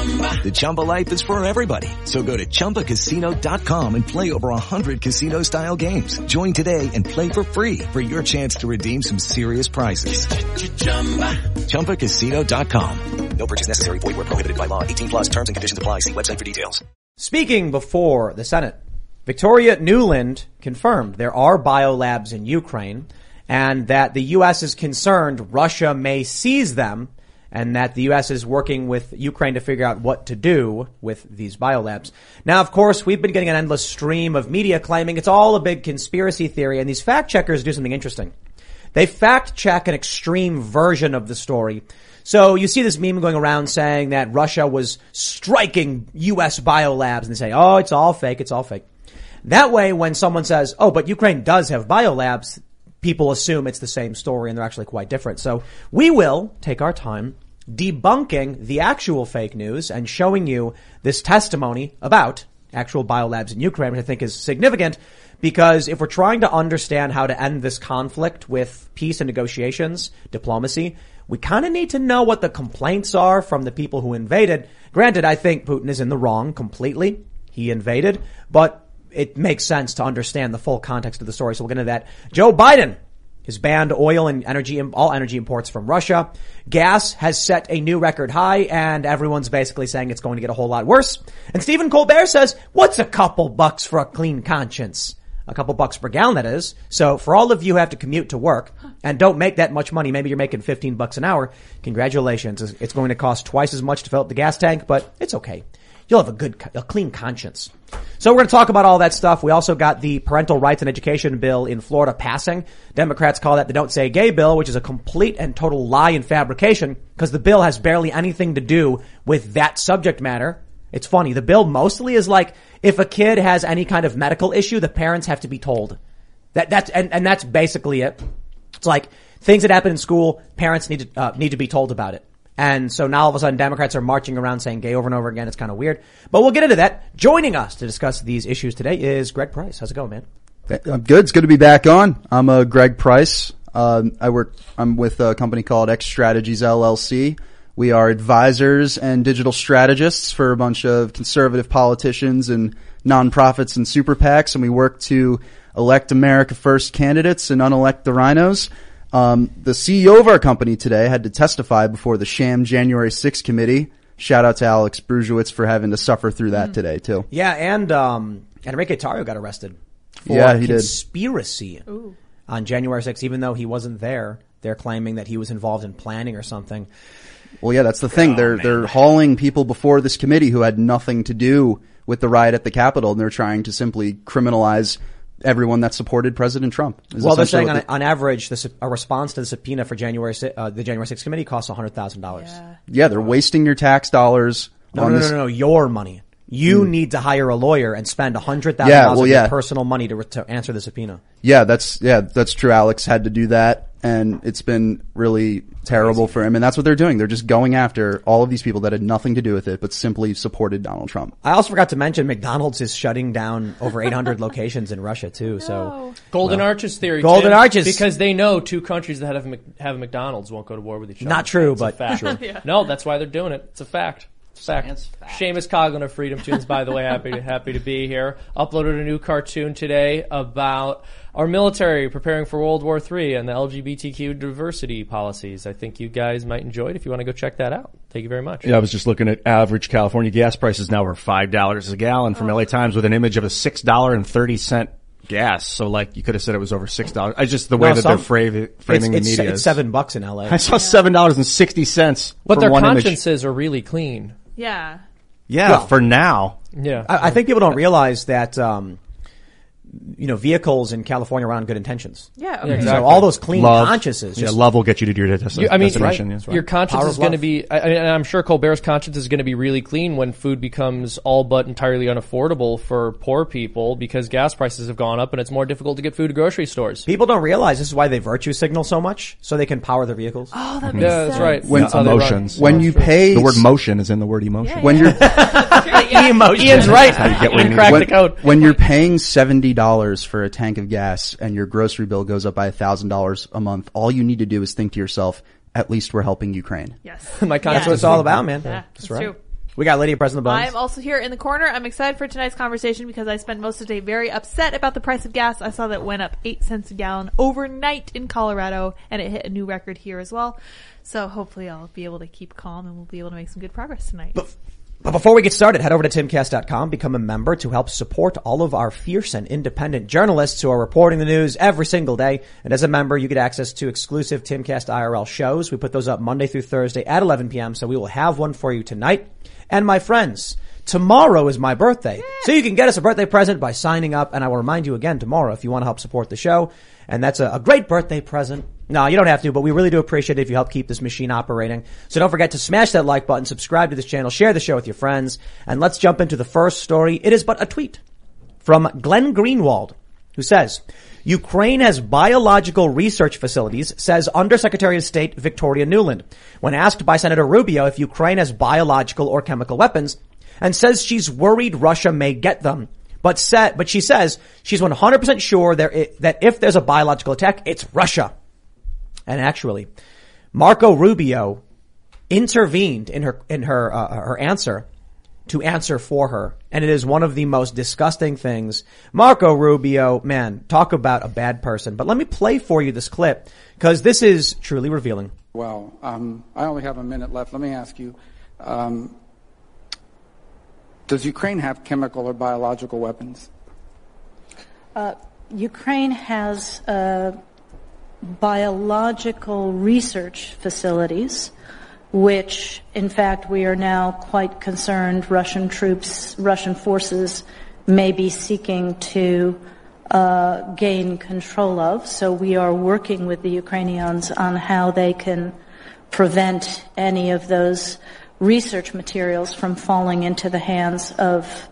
The Chumba life is for everybody. So go to ChumbaCasino.com and play over 100 casino style games. Join today and play for free for your chance to redeem some serious prizes. ChumbaCasino.com. No purchase necessary. Void where prohibited by law. 18 plus terms and conditions apply. See website for details. Speaking before the Senate, Victoria Nuland confirmed there are biolabs in Ukraine and that the U.S. is concerned Russia may seize them and that the U.S. is working with Ukraine to figure out what to do with these biolabs. Now, of course, we've been getting an endless stream of media claiming it's all a big conspiracy theory, and these fact checkers do something interesting. They fact check an extreme version of the story. So you see this meme going around saying that Russia was striking U.S. biolabs, and they say, oh, it's all fake, it's all fake. That way, when someone says, oh, but Ukraine does have biolabs, people assume it's the same story and they're actually quite different. So we will take our time debunking the actual fake news and showing you this testimony about actual biolabs in Ukraine, which I think is significant because if we're trying to understand how to end this conflict with peace and negotiations, diplomacy, we kind of need to know what the complaints are from the people who invaded. Granted, I think Putin is in the wrong completely. He invaded, but it makes sense to understand the full context of the story. So we'll get into that. Joe Biden has banned oil and energy, all energy imports from Russia. Gas has set a new record high and everyone's basically saying it's going to get a whole lot worse. And Stephen Colbert says, what's a couple bucks for a clean conscience? A couple bucks per gallon, that is. So for all of you who have to commute to work and don't make that much money, maybe you're making 15 bucks an hour, congratulations. It's going to cost twice as much to fill up the gas tank, but it's okay you'll have a good, a clean conscience. So we're going to talk about all that stuff. We also got the parental rights and education bill in Florida passing. Democrats call that the Don't Say Gay bill, which is a complete and total lie and fabrication because the bill has barely anything to do with that subject matter. It's funny. The bill mostly is like if a kid has any kind of medical issue, the parents have to be told. That that's and, and that's basically it. It's like things that happen in school, parents need to uh, need to be told about it. And so now all of a sudden Democrats are marching around saying gay over and over again. It's kind of weird. But we'll get into that. Joining us to discuss these issues today is Greg Price. How's it going, man? I'm good. It's good to be back on. I'm uh, Greg Price. Uh, I work, I'm with a company called X Strategies LLC. We are advisors and digital strategists for a bunch of conservative politicians and nonprofits and super PACs, and we work to elect America First candidates and unelect the RINOs. Um, the CEO of our company today had to testify before the sham January 6th committee. Shout out to Alex Bruesewitz for having to suffer through that mm. today too. Yeah, and um, Enrique Tarrio got arrested for yeah, he conspiracy did. on January 6th, even though he wasn't there. They're claiming that he was involved in planning or something. Well, yeah, that's the thing. Oh, they're man. they're hauling people before this committee who had nothing to do with the riot at the Capitol, and they're trying to simply criminalize everyone that supported President Trump. Well, they're saying on, on, average, the, a response to the subpoena for January uh, the January 6th committee costs hundred thousand dollars. Yeah, they're wasting your tax dollars. No, no, no, no, no, your money. You mm. need to hire a lawyer and spend a hundred thousand yeah, dollars well, of yeah. your personal money to, re- to answer the subpoena. Yeah, that's yeah, that's true. Alex had to do that and it's been really terrible for him. And that's what they're doing. They're just going after all of these people that had nothing to do with it, but simply supported Donald Trump. I also forgot to mention McDonald's is shutting down over 800 locations in Russia too. No. So Golden well, Arches theory. Golden Tim, Arches because they know two countries that have have McDonald's won't go to war with each other. Not true, it's but fact. yeah. No, that's why they're doing it. It's a fact. Fact. fact. Seamus Coughlin of FreedomToons, by the way, happy to, happy to be here. Uploaded a new cartoon today about our military preparing for World War III and the LGBTQ diversity policies. I think you guys might enjoy it if you want to go check that out. Thank you very much. Yeah, I was just looking at average California gas prices now are five dollars a gallon from oh. LA Times with an image of a six dollar and thirty cent gas. So like you could have said it was over six dollars. I just the way that some, they're framing, framing it's, the media. It's seven bucks in LA. I saw seven dollars and sixty cents. But their consciences image. are really clean. Yeah. Yeah, well, for now. Yeah. I, I, think people don't realize that um, you know, vehicles in California around good intentions. Yeah, okay. So all those clean Love. consciences. yeah, Just, love will get you to your destination. You- I mean, destination. That's right. your conscience Power is going to be, I, I- and I'm sure Colbert's conscience is going to be really clean when food becomes all but entirely unaffordable for poor people because gas prices have gone up and it's more difficult to get food at grocery stores. People don't realize this is why they virtue signal so much, so they can power their vehicles. Oh, that mm-hmm. makes Yeah, sense. that's right. When- That's how they run. emotions. When you pay the word motion is in the word emotion. when you're Ian's right. how you get where you Ian need the when, code. when you're paying seventy dollars for a tank of gas and your grocery bill goes up by a thousand dollars a month, all you need to do is think to yourself, "At least we're helping Ukraine." Yes. My Yes. conscience That's what it's all about, man. Yeah, That's that's right. true. We got Lydia President Bones. I'm also here in the corner. I'm excited for tonight's conversation because I spent most of the day very upset about the price of gas. I saw that it went up eight cents a gallon overnight in Colorado and it hit a new record here as well. So hopefully I'll be able to keep calm and we'll be able to make some good progress tonight. But before we get started, head over to timcast.com, become a member to help support all of our fierce and independent journalists who are reporting the news every single day. And as a member, you get access to exclusive Timcast IRL shows. We put those up Monday through Thursday at 11 p.m. So we will have one for you tonight. And my friends, tomorrow is my birthday. So you can get us a birthday present by signing up. And I will remind you again tomorrow if you want to help support the show. And that's a, a great birthday present. No, you don't have to, but we really do appreciate it if you help keep this machine operating. So don't forget to smash that like button, subscribe to this channel, share the show with your friends, and let's jump into the first story. It is but a tweet from Glenn Greenwald, who says, Ukraine has biological research facilities, says Undersecretary of State Victoria Nuland, when asked by Senator Rubio if Ukraine has biological or chemical weapons, and says she's worried Russia may get them. But said, but she says she's 100% sure there, that if there's a biological attack, it's Russia. And actually, Marco Rubio intervened in her in her uh, her answer to answer for her, and it is one of the most disgusting things. Marco Rubio, man, talk about a bad person. But let me play for you this clip because this is truly revealing. Well, um, I only have a minute left. Let me ask you, um, does Ukraine have chemical or biological weapons? Ukraine has uh, biological research facilities, which, in fact, we are now quite concerned Russian troops, Russian forces may be seeking to uh, gain control of. So we are working with the Ukrainians on how they can prevent any of those research materials from falling into the hands of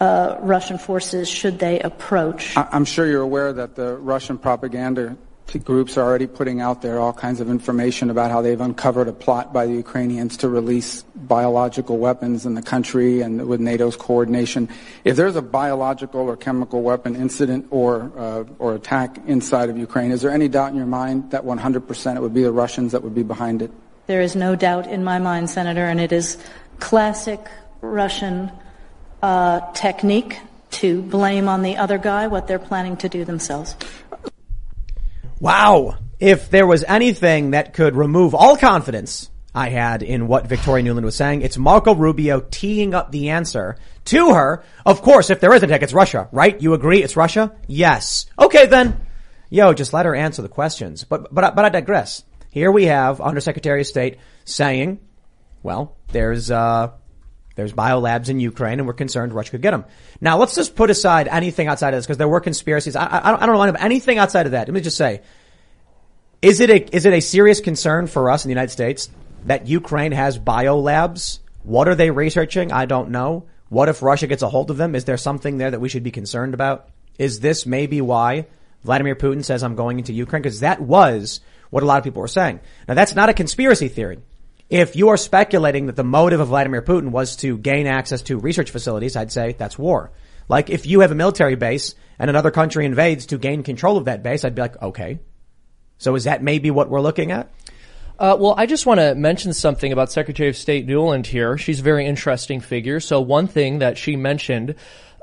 uh, Russian forces should they approach. I'm sure you're aware that the Russian propaganda groups are already putting out there all kinds of information about how they've uncovered a plot by the Ukrainians to release biological weapons in the country and with NATO's coordination. If there's a biological or chemical weapon incident or uh, or attack inside of Ukraine, is there any doubt in your mind that 100% it would be the Russians that would be behind it? There is no doubt in my mind, Senator, and it is classic Russian uh, technique to blame on the other guy what they're planning to do themselves. Wow. If there was anything that could remove all confidence I had in what Victoria Nuland was saying, it's Marco Rubio teeing up the answer to her. Of course, if there is a attack, it's Russia, right? You agree it's Russia? Yes. Okay then. Yo, just let her answer the questions. But, but, but I digress. Here we have Undersecretary of State saying, well, there's, uh, there's biolabs in Ukraine and we're concerned Russia could get them. Now let's just put aside anything outside of this because there were conspiracies. I, I, I don't- up anything outside of that. Let me just say, is it a, is it a serious concern for us in the United States that Ukraine has biolabs? What are they researching? I don't know. What if Russia gets a hold of them? Is there something there that we should be concerned about? Is this maybe why Vladimir Putin says I'm going into Ukraine? Because that was what a lot of people were saying. Now that's not a conspiracy theory. If you are speculating that the motive of Vladimir Putin was to gain access to research facilities, I'd say that's war. Like if you have a military base and another country invades to gain control of that base, I'd be like, okay. So is that maybe what we're looking at? Uh, well, I just want to mention something about Secretary of State Nuland here. She's a very interesting figure. So one thing that she mentioned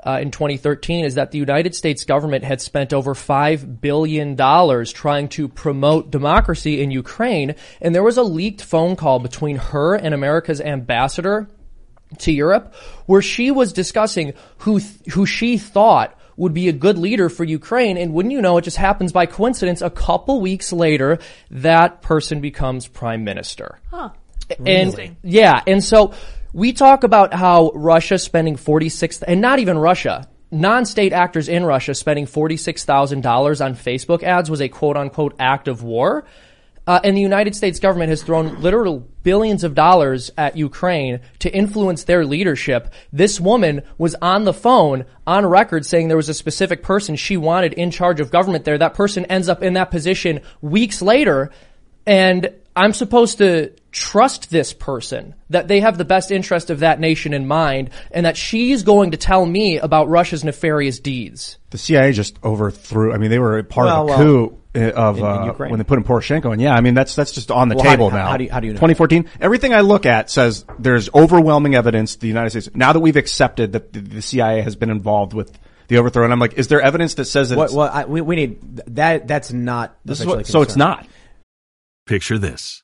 uh, in 2013 is that the United States government had spent over five billion dollars trying to promote democracy in Ukraine, and there was a leaked phone call between her and America's ambassador to Europe where she was discussing who th- who she thought would be a good leader for Ukraine and wouldn't you know it just happens by coincidence a couple weeks later that person becomes prime minister. Huh. And yeah, and so we talk about how Russia spending 46 and not even Russia. non-state actors in Russia spending $46,000 on Facebook ads was a quote unquote act of war. Uh, and the United States government has thrown literal billions of dollars at Ukraine to influence their leadership. This woman was on the phone on record saying there was a specific person she wanted in charge of government there. That person ends up in that position weeks later. And I'm supposed to trust this person, that they have the best interest of that nation in mind, and that she's going to tell me about Russia's nefarious deeds. The CIA just overthrew. I mean, they were part well, of a coup well, of in, uh, when they put in Poroshenko. And yeah, I mean that's that's just on the well, table how, now. How do you, how do you know 2014? Everything I look at says there's overwhelming evidence the United States now that we've accepted that the, the CIA has been involved with the overthrow. And I'm like, is there evidence that says that? Well, well I, we, we need that. That's not. This what, so it's not. Picture this.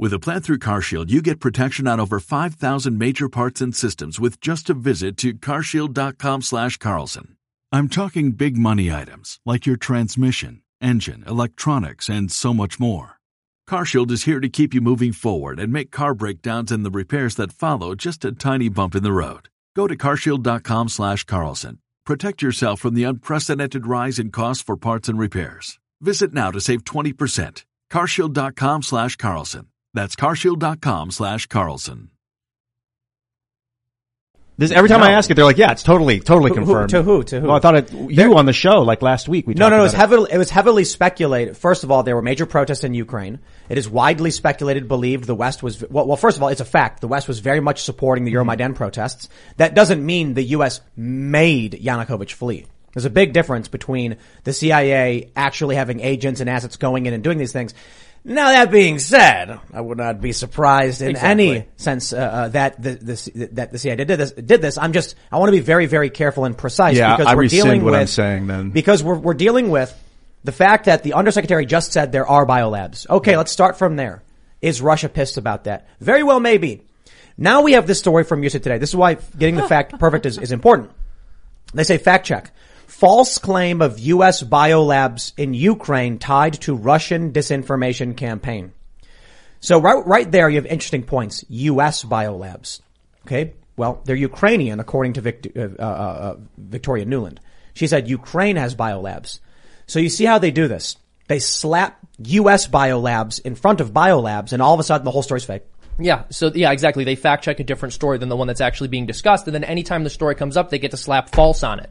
With a plan through CarShield, you get protection on over 5,000 major parts and systems with just a visit to CarShield.com/slash Carlson. I'm talking big money items like your transmission, engine, electronics, and so much more. CarShield is here to keep you moving forward and make car breakdowns and the repairs that follow just a tiny bump in the road. Go to CarShield.com/slash Carlson. Protect yourself from the unprecedented rise in costs for parts and repairs. Visit now to save 20%. carshield.com/carlson. That's carshield.com slash Carlson. This, every time no. I ask it, they're like, "Yeah, it's totally, totally confirmed." Who, to who? To who? Well, I thought it, you They're, on the show like last week. We no, no, no. It was heavily, it was heavily speculated. First of all, there were major protests in Ukraine. It is widely speculated, believed the West was well. Well, first of all, it's a fact. The West was very much supporting the Euromaidan mm-hmm. protests. That doesn't mean the U.S. made Yanukovych flee. There's a big difference between the CIA actually having agents and assets going in and doing these things now that being said, I would not be surprised in exactly. any sense uh, uh, that the, the, that the CIA did this. Did this? I'm just I want to be very very careful and precise yeah, because I we're dealing what with I'm saying then because we're we're dealing with the fact that the undersecretary just said there are biolabs. Okay, let's start from there. Is Russia pissed about that? Very well, maybe. Now we have this story from USA Today. This is why getting the fact perfect is, is important. They say fact check false claim of U.S. biolabs in Ukraine tied to Russian disinformation campaign. So right, right there you have interesting points. U.S. biolabs. Okay. Well, they're Ukrainian according to uh, uh, uh, Victoria Nuland. She said Ukraine has biolabs. So you see how they do this. They slap U.S. biolabs in front of biolabs and all of a sudden the whole story's fake. Yeah, so yeah, exactly. They fact check a different story than the one that's actually being discussed, and then anytime the story comes up, they get to slap false on it.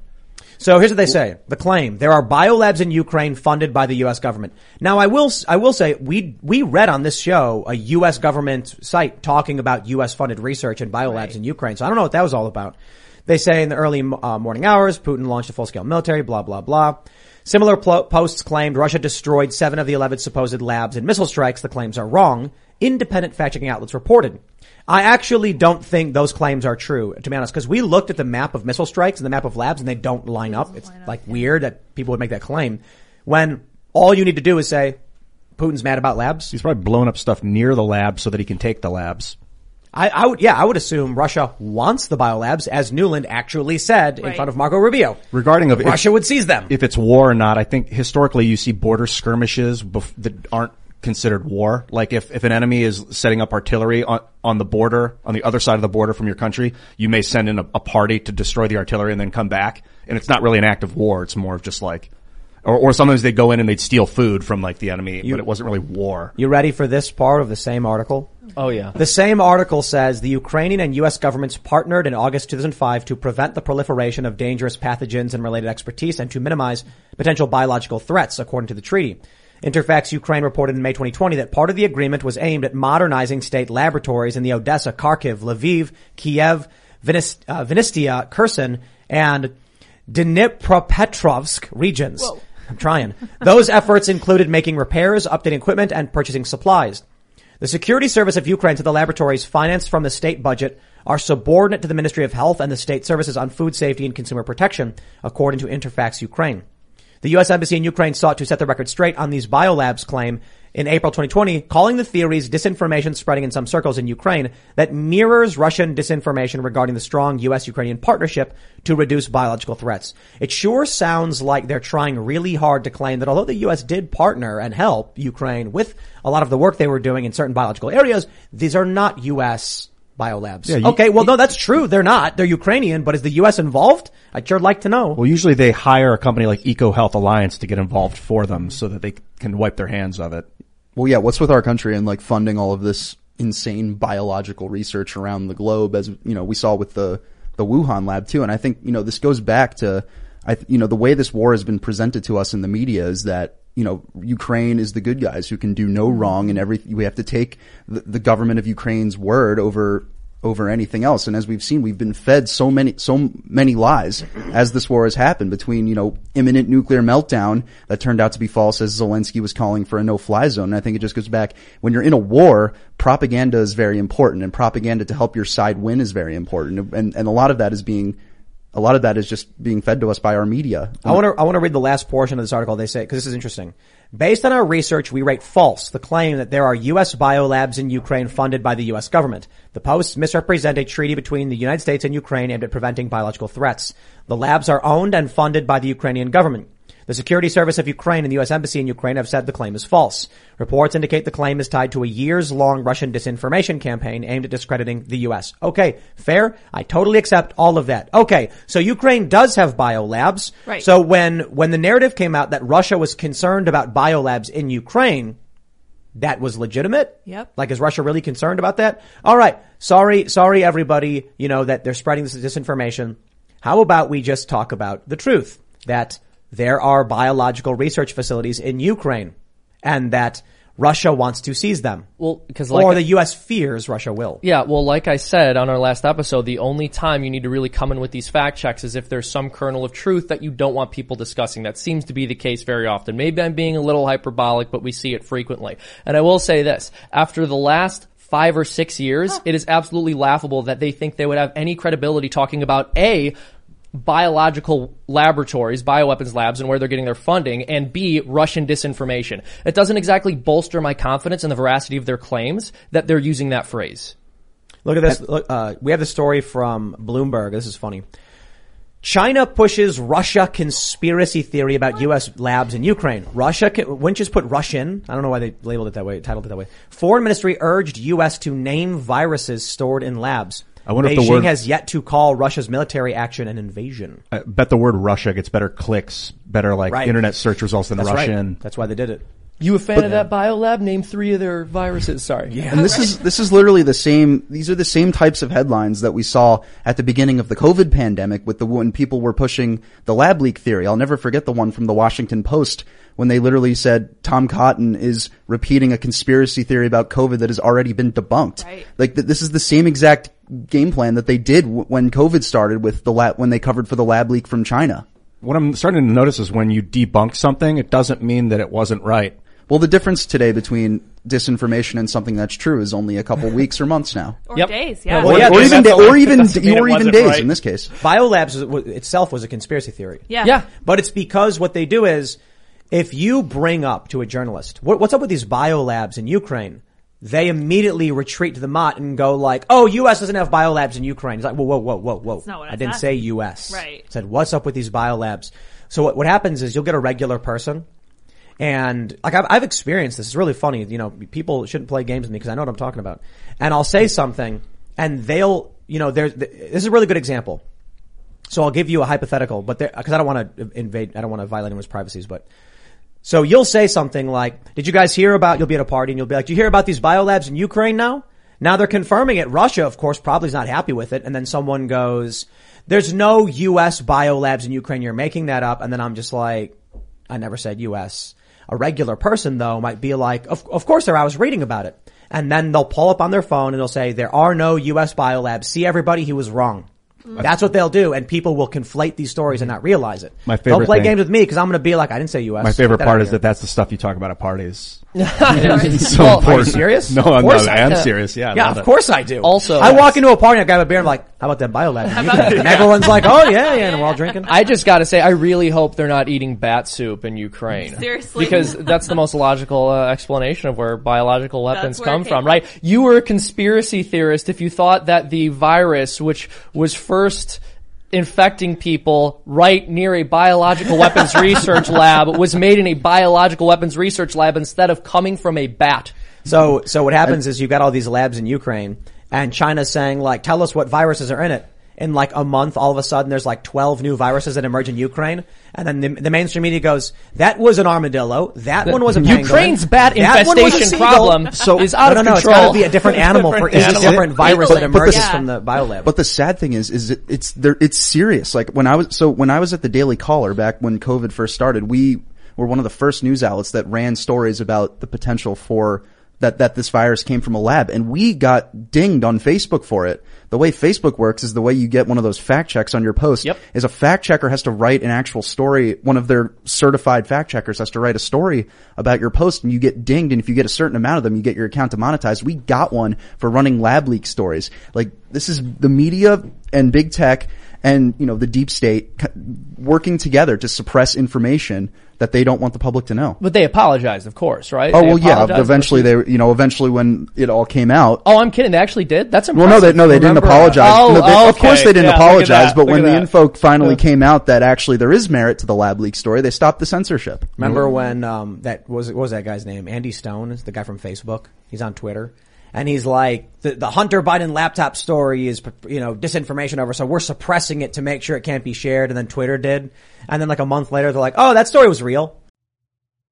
So here's what they say. The claim. There are biolabs in Ukraine funded by the U.S. government. Now I will, I will say we, we read on this show a U.S. government site talking about U.S. funded research in biolabs right. in Ukraine. So I don't know what that was all about. They say in the early uh, morning hours, Putin launched a full-scale military, blah, blah, blah. Similar pl- posts claimed Russia destroyed seven of the 11 supposed labs in missile strikes. The claims are wrong. Independent fact-checking outlets reported. I actually don't think those claims are true, to be honest, because we looked at the map of missile strikes and the map of labs and they don't line up. It's line like up, weird that people would make that claim when all you need to do is say, Putin's mad about labs. He's probably blowing up stuff near the labs so that he can take the labs. I, I, would, yeah, I would assume Russia wants the biolabs, as Nuland actually said right. in front of Marco Rubio. Regarding of Russia if, would seize them. If it's war or not, I think historically you see border skirmishes bef- that aren't considered war. Like if, if an enemy is setting up artillery on, on the border, on the other side of the border from your country, you may send in a, a party to destroy the artillery and then come back. And it's not really an act of war. It's more of just like, or, or sometimes they'd go in and they'd steal food from like the enemy, you, but it wasn't really war. You ready for this part of the same article? Oh yeah. The same article says the Ukrainian and U.S. governments partnered in August 2005 to prevent the proliferation of dangerous pathogens and related expertise and to minimize potential biological threats, according to the treaty. Interfax Ukraine reported in May 2020 that part of the agreement was aimed at modernizing state laboratories in the Odessa, Kharkiv, Lviv, Kiev, Vinist, uh, Vinistia, Kherson, and Dnipropetrovsk regions. Whoa. I'm trying. Those efforts included making repairs, updating equipment, and purchasing supplies. The security service of Ukraine to the laboratories financed from the state budget are subordinate to the Ministry of Health and the state services on food safety and consumer protection, according to Interfax Ukraine. The U.S. Embassy in Ukraine sought to set the record straight on these biolabs claim in April 2020, calling the theories disinformation spreading in some circles in Ukraine that mirrors Russian disinformation regarding the strong U.S.-Ukrainian partnership to reduce biological threats. It sure sounds like they're trying really hard to claim that although the U.S. did partner and help Ukraine with a lot of the work they were doing in certain biological areas, these are not U.S. biolabs. Yeah, you- okay, well, no, that's true. They're not. They're Ukrainian, but is the U.S. involved? I'd sure like to know. Well, usually they hire a company like EcoHealth Alliance to get involved for them so that they can wipe their hands of it. Well, yeah, what's with our country and like funding all of this insane biological research around the globe as, you know, we saw with the, the Wuhan lab too. And I think, you know, this goes back to, I, th- you know, the way this war has been presented to us in the media is that, you know, Ukraine is the good guys who can do no mm-hmm. wrong and every, we have to take the, the government of Ukraine's word over, over anything else. And as we've seen, we've been fed so many, so many lies as this war has happened between, you know, imminent nuclear meltdown that turned out to be false as Zelensky was calling for a no-fly zone. And I think it just goes back, when you're in a war, propaganda is very important and propaganda to help your side win is very important. And, and a lot of that is being, a lot of that is just being fed to us by our media. I want to I want to read the last portion of this article. They say because this is interesting. Based on our research, we rate false the claim that there are U.S. biolabs in Ukraine funded by the U.S. government. The posts misrepresent a treaty between the United States and Ukraine aimed at preventing biological threats. The labs are owned and funded by the Ukrainian government. The Security Service of Ukraine and the U.S. Embassy in Ukraine have said the claim is false. Reports indicate the claim is tied to a years-long Russian disinformation campaign aimed at discrediting the U.S. Okay, fair. I totally accept all of that. Okay, so Ukraine does have biolabs. Right. So when when the narrative came out that Russia was concerned about biolabs in Ukraine, that was legitimate. Yep. Like, is Russia really concerned about that? All right. Sorry, sorry, everybody. You know that they're spreading this disinformation. How about we just talk about the truth that there are biological research facilities in Ukraine and that Russia wants to seize them. Well, because like or the U.S. fears Russia will. Yeah, well, like I said on our last episode, the only time you need to really come in with these fact checks is if there's some kernel of truth that you don't want people discussing. That seems to be the case very often. Maybe I'm being a little hyperbolic, but we see it frequently. And I will say this, after the last five or six years, it is absolutely laughable that they think they would have any credibility talking about A, biological laboratories, bioweapons labs, and where they're getting their funding, and B, Russian disinformation. It doesn't exactly bolster my confidence in the veracity of their claims that they're using that phrase. Look at this. Look, uh, we have the story from Bloomberg. This is funny. China pushes Russia conspiracy theory about U.S. labs in Ukraine. Russia, wouldn't just put Russian. I don't know why they labeled it that way, titled it that way. Foreign ministry urged U.S. to name viruses stored in labs. I wonder Beijing if the word has yet to call Russia's military action an invasion. I bet the word Russia gets better clicks, better like Right. internet search results than That's Russian. right. That's why they did it. You a fan of that biolab? Name three of their viruses. Sorry. Yeah. And this is this is literally the same. These are the same types of headlines that we saw at the beginning of the COVID pandemic, with the when people were pushing the lab leak theory. I'll never forget the one from the Washington Post when they literally said Tom Cotton is repeating a conspiracy theory about COVID that has already been debunked. Right. Like th- this is the same exact game plan that they did w- when COVID started with the lab when they covered for the lab leak from China. What I'm starting to notice is when you debunk something, it doesn't mean that it wasn't right. Well, the difference today between disinformation and something that's true is only a couple weeks or months now. Or Yep. days, yeah. Well, yeah, or even, that's da- or even, doesn't or even days right. in this case. Biolabs itself was a conspiracy theory. yeah. Yeah. But it's because what they do is, if you bring up to a journalist, what, what's up with these biolabs in Ukraine? They immediately retreat to the motte and go like, oh, U.S. doesn't have biolabs in Ukraine. It's like, whoa, whoa, whoa, whoa, whoa. not what I I didn't say U.S. Right. I said, what's up with these biolabs? So what, what happens is you'll get a regular person and like I've, I've experienced this. It's really funny. You know, people shouldn't play games with me because I know what I'm talking about. And I'll say something and they'll, you know, there's, this is a really good example. So I'll give you a hypothetical, but because I don't want to invade, I don't want to violate anyone's privacies, but so you'll say something like, did you guys hear about, you'll be at a party and you'll be like, do you hear about these biolabs in Ukraine now? Now they're confirming it. Russia, of course, probably is not happy with it. And then someone goes, there's no U.S. biolabs in Ukraine. You're making that up. And then I'm just like, I never said U.S. A regular person though might be like, of, of course there, I was reading about it. And then they'll pull up on their phone and they'll say, there are no U.S. biolabs. See everybody, he was wrong. That's what they'll do, and people will conflate these stories and not realize it. My Don't play thing- games with me because I'm going to be like, I didn't say U.S. My favorite Get part is here. that that's the stuff you talk about at parties. It's so Well, are you serious? No, I'm course not. I I am am. serious. Yeah. I Yeah, of it. course I do. Also- I walk into a party, I grab a beer, and I'm like, how about that biolab? And everyone's like, oh yeah, yeah, and we're all drinking. I just got to say, I really hope they're not eating bat soup in Ukraine. Seriously. because that's the most logical uh, explanation of where biological weapons where come from, from. right? You were a conspiracy theorist if you thought that the virus, which was first infecting people right near a biological weapons research lab, was made in a biological weapons research lab instead of coming from a bat. So, so what happens is you've got all these labs in Ukraine and China's saying like, tell us what viruses are in it. In like a month, all of a sudden there's like 12 new viruses that emerge in Ukraine. And then the, the mainstream media goes, that was an armadillo. That one was a pangolin. Ukraine's bat that a infestation seagull." problem So, is out no, of no, no, it's control. gotta be a different animal for each animal. different virus that emerges the- from the biolab. But the sad thing is, is it, it's there, it's serious. Like when I was, so when I was at the Daily Caller back when COVID first started, we were one of the first news outlets that ran stories about the potential for that, that this virus came from a lab and we got dinged on Facebook for it. The way Facebook works is the way you get one of those fact checks on your post Yep. is a fact checker has to write an actual story. One of their certified fact checkers has to write a story about your post and you get dinged. And if you get a certain amount of them, you get your account demonetized. We got one for running lab leak stories. Like this is the media and big tech and, you know, the deep state working together to suppress information that they don't want the public to know. But they apologized, of course, right? Oh They well, yeah. Eventually, they, you know, eventually when it all came out, Oh, I'm kidding. They actually did. That's well, no, they no, they didn't Remember, uh, apologize. Oh, No, they- oh, Of course, they didn't Yeah, apologize. But Look when the that. info finally came out that actually there is merit to the lab leak story, they stopped the censorship. Remember when um, that was what was that guy's name? Andy Stone is the guy from Facebook. He's on Twitter, and he's like the, the Hunter Biden laptop story is you know disinformation over, so we're suppressing it to make sure it can't be shared. And then Twitter did, and then like a month later, they're like, oh, that story was real.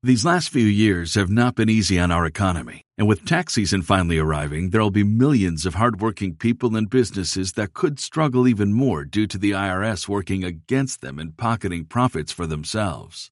These last few years have not been easy on our economy, and with tax season finally arriving, there'll be millions of hardworking people and businesses that could struggle even more due to the IRS working against them and pocketing profits for themselves.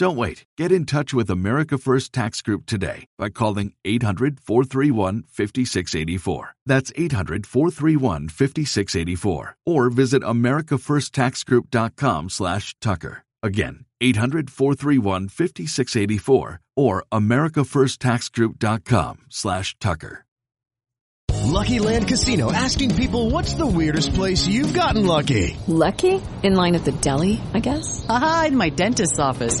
Don't wait. Get in touch with America First Tax Group today by calling 800 431 5684. That's 800 431 5684. Or visit AmericaFirstTaxGroup.com slash Tucker. Again, 800 431 5684 or AmericaFirstTaxGroup.com slash Tucker. Lucky Land Casino asking people what's the weirdest place you've gotten lucky? Lucky? In line at the deli, I guess? Aha, in my dentist's office.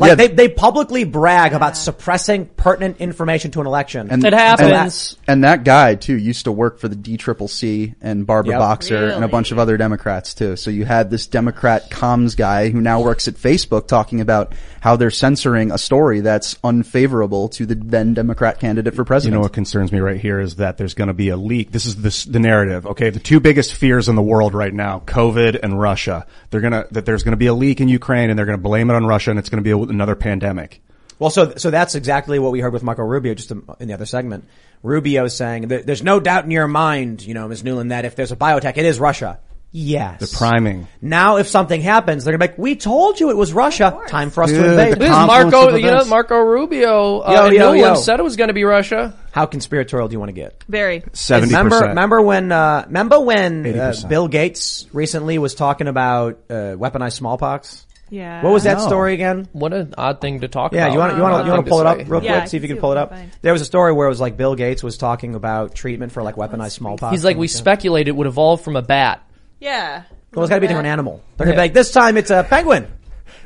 Like Yeah. they they publicly brag about suppressing pertinent information to an election. And, It happens. And that, and that guy too used to work for the DCCC and Barbara Yep. Boxer and a bunch of other Democrats too. So you had this Democrat comms guy who now works at Facebook talking about how they're censoring a story that's unfavorable to the then Democrat candidate for president. You know what concerns me right here is that there's going to be a leak. This is this, the narrative. Okay, the two biggest fears in the world right now: COVID and Russia. They're gonna that there's going to be a leak in Ukraine, and they're going to blame it on Russia, and it's going to be a, another pandemic. Well, so so that's exactly what we heard with Marco Rubio just in the other segment. Rubio saying there's no doubt in your mind, you know, Ms. Nuland, that if there's a biotech, it is Russia. Yes. The priming. Now, if something happens, they're gonna be like, "We told you it was Russia. Time for us to Dude, invade." This is Marco, you know. Marco Rubio uh, Yo, yo, Nuland yo. said it was going to be Russia. How conspiratorial do you want to get? Very. Seventy Remember, percent. remember when, uh, remember when uh, 80%. Bill Gates recently was talking about uh, weaponized smallpox? Yeah. What was that No. story again? What an odd thing to talk about. Yeah, about. you want to you Odd want to you want thing to pull it up say. real Yeah, I quick? See if you can see pull it I up. can find. There was a story where it was like Bill Gates was talking about treatment for like weaponized smallpox. He's like, we speculate it would evolve from a bat. Yeah. Well, it's got to be a different animal. They're gonna be like, this time it's a penguin.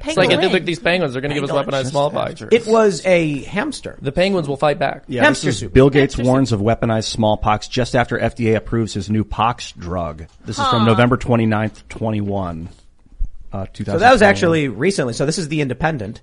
It's like, Penguin. look, these penguins are going to give us weaponized smallpox. It was a hamster. The penguins will fight back. Yeah, Hamster is soup. Bill Gates warns of weaponized smallpox just after FDA approves his new pox drug. This is from November 29th, 21. Uh, So that was actually recently. So this is the Independent.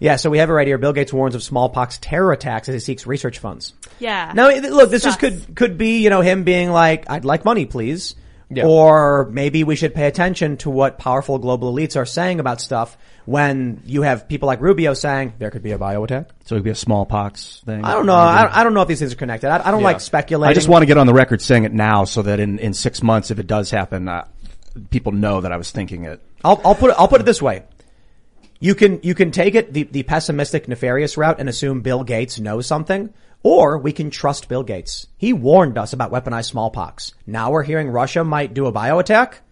Yeah, so we have it right here. Bill Gates warns of smallpox terror attacks as he seeks research funds. Yeah. Now, look, this just could could be you know him being like, "I'd like money, please," Yeah. or maybe we should pay attention to what powerful global elites are saying about stuff. When you have people like Rubio saying there could be a bio attack. So it could be a smallpox thing. I don't know. I, I don't know if these things are connected. I, I don't Yeah. like speculating. I just want to get on the record saying it now so that in, in six months, if it does happen, uh, people know that I was thinking it. I'll, I'll put it, I'll put it this way. You can, you can take it the, the pessimistic, nefarious route and assume Bill Gates knows something, or we can trust Bill Gates. He warned us about weaponized smallpox. Now we're hearing Russia might do a bio attack.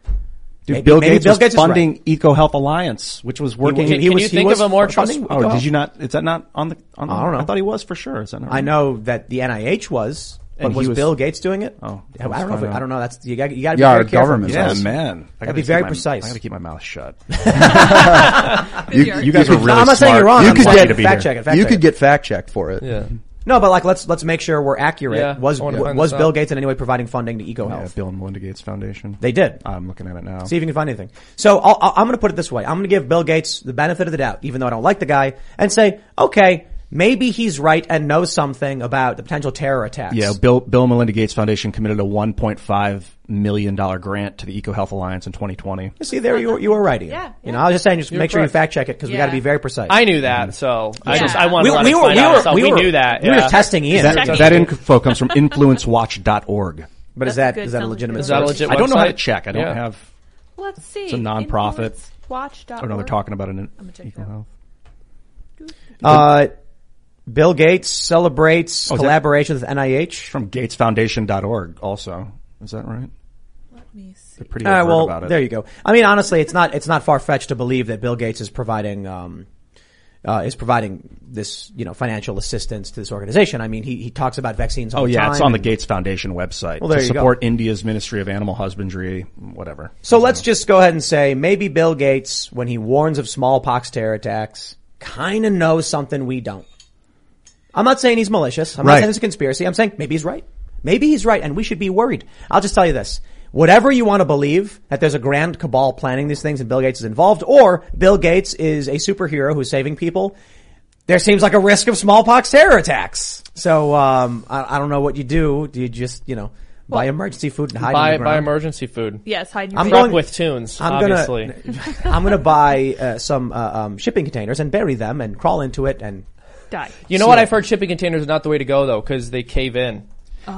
Dude, Maybe- Bill maybe Gates Bill Gates is funding right. EcoHealth Alliance, which was working. Can- he was- you he think was of a more funding trust- oh, did you oh. not? Is that not on the? On the I don't know. I thought he was for sure. Is that not? I know that the NIH was, but And he was, was- Bill Gates doing it? Oh, I don't know. If it, I don't know. That's you got. You got to be Yeah, very our careful. government Yeah, man. I Gotta gotta be very my- precise. I gotta keep my mouth shut. You, You guys are could- really I'm not saying you're wrong. You I'm could get- fact check it. Fact you check could it. get fact checked for it. Yeah. No, but like let's let's make sure we're accurate. Yeah, was I wanna find was Bill out. Gates in any way providing funding to Eco Yeah, Health? Bill and Melinda Gates Foundation. They did. I'm looking at it now. See if you can find anything. So I'll, I'll, I'm going to put it this way. I'm going to give Bill Gates the benefit of the doubt, even though I don't like the guy, and say, okay, maybe he's right and knows something about the potential terror attacks. Yeah, Bill Bill and Melinda Gates Foundation committed a 1.5 million dollar grant to the EcoHealth Alliance in 2020. See, there you were, you were right. Ian. Yeah, You know, I was just saying, just You're make sure you fact check it because we got to be very precise. I knew that, so I Yeah. just I wanted we, to let we us were, find we out were, ourselves. we we were, knew that. We were yeah. testing Ian. That, Checking. that info comes from influencewatch.org. but is That's that good. is that a Sounds legitimate? Is that a source? legit I don't know how to website? check. I don't Yeah. have. Let's see. It's a nonprofit. Watch. I don't know. They're talking about it in gonna check it out. Health. Uh, Bill Gates celebrates Oh, is that- collaboration with NIH. From GatesFoundation.org. Also, is that right? Let me see. They're pretty All right, well, about it. there you go. I mean, honestly, it's not it's not far fetched to believe that Bill Gates is providing um, uh, is providing this you know financial assistance to this organization. I mean, he he talks about vaccines. All the time. Oh the yeah, time it's on the Gates Foundation website Well, there to you go. support India's Ministry of Animal Husbandry, whatever. So let's just go ahead and say maybe Bill Gates, when he warns of smallpox terror attacks, kind of knows something we don't. I'm not saying he's malicious. I'm not saying it's a conspiracy. I'm saying maybe he's right. Maybe he's right, and we should be worried. I'll just tell you this. Whatever you want to believe, that there's a grand cabal planning these things and Bill Gates is involved, or Bill Gates is a superhero who's saving people, there seems like a risk of smallpox terror attacks. So, um, I, I don't know what you do. Do you just, you know, buy emergency food and hide buy in the buy emergency food. Yes, hide your I'm going with tunes, I'm obviously. gonna, I'm gonna buy uh, some uh, um, shipping containers and bury them and crawl into it and. Die. You know what? I've heard shipping containers are not the way to go though, because they cave in.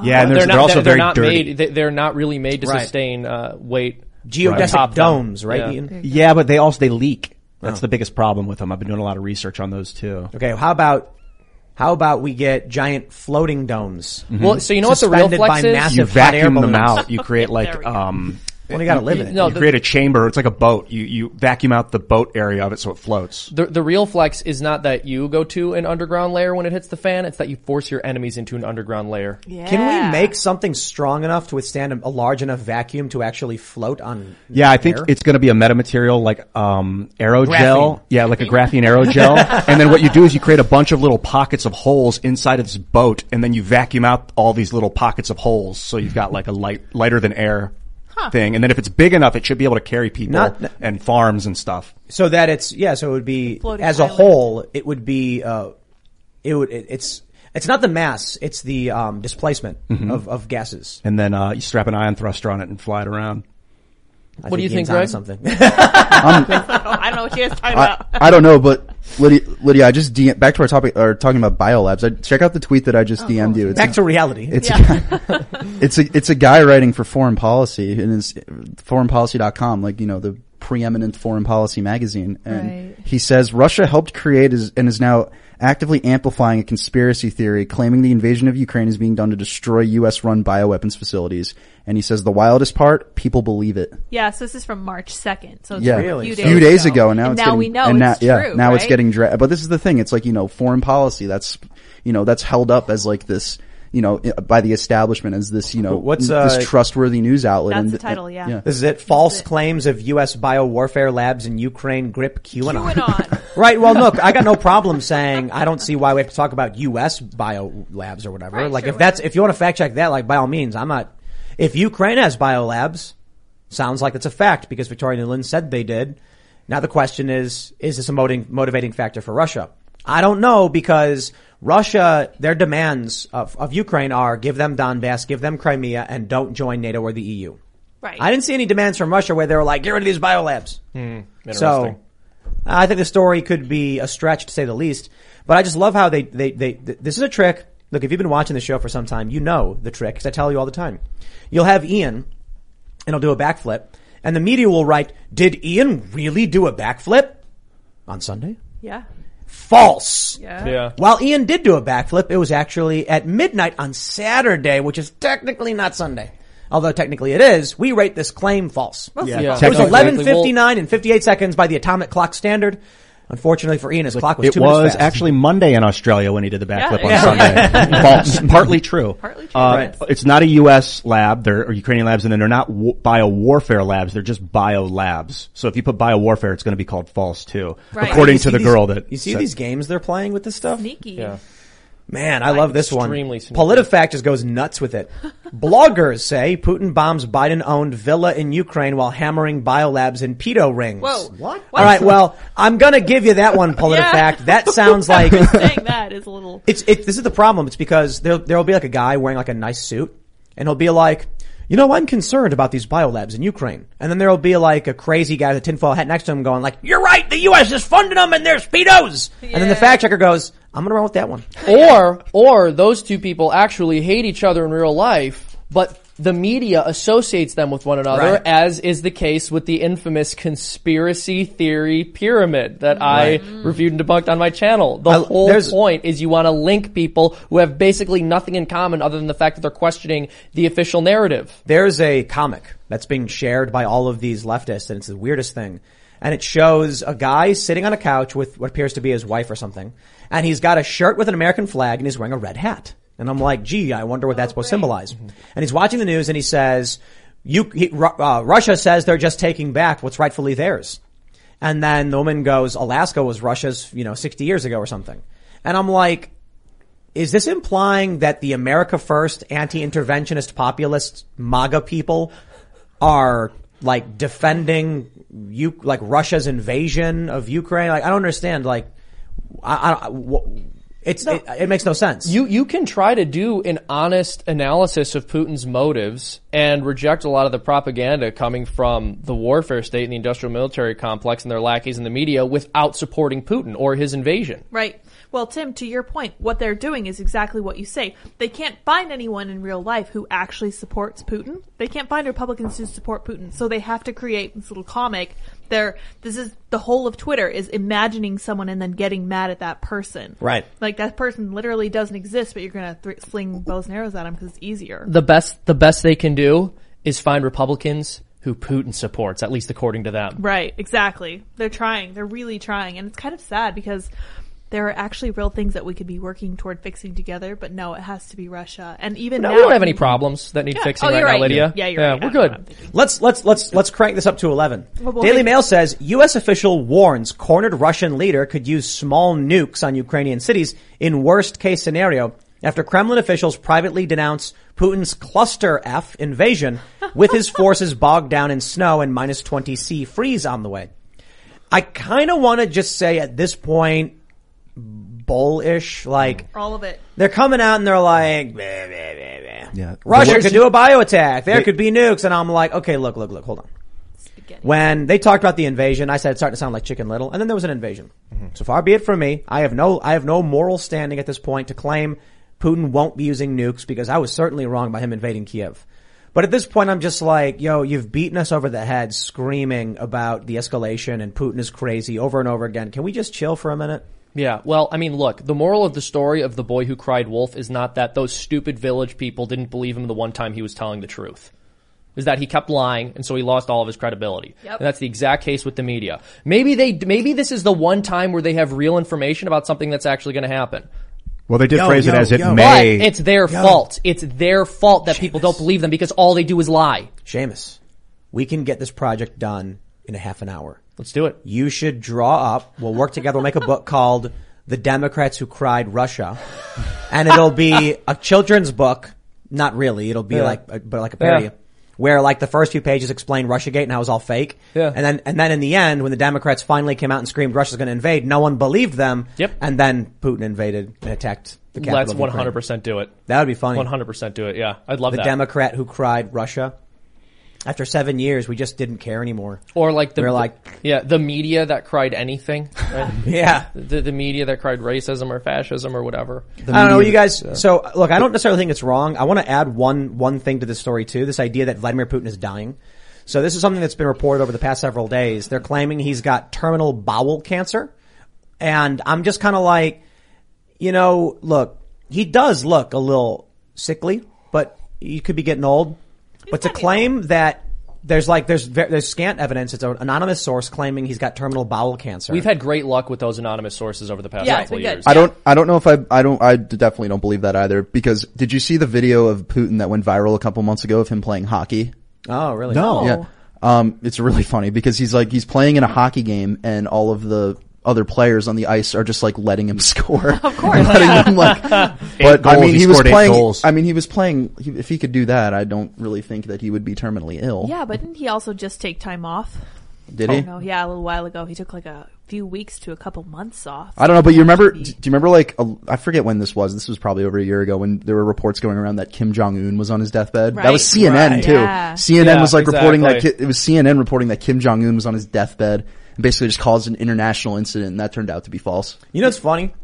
Yeah, and they're not, they're also they're, very not dirty. made. They, they're not really made to Right. sustain uh, weight. Geodesic Top down. domes, right, Yeah. Ian? Yeah, but they also they leak. That's Oh. the biggest problem with them. I've been doing a lot of research on those too. Okay, how about how about we get giant floating domes? Well, so you know what the real Suspended flex by is? You massive hot air vacuum them balloons. out. You create like There we go. um. Well, you gotta live in it. No, you the- create a chamber. It's like a boat. You you vacuum out the boat area of it so it floats. The the real flex is not that you go to an underground layer when it hits the fan. It's that you force your enemies into an underground layer. Yeah. Can we make something strong enough to withstand a, a large enough vacuum to actually float on? Yeah, I think air? it's going to be a metamaterial like um, aerogel. Graphene. Yeah, like a graphene aerogel. and then what you do is you create a bunch of little pockets of holes inside of this boat, and then you vacuum out all these little pockets of holes. So you've got like a light, lighter than air thing. And then if it's big enough, it should be able to carry people Not- and farms and stuff. so that it's yeah. So it would be Floating as a whole. It would be uh, it would it, it's it's not the mass. It's the um, displacement Mm-hmm. of of gases. And then uh, you strap an ion thruster on it and fly it around. I What do you think, onto Greg? Something. I don't know what you guys talking I, about. I don't know, but Lydia, Lydia, I just DM, back to our topic, or talking about biolabs. I check out the tweet that I just oh, DM'd you. It's Back a, to reality. it's a, it's a it's a guy writing for Foreign Policy and it's foreignpolicy.com, like you know the preeminent foreign policy magazine, and Right. he says Russia helped create is, and is now actively amplifying a conspiracy theory claiming the invasion of Ukraine is being done to destroy U.S. run bioweapons facilities. And he says the wildest part, people believe it. Yeah, so this is from March 2nd. So it's Yeah, a few days, few days ago, and now it's now getting, we know and now, it's yeah, true. now it's getting dra- But this is the thing; it's like you know, foreign policy. That's you know, that's held up as like this, you know, by the establishment as this, you know, What's, uh, this trustworthy news outlet. That's and the title, yeah. This is it. False claims of U.S. biowarfare labs in Ukraine grip QAnon. QAnon. right. Well, look, I got no problem saying I don't see why we have to talk about U.S. bio labs or whatever. Right, like sure, if that's if you want to fact check that, like by all means, I'm not. If Ukraine has bio labs, sounds like it's a fact because Victoria Nuland said they did. Now the question is, is this a motivating, motivating factor for Russia? I don't know because Russia, their demands of, of Ukraine are give them Donbass, give them Crimea, and don't join NATO or the EU. Right. I didn't see any demands from Russia where they were like, get rid of these biolabs. Hmm. So I think the story could be a stretch to say the least. But I just love how they, they, they, th- this is a trick. Look, if you've been watching the show for some time, you know the trick because I tell you all the time. You'll have Ian and he'll do a backflip and the media will write, did Ian really do a backflip on Sunday? Yeah. False. Yeah. Yeah. While Ian did do a backflip, it was actually at midnight on Saturday, which is technically not Sunday. Although technically it is, we rate this claim false. Yeah. It was 11.59 and 58 seconds by the atomic clock standard. Unfortunately for Ian, his clock was It two minutes was fast. actually Monday in Australia when he did the backflip Yeah, on yeah. Sunday. False. Partly true. Partly true, Uh, right. It's not a U.S. lab, they're or Ukrainian labs, and then they're not w- bio warfare labs. They're just bio labs. So if you put bio warfare, it's going to be called false too, Right. according to the these- girl that You see said- these games they're playing with this stuff? Sneaky. Yeah. Man, I love this one. Extremely sneaky. PolitiFact just goes nuts with it. Bloggers say Putin bombs Biden-owned villa in Ukraine while hammering biolabs in pedo rings. Whoa. What? All right, well, I'm gonna give you that one, PolitiFact. That sounds like Saying that is a little. it's it. This is the problem. It's because there there will be like a guy wearing like a nice suit, and he'll be like, you know, I'm concerned about these biolabs in Ukraine, and then there will be like a crazy guy with a tinfoil hat next to him going like, you're right, the U.S. is funding them and they're speedos, and then the fact checker goes, I'm gonna run with that one. or or those two people actually hate each other in real life, but the media associates them with one another, Right. as is the case with the infamous conspiracy theory pyramid that mm. I reviewed and debunked on my channel. The I- whole point is you want to link people who have basically nothing in common other than the fact that they're questioning the official narrative. There's a comic that's being shared by all of these leftists, and it's the weirdest thing. And it shows a guy sitting on a couch with what appears to be his wife or something, and he's got a shirt with an American flag, and he's wearing a red hat. And I'm like, gee, I wonder what that's supposed to symbolize. And he's watching the news, and he says, "You, he, uh, Russia says they're just taking back what's rightfully theirs." And then the woman goes, "Alaska was Russia's, you know, 60 years ago or something." And I'm like, is this implying that the America First anti-interventionist populist MAGA people are like defending you, like Russia's invasion of Ukraine? Like, I don't understand. Like, I, I, wh- it's, it, it makes no sense. You you can try to do an honest analysis of Putin's motives and reject a lot of the propaganda coming from the warfare state and the industrial military complex and their lackeys in the media without supporting Putin or his invasion. Right. Well, Tim, to your point, what they're doing is exactly what you say. They can't find anyone in real life who actually supports Putin. They can't find Republicans who support Putin. So they have to create this little comic. They're, this is the whole of Twitter is imagining someone and then getting mad at that person. Right. Like that person literally doesn't exist, but you're going to th- sling bows and arrows at him because it's easier. The best the best they can do is find Republicans who Putin supports, at least according to them. Right, exactly. They're trying. They're really trying. And it's kind of sad because there are actually real things that we could be working toward fixing together, but no, it has to be Russia. And even No, now, we don't have any problems that need Yeah. fixing Oh, right you're now, right. Lydia. Yeah, you're right. We're good. Let's let's let's let's crank this up to eleven. Well, well, Daily maybe- Mail says U.S. official warns cornered Russian leader could use small nukes on Ukrainian cities in worst case scenario after Kremlin officials privately denounce Putin's cluster F invasion with his forces bogged down in snow and minus twenty C freeze on the way. I kind of want to just say at this point, bullish, like all of it. they're coming out and they're like, "Bleh, bleh, bleh, bleh." Yeah. Russia could do a bio attack. There They- could be nukes. And I'm like, okay, look, look, look, hold on. When they talked about the invasion, I said it's starting to sound like Chicken Little, and then there was an invasion. So far be it from me. I have no, I have no moral standing at this point to claim Putin won't be using nukes because I was certainly wrong by him invading Kiev. But at this point, I'm just like, yo, you've beaten us over the head screaming about the escalation and Putin is crazy over and over again. Can we just chill for a minute? Yeah, well, I mean, look, the moral of the story of the boy who cried wolf is not that those stupid village people didn't believe him the one time he was telling the truth. Is that he kept lying, and so he lost all of his credibility. Yep. And that's the exact case with the media. Maybe they, maybe this is the one time where they have real information about something that's actually going to happen. Well, they did Yo, phrase it yo, as it may. But it's their fault. It's their fault that people don't believe them because all they do is lie. Seamus, we can get this project done in a half an hour. Let's do it. You should draw up. We'll work together. We'll make a book called "The Democrats Who Cried Russia," and it'll be a children's book. Not really. It'll be Yeah. like, a, but like a parody, Yeah. where like the first few pages explained Russiagate and how it was all fake. Yeah. And then, and then in the end, when the Democrats finally came out and screamed Russia's going to invade, no one believed them. Yep. And then Putin invaded and attacked the capital. Let's 100% do it. That would be funny. 100% do it. Yeah, I'd love the that. Democrat who cried Russia. After seven years, we just didn't care anymore. Or like the We're like- yeah, the media that cried anything. right? Yeah. the, the media that cried racism or fascism or whatever. I don't know, you guys. So look, I don't necessarily think it's wrong. I want to add one one thing to this story too. This idea that Vladimir Putin is dying. So this is something that's been reported over the past several days. They're claiming he's got terminal bowel cancer, and I'm just kind of like, you know, look, he does look a little sickly, but he could be getting old. But to claim that. There's like there's ve- there's scant evidence. It's an anonymous source claiming he's got terminal bowel cancer. We've had great luck with those anonymous sources over the past Yeah, it's couple of been good. years. I don't. I don't know if I. I don't. I definitely don't believe that either. Because did you see the video of Putin that went viral a couple months ago of him playing hockey? oh really? No. Yeah. Um, it's really funny because he's like he's playing in a hockey game and all of the other players on the ice are just like letting him score. Of course, letting yeah. him like. But Eight I mean, he he, was playing. goals. I mean, he was playing. He, if he could do that, I don't really think that he would be terminally ill. Yeah, but didn't he also just take time off? Did Oh, he? no, yeah, a little while ago. He took like a few weeks to a couple months off. I don't know, but you remember? TV. Do you remember like a, I forget when this was? This was probably over a year ago when there were reports going around that Kim Jong Un was on his deathbed. That was CNN Right. too. Yeah. CNN Yeah, was like reporting that it was CNN reporting that Kim Jong Un was on his deathbed and basically just caused an international incident, and that turned out to be false. You know it's funny?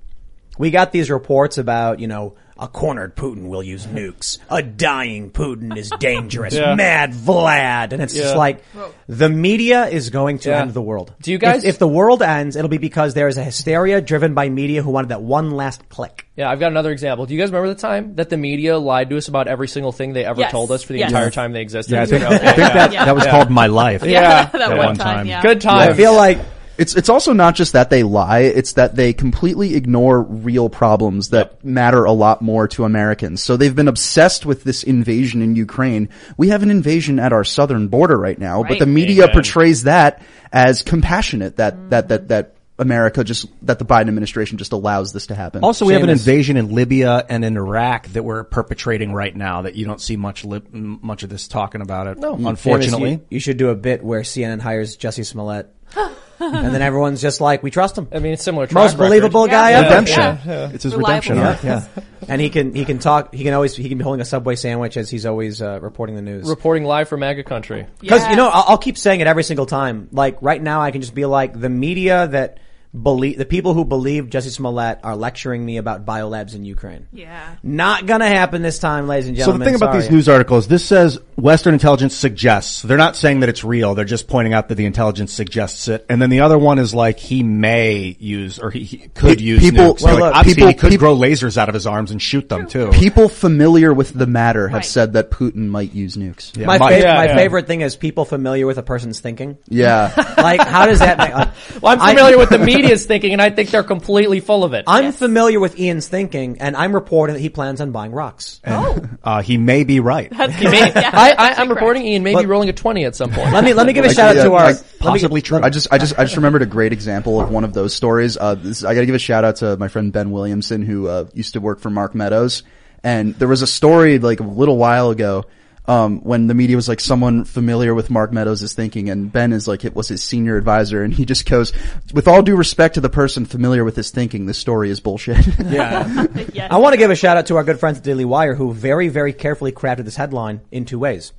We got these reports about, you know, a cornered Putin will use nukes. A dying Putin is dangerous. Yeah. Mad Vlad. And it's just like, the media is going to Yeah. end the world. Do you guys- If, if the world ends, it'll be because there is a hysteria driven by media who wanted that one last click. Yeah, I've got another example. Do you guys remember the time that the media lied to us about every single thing they ever Yes. told us for the Yes. entire time they existed? Yeah, I think, You know? I think that, Yeah. that was Yeah. called My Life. Yeah. that At one, one time, time. yeah. Good I feel like, It's it's also not just that they lie; it's that they completely ignore real problems that matter a lot more to Americans. So they've been obsessed with this invasion in Ukraine. We have an invasion at our southern border right now, but the media Amen. portrays that as compassionate. That that that that America just that the Biden administration just allows this to happen. Also, we have an Seamus. invasion in Libya and in Iraq that we're perpetrating right now that you don't see much li- much of this talking about it. No, unfortunately. Seamus, you, you should do a bit where CNN hires Jussie Smollett. and then everyone's just like, we trust him. I mean, similar. track Most record. believable guy Yeah. ever. redemption. Yeah. It's his Reliable redemption arc. Yeah. And he can, he can talk, he can always, he can be holding a Subway sandwich as he's always, uh, reporting the news. Reporting live from MAGA country. Because you know, Yes. I'll, I'll keep saying it every single time. Like right now, I can just be like the media that believe the people who believe Jussie Smollett are lecturing me about biolabs in Ukraine. Yeah. Not gonna happen this time, ladies and gentlemen. So the gentlemen. thing about these news articles, this says Western intelligence suggests. They're not saying that it's real. They're just pointing out that the intelligence suggests it. And then the other one is like he may use or he, he could Pe- use people- nukes. well, like, look, people- he could peop- grow lasers out of his arms and shoot them too. People familiar with the matter have Right. said that Putin might use nukes. Yeah, my, my- fav- yeah, my yeah. favorite thing is people familiar with a person's thinking. Yeah. Like, how does that make? Like, Well, I'm familiar with the media's thinking, and I think they're completely full of it. I'm familiar with Ian's thinking, and I'm reporting that he plans on buying rocks. Uh, he may be right. He may- I, I, I'm reporting Ian may be rolling a 20 at some point. Let me let me give a Like, shout out to our like, Possibly true. I just, I just, I just remembered a great example of one of those stories. Uh, this, I got to give a shout out to my friend Ben Williamson, who uh, used to work for Mark Meadows, and there was a story like a little while ago. Um, when the media was like someone familiar with Mark Meadows' is thinking and Ben is like, it was his senior advisor and he just goes, with all due respect to the person familiar with his thinking, this story is bullshit. Yeah. Yes. I want to give a shout out to our good friends at Daily Wire who very, very carefully crafted this headline in two ways.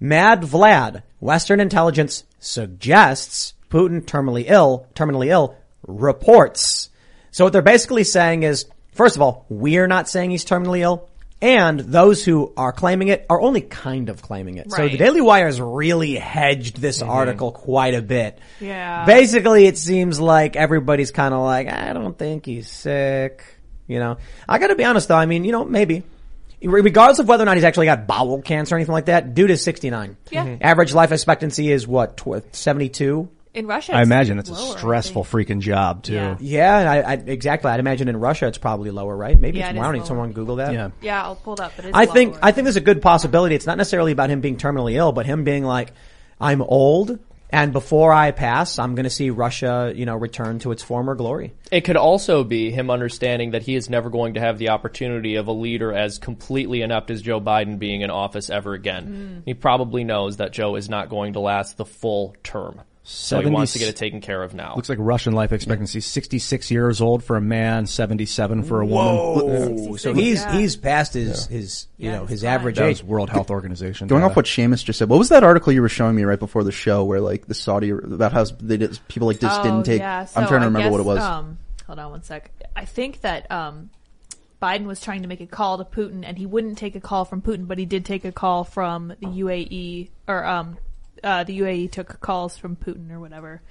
Mad Vlad, Western intelligence suggests Putin terminally ill, terminally ill, reports. So what they're basically saying is, first of all, we're not saying he's terminally ill. And those who are claiming it are only kind of claiming it. So the Daily Wire has really hedged this article quite a bit. Yeah. Basically, it seems like everybody's kind of like, I don't think he's sick. You know, I got to be honest though. I mean, you know, maybe. Regardless of whether or not he's actually got bowel cancer or anything like that, dude is 69. Yeah. Mhm. Average life expectancy is what, tw- 72? In Russia, I imagine it's a lower, I stressful freaking job too. Yeah. Yeah, I, I, exactly. I'd imagine in Russia it's probably lower, right? Maybe Yeah, it's, it why don't need someone Google that? Yeah. Yeah, I'll pull it up. But it's I think lower. I think there's a good possibility. It's not necessarily about him being terminally ill, but him being like, I'm old. And before I pass, I'm going to see Russia, you know, return to its former glory. It could also be him understanding that he is never going to have the opportunity of a leader as completely inept as Joe Biden being in office ever again. Mm. He probably knows that Joe is not going to last the full term. So he 70 wants to get it taken care of now. Looks like Russian life expectancy 66 years old for a man, 77 for a Whoa. woman. So he's he's past his his you know his average age. World Health Organization. Going data. off what Seamus just said, what was that article you were showing me right before the show where like the Saudi about how they did, people like just oh, didn't take? Yeah. I'm trying to I remember what it was. Um, hold on one sec. I think that um, Biden was trying to make a call to Putin, and he wouldn't take a call from Putin, but he did take a call from the UAE, or um, uh, the UAE took calls from Putin or whatever.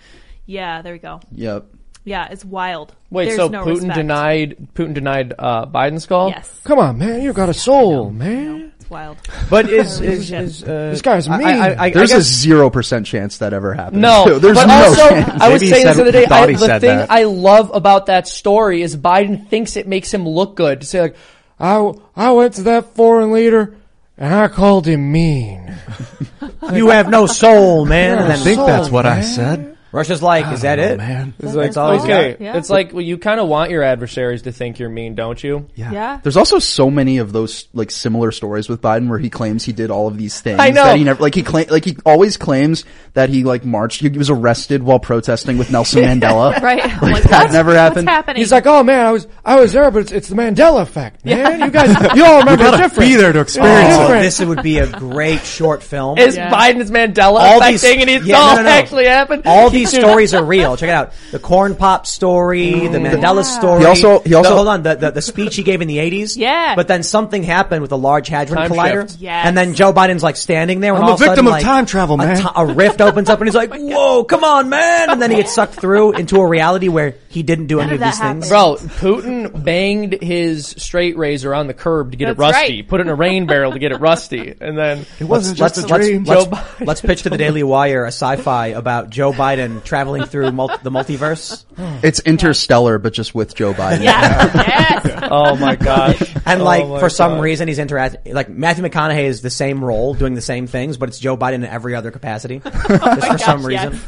Yeah, there we go. yep. Yeah, it's wild. Wait, There's so no Putin respect. denied Putin denied uh, Biden's call? Yes. Come on, man, you got a soul, man. It's wild. But is is, is uh, This guy's I- mean. I, I, I There's a guess- zero percent chance that ever happened. No, there's but no also chance. I was Maybe he saying this the other day. I, the thing that. I love about that story is Biden thinks it makes him look good to say like, I I went to that foreign leader and I called him mean. you have no soul, man. And I then think that's what I said. Russia's like, is that it? man. It's like, it's all he's Okay, got. Yeah. it's like well, you kind of want your adversaries to think you're mean, don't you? Yeah. Yeah. There's also so many of those like similar stories with Biden where he claims he did all of these things. I know. That he never like he claim like he always claims that he like marched. He was arrested while protesting with Nelson Mandela. Right. Like, like, that never happened. What's happening? He's like, oh man, I was I was there, but it's, it's the Mandela effect, man. You guys, you all remember gotta different. be there to experience Oh, it. this would be a great short film. Is Yeah. Biden's Mandela All effect these- thing, and it's yeah, all no, no, no. actually happened. All these stories are real. Check it out. The corn pop story, the Mandela story. He also- he also- The- hold on. The, the the speech he gave in the eighties. Yeah. But then something happened with the Large Hadron Time Collider. shift. Yes. And then Joe Biden's like standing there. I'm all a victim sudden, of like, time travel, a man. ti- A, rift opens up and he's like, "Whoa, come on, man!" And then he gets sucked through into a reality where he didn't do any of of that these things. Bro, Putin banged his straight razor on the curb to get it rusty. right. Put it in a rain barrel to get it rusty, and then It wasn't let's, just a let's, dream. let's, Joe Biden. let's pitch to the Daily Wire a sci-fi about Joe Biden traveling through mul- the multiverse. It's Interstellar, but just with Joe Biden. yeah. yes. oh my gosh, And Oh like my for some reason he's interacting like Matthew McConaughey is the same role doing the same things, but it's Joe Biden in every other capacity. Oh just for some reason. yes.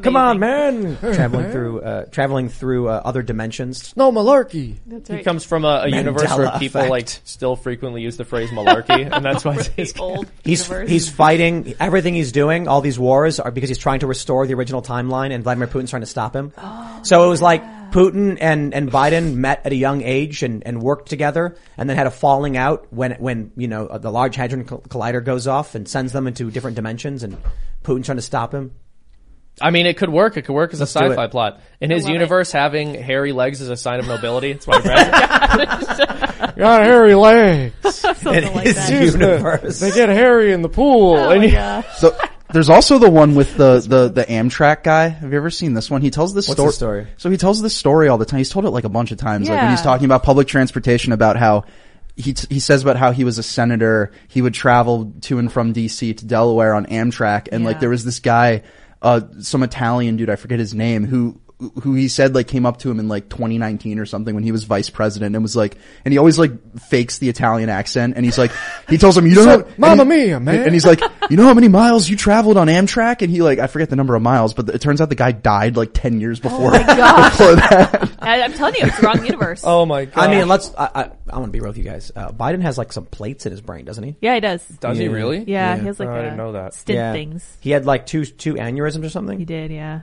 Come on, man! traveling through uh, traveling through uh, other dimensions. no malarkey. That's He comes from a, a universe where people effect. like still frequently use the phrase malarkey, and that's why it's old He's universe. he's fighting everything he's doing. All these wars are because he's trying to restore the original timeline, and Vladimir Putin's trying to stop him. so it was like Putin and, and Biden met at a young age and, and worked together, and then had a falling out when when you know the Large Hadron Collider goes off and sends them into different dimensions, and Putin's trying to stop him. I mean, it could work. It could work as a sci-fi plot. In his love universe, having hairy legs is a sign of nobility. That's why Brad Got hairy legs. Something in like his that. universe. They get hairy in the pool. Oh and my gosh. So there's also the one with the, the, the Amtrak guy. Have you ever seen this one? He tells this What's story. the story? So he tells this story all the time. He's told it like a bunch of times. Like when he's talking about public transportation, about how he t- he says about how he was a senator. He would travel to and from D.C. to Delaware on Amtrak, and like there was this guy, uh, some Italian dude, I forget his name, who who he said like came up to him in like 2019 or something when he was vice president and was like, and he always like fakes the Italian accent, and he's like, he tells him, you know, So, and Mamma he- mia, man. and he's like, you know how many miles you traveled on Amtrak? And he like, I forget the number of miles, but it turns out the guy died like 10 years before, my before that. I, I'm telling you, it's the wrong universe. oh my god! I mean, let's. I, I, I want to be real with you guys. Uh, Biden has like some plates in his brain, doesn't he? Yeah, he does. does he really? Yeah, Yeah. he has like Oh, a I didn't know that. stint things. He had like two two aneurysms or something. He did, yeah.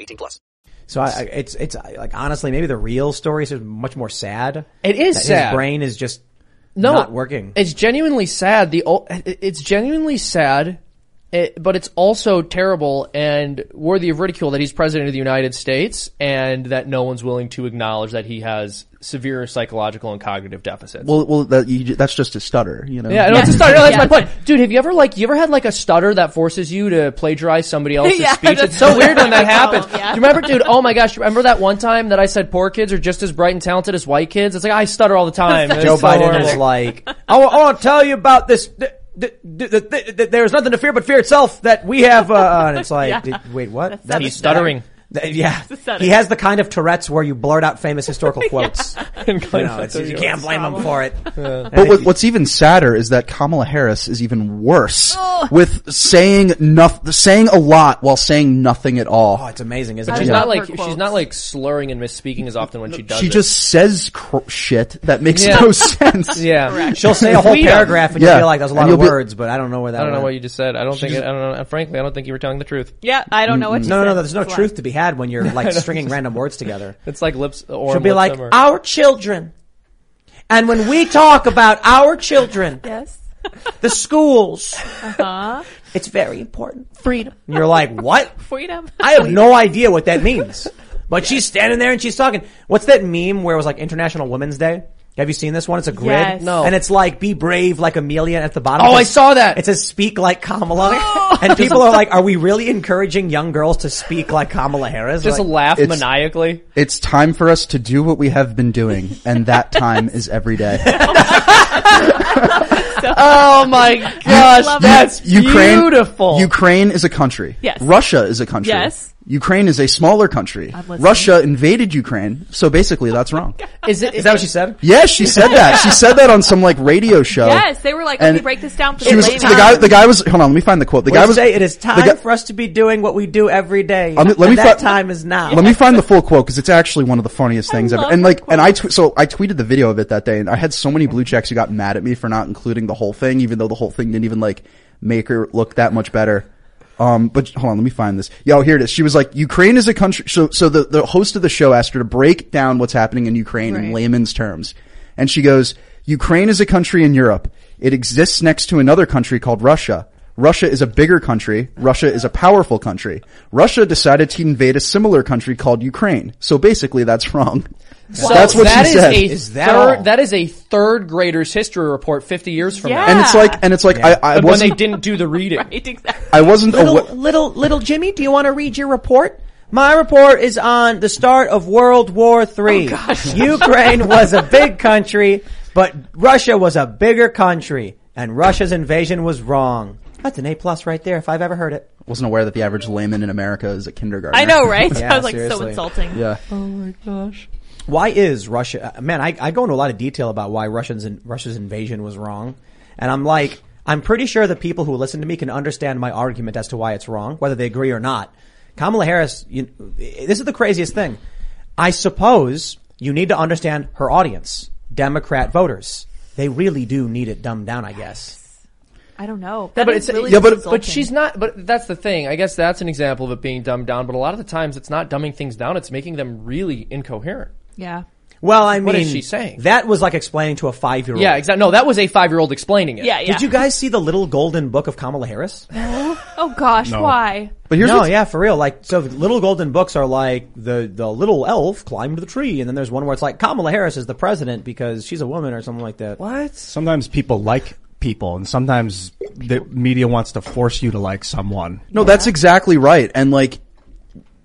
18 plus. So I, I, it's it's like honestly, maybe the real story is much more sad. It is that sad. His brain is just no, not working. It's genuinely sad. The ul- it's genuinely sad, it, but it's also terrible and worthy of ridicule that he's president of the United States and that no one's willing to acknowledge that he has severe psychological and cognitive deficits. Well, well, that, you, that's just a stutter, you know. Yeah, no, it's a stutter. No, that's my point, dude. Have you ever like you ever had like a stutter that forces you to plagiarize somebody else's Yeah, speech? It's so weird when that happens. yeah. Do you remember, dude? Oh my gosh, remember that one time that I said poor kids are just as bright and talented as white kids? It's like I stutter all the time. Joe so Biden horrible. is like, I want to tell you about this. th- th- th- th- th- th- there's nothing to fear but fear itself that we have. Uh, and it's like, Yeah. did- wait, what? That's He's stuttering. That- yeah, he has the kind of Tourette's where you blurt out famous historical quotes. you know, it's, you can't blame him for it. But what, what's even sadder is that Kamala Harris is even worse Oh. with saying nothing, saying a lot while saying nothing at all. Oh, it's amazing, isn't She's it? not like she's not like slurring and misspeaking as often when she does she it. just says cr- shit that makes Yeah. no sense. yeah. She'll say a whole Tweet 'em. paragraph and Yeah. you feel like there's a lot of you'll be- words, but I don't know where that I don't know what you just said. I don't think. it, I don't know. Frankly, I don't think you were telling the truth. Yeah, I don't know what you No, no, no, there's no truth to be had when you're like stringing random words together. It's like lips or She'll be lip like, simmer. our children. And when we talk about our children, Yes. the schools, Uh-huh. it's very important. Freedom. And you're like, what? Freedom. I have no idea what that means. But she's standing there and she's talking. What's that meme where it was like International Women's Day? Have you seen this one? It's a grid. Yes. No. And it's like, be brave like Amelia at the bottom. Oh, I saw that. It says speak like Kamala. and people are like, are we really encouraging young girls to speak like Kamala Harris? just Like, laugh It's- maniacally. It's time for us to do what we have been doing, and that time is every day. Oh my gosh, that's Ukraine, beautiful. Ukraine is a country. Yes. Russia is a country. Yes. Ukraine is a smaller country. Russia invaded Ukraine, so basically that's wrong. is it? Is that what she said? Yes, she said that. She said that on some like radio show. Yes, they were like, let And me break this down for She the was, the guy, the guy was, hold on, let me find the quote. The guy We was, say it is time guy- for us to be doing what we do every day. Um, let me- let and me that fi- time is now. Let me find the full quote because it's actually one of the funniest things ever. And like, and I tw- so I tweeted the video of it that day, and I had so many blue checks who got mad at me for not including the whole thing, even though the whole thing didn't even like make her look that much better. Um, but hold on, let me find this. Yo, here it is. She was like, Ukraine is a country. So, so the, the host of the show asked her to break down what's happening in Ukraine in layman's terms. And she goes, Ukraine is a country in Europe. It exists next to another country called Russia. Russia is a bigger country. Russia is a powerful country. Russia decided to invade a similar country called Ukraine. So basically that's wrong. So that's what that she is said. a Is that third. all? That is a third grader's history report fifty years from Yeah. now. and it's like, and it's like, I, I when they didn't do the reading. Right, exactly. I wasn't little, awa- little, little Jimmy, do you want to read your report? My report is on the start of World War Three. Oh, Ukraine was a big country, but Russia was a bigger country, and Russia's invasion was wrong. That's an A plus right there, if I've ever heard it. wasn't aware that the average layman in America is a kindergarten. I know, right? Yeah, I was like so insulting. Yeah. Oh my gosh. Why is Russia? uh, Man, I, I go into a lot of detail about why Russians in, Russia's invasion was wrong, and I'm like, I'm pretty sure the people who listen to me can understand my argument as to why it's wrong, whether they agree or not. Kamala Harris, you, this is the craziest thing. I suppose you need to understand her audience, Democrat voters. They really do need it dumbed down, I guess. I don't know. Yeah, That but it's really yeah, but insulting. but she's not. But that's the thing. I guess that's an example of it being dumbed down. But a lot of the times, it's not dumbing things down. It's making them really incoherent. Yeah. Well, I mean, What is she saying? That was like explaining to a five year old. Yeah, exactly. No, that was a five-year-old explaining it. Yeah, yeah. Did you guys see the little golden book of Kamala Harris? Oh gosh, why? But here's no, what's- yeah, for real. Like, so the little golden books are like the the little elf climbed the tree, and then there's one where it's like Kamala Harris is the president because she's a woman or something like that. What? Sometimes people like people, and sometimes the media wants to force you to like someone. No, that's exactly right. And like,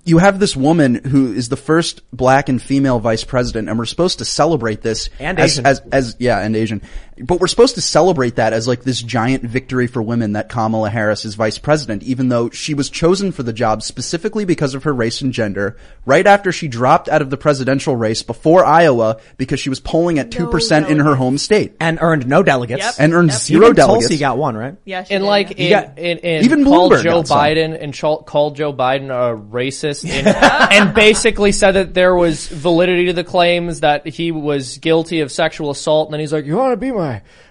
you have this woman who is the first black and female vice president, and we're supposed to celebrate this And as, Asian. as, as, yeah, and Asian, But we're supposed to celebrate that as like this giant victory for women that Kamala Harris is vice president, even though she was chosen for the job specifically because of her race and gender, right after she dropped out of the presidential race before Iowa because she was polling at 2% in her home state. And earned no delegates. Yep. And earned Yep. zero Even delegates. Tulsi got one, right? Yeah, she and did, like yeah. in, got- in, in Even called Bloomberg Joe. Biden and ch- called Joe Biden a racist and, and basically said that there was validity to the claims that he was guilty of sexual assault. And then he's like, "You want to be my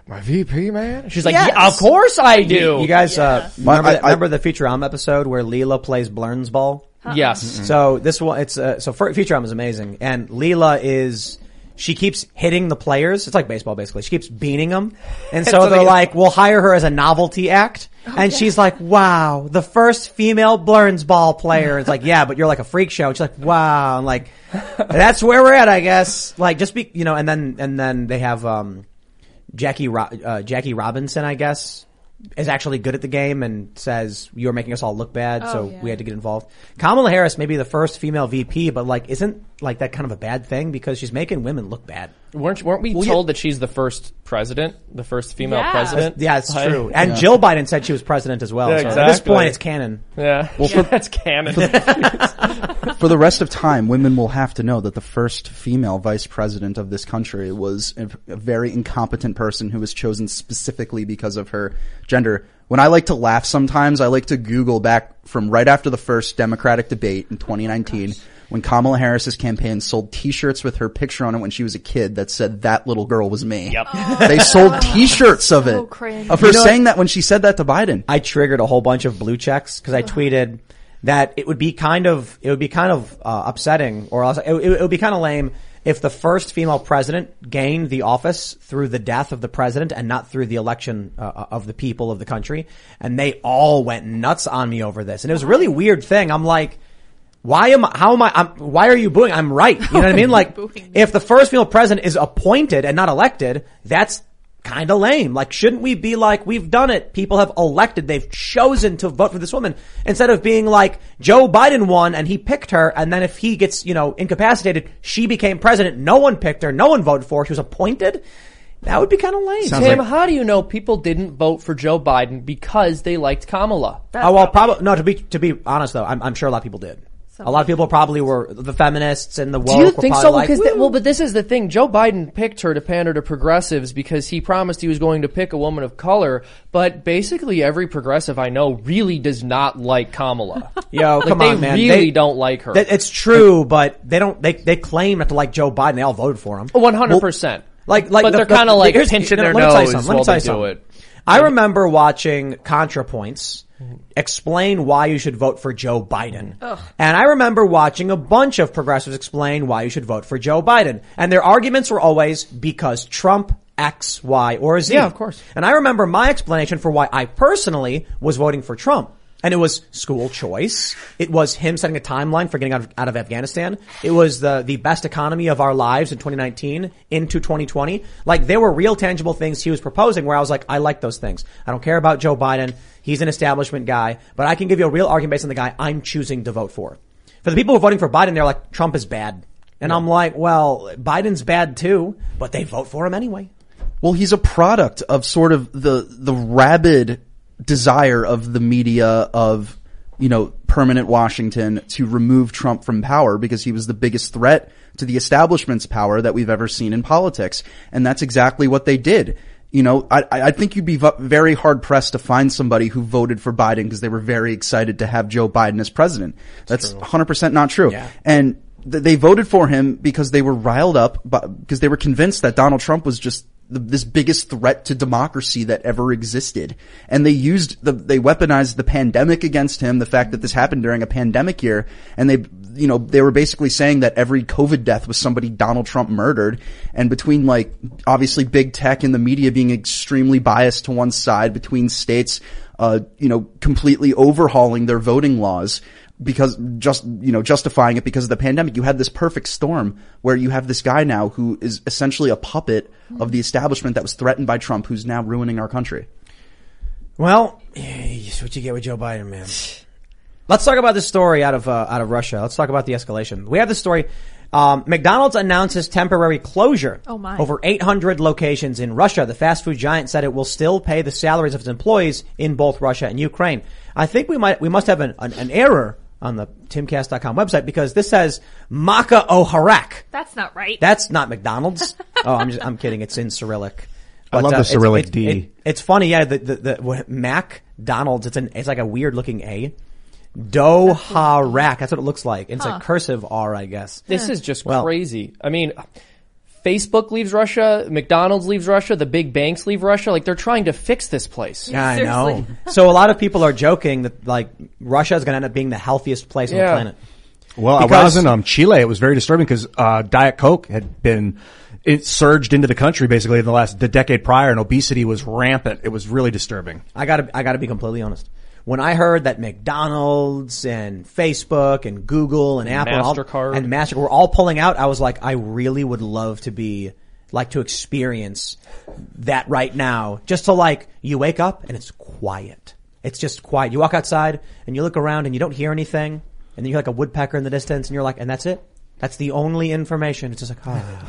my VP, man?" She's like, Yes. yeah, "Of course I do." You guys, uh, My- remember, I- the, I- remember the Futurama episode where Leela plays Blurns Ball? Yes. So this one, it's uh, so for, Futurama is amazing, and Leela is she keeps hitting the players. It's like baseball, basically. She keeps beating them, and so so they're like, "We'll hire her as a novelty act." and she's like, "Wow, the first female Blurns Ball player." It's like, "Yeah, but you're like a freak show." And she's like, "Wow," and like, that's where we're at, I guess. Like, just be, you know, and then and then they have um, Jackie Ro- uh, Jackie Robinson, I guess, is actually good at the game and says you're making us all look bad, Oh, so yeah. we had to get involved. Kamala Harris may be the first female VP, but like, isn't like that kind of a bad thing because she's making women look bad? Weren't weren't we Well, told that she's the first president, the first female Yeah. president? Yeah, it's Like- true. And Jill Biden said she was president as well. Yeah, so at this point, it's canon. Yeah, well, for- that's canon. For the rest of time, women will have to know that the first female vice president of this country was a, a very incompetent person who was chosen specifically because of her gender. When I like to laugh sometimes, I like to Google back from right after the first Democratic debate in 2019 when Kamala Harris's campaign sold t-shirts with her picture on it when she was a kid that said that little girl was me. Yep. They sold t-shirts of So it. cringe. Of her You know- saying that when she said that to Biden. I triggered a whole bunch of blue checks because I tweeted that it would be kind of it would be kind of uh, upsetting, or else it, it, it would be kind of lame if the first female president gained the office through the death of the president and not through the election uh, of the people of the country, and they all went nuts on me over this, and it was a really weird thing. I'm like. Why am I, how am I, I'm, why are you booing? I'm right. You know what I mean? Like, if the first female president is appointed and not elected, that's kind of lame. Like, shouldn't we be like, we've done it. People have elected. They've chosen to vote for this woman instead of being like, Joe Biden won and he picked her. And then if he gets, you know, incapacitated, she became president. No one picked her. No one voted for her. She was appointed. That would be kind of lame. Tim, how do you know people didn't vote for Joe Biden because they liked Kamala? oh, well, probably, no, to be, to be honest though, I'm, I'm sure a lot of people did. A lot of people probably were the feminists and the woke. Do you think so? like, well, but this is the thing. Joe Biden picked her to pander to progressives because he promised he was going to pick a woman of color. But basically, every progressive I know really does not like Kamala. Yo, Like, come they on, man. really They- don't like her. That- it's true, but they don't. They they claim not to like Joe Biden. They all voted for him. Oh, one hundred percent. Like like, but the- they're the- kind of like pinching let their me tell you something. Let me tell you something. I remember watching ContraPoints explain why you should vote for Joe Biden. And I remember watching a bunch of progressives explain why you should vote for Joe Biden. And their arguments were always because Trump X, Y, or Z. Yeah, of course. And I remember my explanation for why I personally was voting for Trump. And it was school choice. It was him setting a timeline for getting out of, out of Afghanistan. It was the, the best economy of our lives in 2019 into 2020. Like there were real tangible things he was proposing where I was like, I like those things. I don't care about Joe Biden. He's an establishment guy, but I can give you a real argument based on the guy I'm choosing to vote for. For the people who are voting for Biden, they're like, Trump is bad. And I'm like, well, Biden's bad too, but they vote for him anyway. Well, he's a product of sort of the the rabid desire of the media of you know permanent Washington to remove Trump from power because he was the biggest threat to the establishment's power that we've ever seen in politics, and that's exactly what they did. You know, I, I think you'd be very hard pressed to find somebody who voted for Biden because they were very excited to have Joe Biden as president. That's 100% not true. Yeah. And th- they voted for him because they were riled up, by, because they were convinced that Donald Trump was just the, this biggest threat to democracy that ever existed. And they used the, they weaponized the pandemic against him, the fact that this happened during a pandemic year, and they, you know, they were basically saying that every COVID death was somebody Donald Trump murdered. And between like, obviously big tech and the media being extremely biased to one side, between states, uh, you know, completely overhauling their voting laws, because just you know justifying it because of the pandemic you had this perfect storm where you have this guy now who is essentially a puppet of the establishment that was threatened by Trump who's now ruining our country Well, it's what you get with Joe Biden, man. Let's talk about this story out of uh, out of Russia. Let's talk about the escalation. We have this story. Um, McDonald's announces temporary closure. Oh, my. Over 800 locations in Russia. The fast food giant said it will still pay the salaries of its employees in both Russia and Ukraine. I think we might we must have an, an, an error on the timcast.com website because this says Maka Oharak. That's not right. That's not McDonald's. oh, I'm just, I'm kidding. It's in Cyrillic. I love uh, the Cyrillic it's, D. it- it's funny, yeah. The the, the what, Mac Donald's. It's an it's like a weird looking A. Doharak. That's what it looks like. It's Huh. a cursive R, I guess. This is just Well- crazy. I mean, Facebook leaves Russia, McDonald's leaves Russia, the big banks leave Russia. Like they're trying to fix this place. Yeah, I know. so a lot of people are joking that like Russia is going to end up being the healthiest place on the Yeah. planet. Well, when I was in um, Chile, it was very disturbing because uh, Diet Coke had been it surged into the country basically in the last the decade prior, and obesity was rampant. It was really disturbing. I gotta, I gotta be completely honest. When I heard that McDonald's and Facebook and Google and, And Apple and all- MasterCard. and Mastercard were all pulling out, I was like, I really would love to be, like to experience that right now. Just to like, you wake up and it's quiet. It's just quiet. You walk outside and you look around and you don't hear anything. And then you hear like a woodpecker in the distance and you're like, and that's it? That's the only information. It's just like, ah.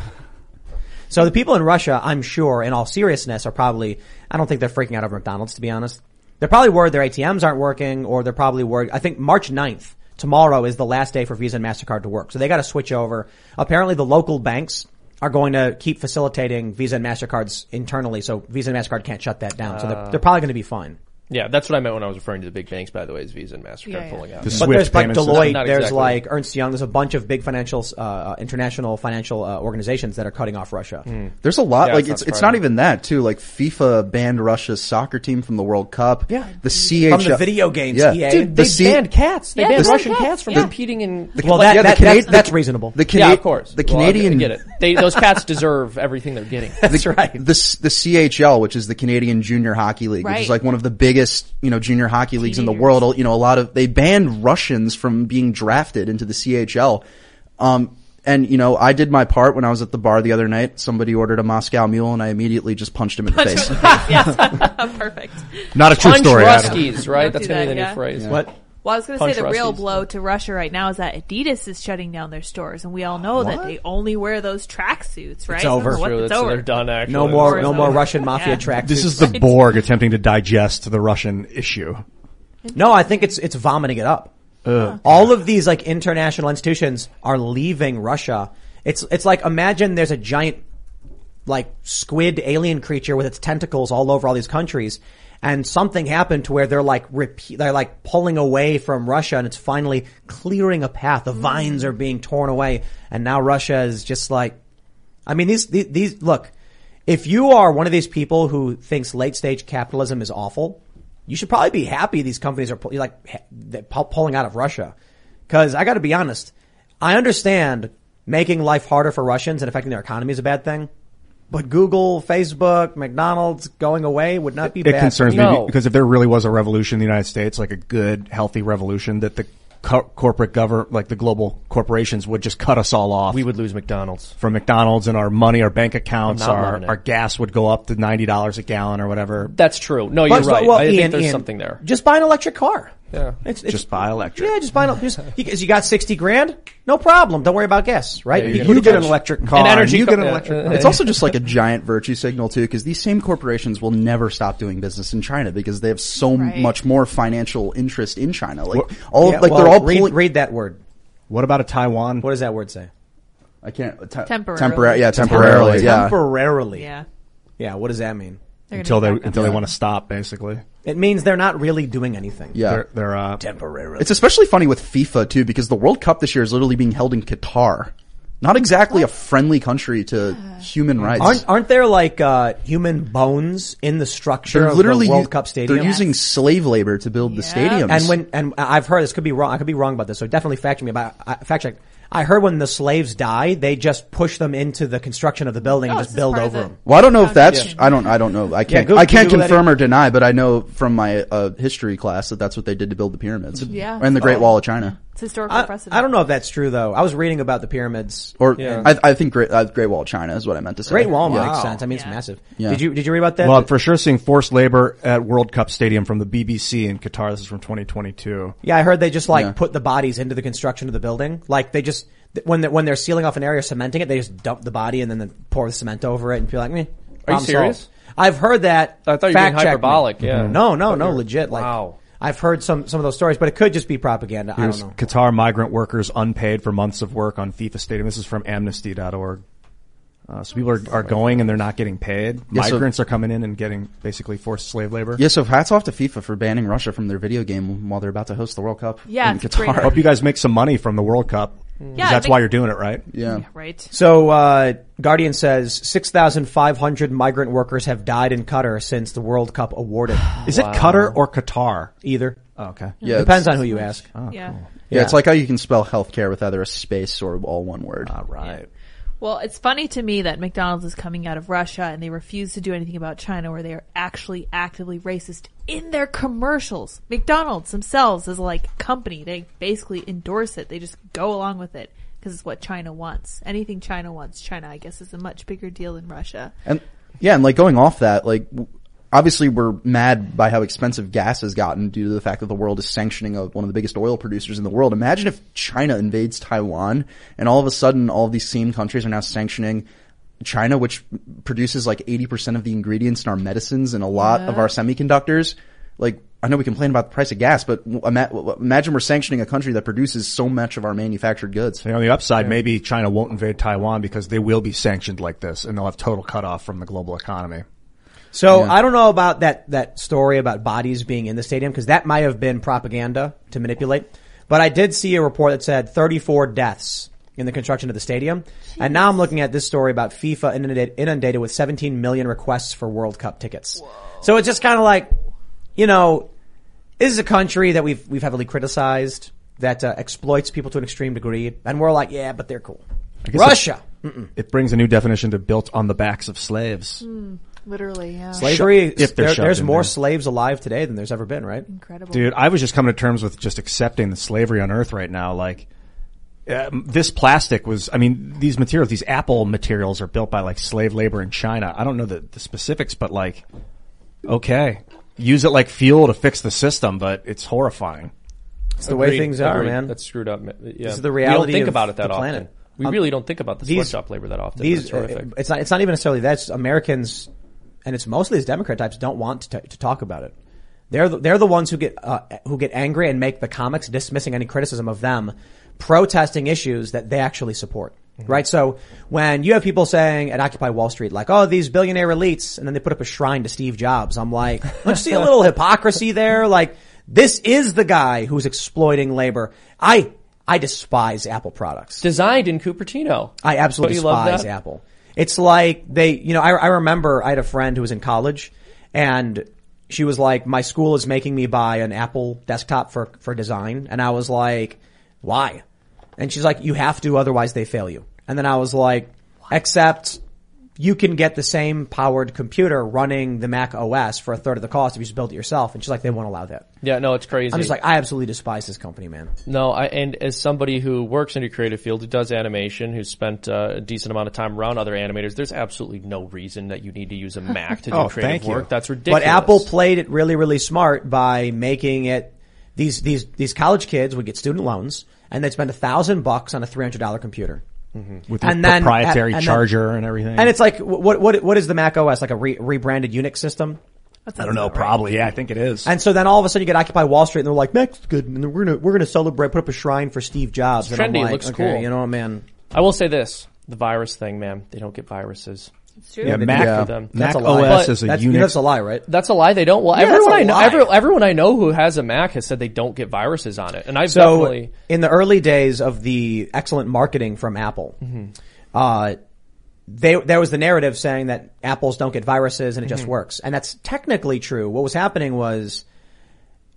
So the people in Russia, I'm sure, in all seriousness, are probably, I don't think they're freaking out over McDonald's, to be honest. They're probably worried their ATMs aren't working, or they're probably worried, I think March 9th, tomorrow is the last day for Visa and MasterCard to work. So they gotta switch over. Apparently the local banks are going to keep facilitating Visa and MasterCards internally, so Visa and MasterCard can't shut that down. so they're, Uh. they're probably gonna be fine. Yeah, that's what I meant when I was referring to the big banks. By the way, is Visa and Mastercard Yeah, yeah. pulling out. but there's like Deloitte, Not there's exactly. like Ernst Young, there's a bunch of big financial, uh, international financial uh, organizations that are cutting off Russia. Hmm. There's a lot. Yeah, like it's it's not it's not surprising. even that too. Like FIFA banned Russia's soccer team from the World Cup. Yeah. the CHL From the video games, Yeah, EA. Dude, The they C- banned cats. They Yeah, banned the- Russian cats from yeah. competing in. The- Well, that- yeah, the that- Cana- that's- that's reasonable. The yeah, of course. The Well, I Canadian get it. They, those cats deserve everything they're getting. That's right. The the CHL, which is the Canadian Junior Hockey League, which Right. is like one of the biggest you know junior hockey leagues in the world. You know, a lot of they banned Russians from being drafted into the CHL. Um, and you know, I did my part when I was at the bar the other night. Somebody ordered a Moscow Mule, and I immediately just punched him in the Punch face. him in the face, yes. Perfect. Not a true Punch story. Adam. Ruskies, right? Don't That's do gonna be that, the new yeah. phrase. What? Well, I was going to say Punch the real blow to Russia right now is that Adidas is shutting down their stores, and we all know that they only wear those tracksuits, right? It's over. What- True, it's over. they're done, actually. No more, War's no more. Russian mafia Yeah. track. This is the Borg attempting to digest the Russian issue. No, I think it's it's vomiting it up. Ugh. All of these like international institutions are leaving Russia. It's it's like imagine there's a giant like squid alien creature with its tentacles all over all these countries and something happened to where they're like repeat, they're like pulling away from Russia and it's finally clearing a path. The mm. vines are being torn away and now Russia is just like I mean these these, these look if you are one of these people who thinks late stage capitalism is awful, you should probably be happy these companies are pull- like ha- they're pu- pulling out of Russia. Cause I gotta be honest, I understand making life harder for Russians and affecting their economy is a bad thing. But Google, Facebook, McDonald's going away would not be It bad. concerns for me. me because if there really was a revolution in the United States, like a good, healthy revolution, that the co- corporate government, like the global corporations, would just cut us all off. We would lose McDonald's. from McDonald's and our money, our bank accounts, I'm not our it. our gas would go up to ninety dollars a gallon or whatever. That's true. No, you're right. well, I Ian, think there's Ian, something there. Just buy an electric car. Yeah. It's, it's, Just buy electric. yeah, just buy an, just, you, you got 60 grand? No problem. Don't worry about gas, right? Yeah, You you can You put get an electric car. An energy you co- get an yeah, electric. uh, It's also just like a giant virtue signal too, because these same corporations will never stop doing business in China because they have so Right. much more financial interest in China. Like all, Yeah, like well, they're all read, pulling. read that word. What about a Taiwan? What does that word say? I can't te- Temporarily. Tempora- yeah, temporarily. Yeah. Temporarily. Yeah. Yeah, what does that mean? They're until they until they want to stop, basically. It means they're not really doing anything. Yeah. They're, they're uh, Temporarily. It's especially funny with FIFA too, because the World Cup this year is literally being held in Qatar. Not exactly a friendly country to human rights. Aren't aren't there like uh, human bones in the structure they're of literally the World u- Cup stadium? They're using slave labor to build the stadiums. and when and I've heard this could be wrong. I could be wrong about this, so definitely fact check me. about I, fact check. I heard when the slaves die, they just push them into the construction of the building and Oh, just this is build part of over the- them. Well, I don't know if that's. Foundation. I don't. I don't know. I can't. Google- I can't Google that confirm or deny, but I know from my uh, history class that that's what they did to build the pyramids. Yeah. And the Great Oh. Wall of China. It's historical I, precedent. I don't know if that's true though. I was reading about the pyramids. Or Yeah. I, I think Great, uh, Great Wall of China is what I meant to say. Great Wall Yeah. makes sense. I mean, it's massive. Yeah. Did you did you read about that? Well, I'm for sure seeing forced labor at World Cup Stadium from the BBC in Qatar. This is from 2022. Yeah, I heard they just like Yeah. put the bodies into the construction of the building. Like they just th- when they're, when they're sealing off an area, cementing it, they just dump the body and then they pour the cement over it and feel like, me. Are you serious? solved. I've heard that. I thought you were being Fact check me. hyperbolic, yeah. No, no, no, legit. Like, Wow. I've heard some some of those stories, but it could just be propaganda. I Here's don't know. Qatar migrant workers unpaid for months of work on FIFA Stadium. This is from amnesty.org. Uh, so people are, are going and they're not getting paid. Yeah, so- Migrants are coming in and getting basically forced slave labor. Yeah, so hats off to FIFA for banning Russia from their video game while they're about to host the World Cup Yeah, in it's a great Qatar. Hope you guys make some money from the World Cup. 'Cause Yeah, that's think- why you're doing it, right? Yeah. Right. So, uh, Guardian says 6,500 migrant workers have died in Qatar since the World Cup awarded. Is it Qatar or Qatar? Either. Oh, okay. Yeah, Depends on who you ask. Oh, Yeah. cool. Yeah, it's like how you can spell healthcare with either a space or all one word. All right. Well, it's funny to me that McDonald's is coming out of Russia and they refuse to do anything about China where they are actually actively racist in their commercials. McDonald's themselves is like company. They basically endorse it. They just go along with it because it's what China wants. Anything China wants, China, I guess, is a much bigger deal than Russia. And yeah, and like going off that, like obviously we're mad by how expensive gas has gotten due to the fact that the world is sanctioning a, one of the biggest oil producers in the world. Imagine if China invades Taiwan and all of a sudden all of these same countries are now sanctioning China, which produces like 80% of the ingredients in our medicines and a lot of our semiconductors. Like, I know we complain about the price of gas, but w- ima- w- imagine we're sanctioning a country that produces so much of our manufactured goods. So on the upside, maybe China won't invade Taiwan because they will be sanctioned like this and they'll have total cutoff from the global economy. So Yeah. I don't know about that that story about bodies being in the stadium because that might have been propaganda to manipulate. But I did see a report that said 34 deaths in the construction of the stadium, and now I'm looking at this story about FIFA inundated, inundated with 17 million requests for World Cup tickets. So it's just kind of like, you know, this is a country that we've we've heavily criticized that uh, exploits people to an extreme degree, and we're like, yeah, but they're cool. Russia. It, it brings a new definition to built on the backs of slaves. Hmm, literally, yeah. Slavery. If there- there's more there. slaves alive today than there's ever been, right? Incredible. Dude, I was just coming to terms with just accepting the slavery on earth right now. Like, um, this plastic was, I mean, these materials, these Apple materials are built by like slave labor in China. I don't know the, the specifics, but like, okay. Use it like fuel to fix the system, but it's horrifying. It's the way things are, agreed. man. That's screwed up. Yeah. This is the We reality don't think of about it that often. planet. We Um, really don't think about the these- sweatshop labor that often. These, It's horrific. uh, it's not. It's not even necessarily that. It's Americans, and it's mostly these Democrat types don't want to, to talk about it. They're the, they're the ones who get uh, who get angry and make the comics dismissing any criticism of them, protesting issues that they actually support. Mm-hmm. Right. So when you have people saying at Occupy Wall Street, like, "Oh, these billionaire elites," and then they put up a shrine to Steve Jobs, I'm like, don't you see a little hypocrisy there? Like, this is the guy who's exploiting labor. I I despise Apple products. Designed in Cupertino. I absolutely despise? Apple. It's like they, you know, I, I remember I had a friend who was in college and she was like, my school is making me buy an Apple desktop for, for design. And I was like, why? And she's like, you have to, otherwise they fail you. And then I was like, except you can get the same powered computer running the Mac OS for a third of the cost if you just build it yourself. And she's like, they won't allow that. Yeah, no, it's crazy. I'm just like, I absolutely despise this company, man. No, I, and as somebody who works in a creative field, who does animation, who's spent uh, a decent amount of time around other animators, there's absolutely no reason that you need to use a Mac to do Oh, creative work. That's ridiculous. But Apple played it really, really smart by making it these these these college kids would get student loans and they'd spend a thousand bucks on a three hundred dollar computer. With And the then- proprietary and then- charger and everything. And it's like what what what is the Mac OS like a re- rebranded Unix system? I don't know, probably. Yeah, I think it is. And so then all of a sudden you get Occupy Wall Street and they're like, Mac's good, and we're gonna we're gonna celebrate, put up a shrine for Steve Jobs. It's and I'm trendy. It like, looks okay, cool. You know, man. I will say this: the virus thing, man. They don't get viruses. It's true. Yeah, Mac, do. for them. Mac That's a lie. OS is a That's, Unix. that's a lie, right? That's a lie. They don't. Well, Yeah, everyone I know, every, everyone I know who has a Mac has said they don't get viruses on it, and I've So definitely. in the early days of the excellent marketing from Apple, Mm-hmm. uh, they, there was the narrative saying that apples don't get viruses and it Mm-hmm. just works. And that's technically true. What was happening was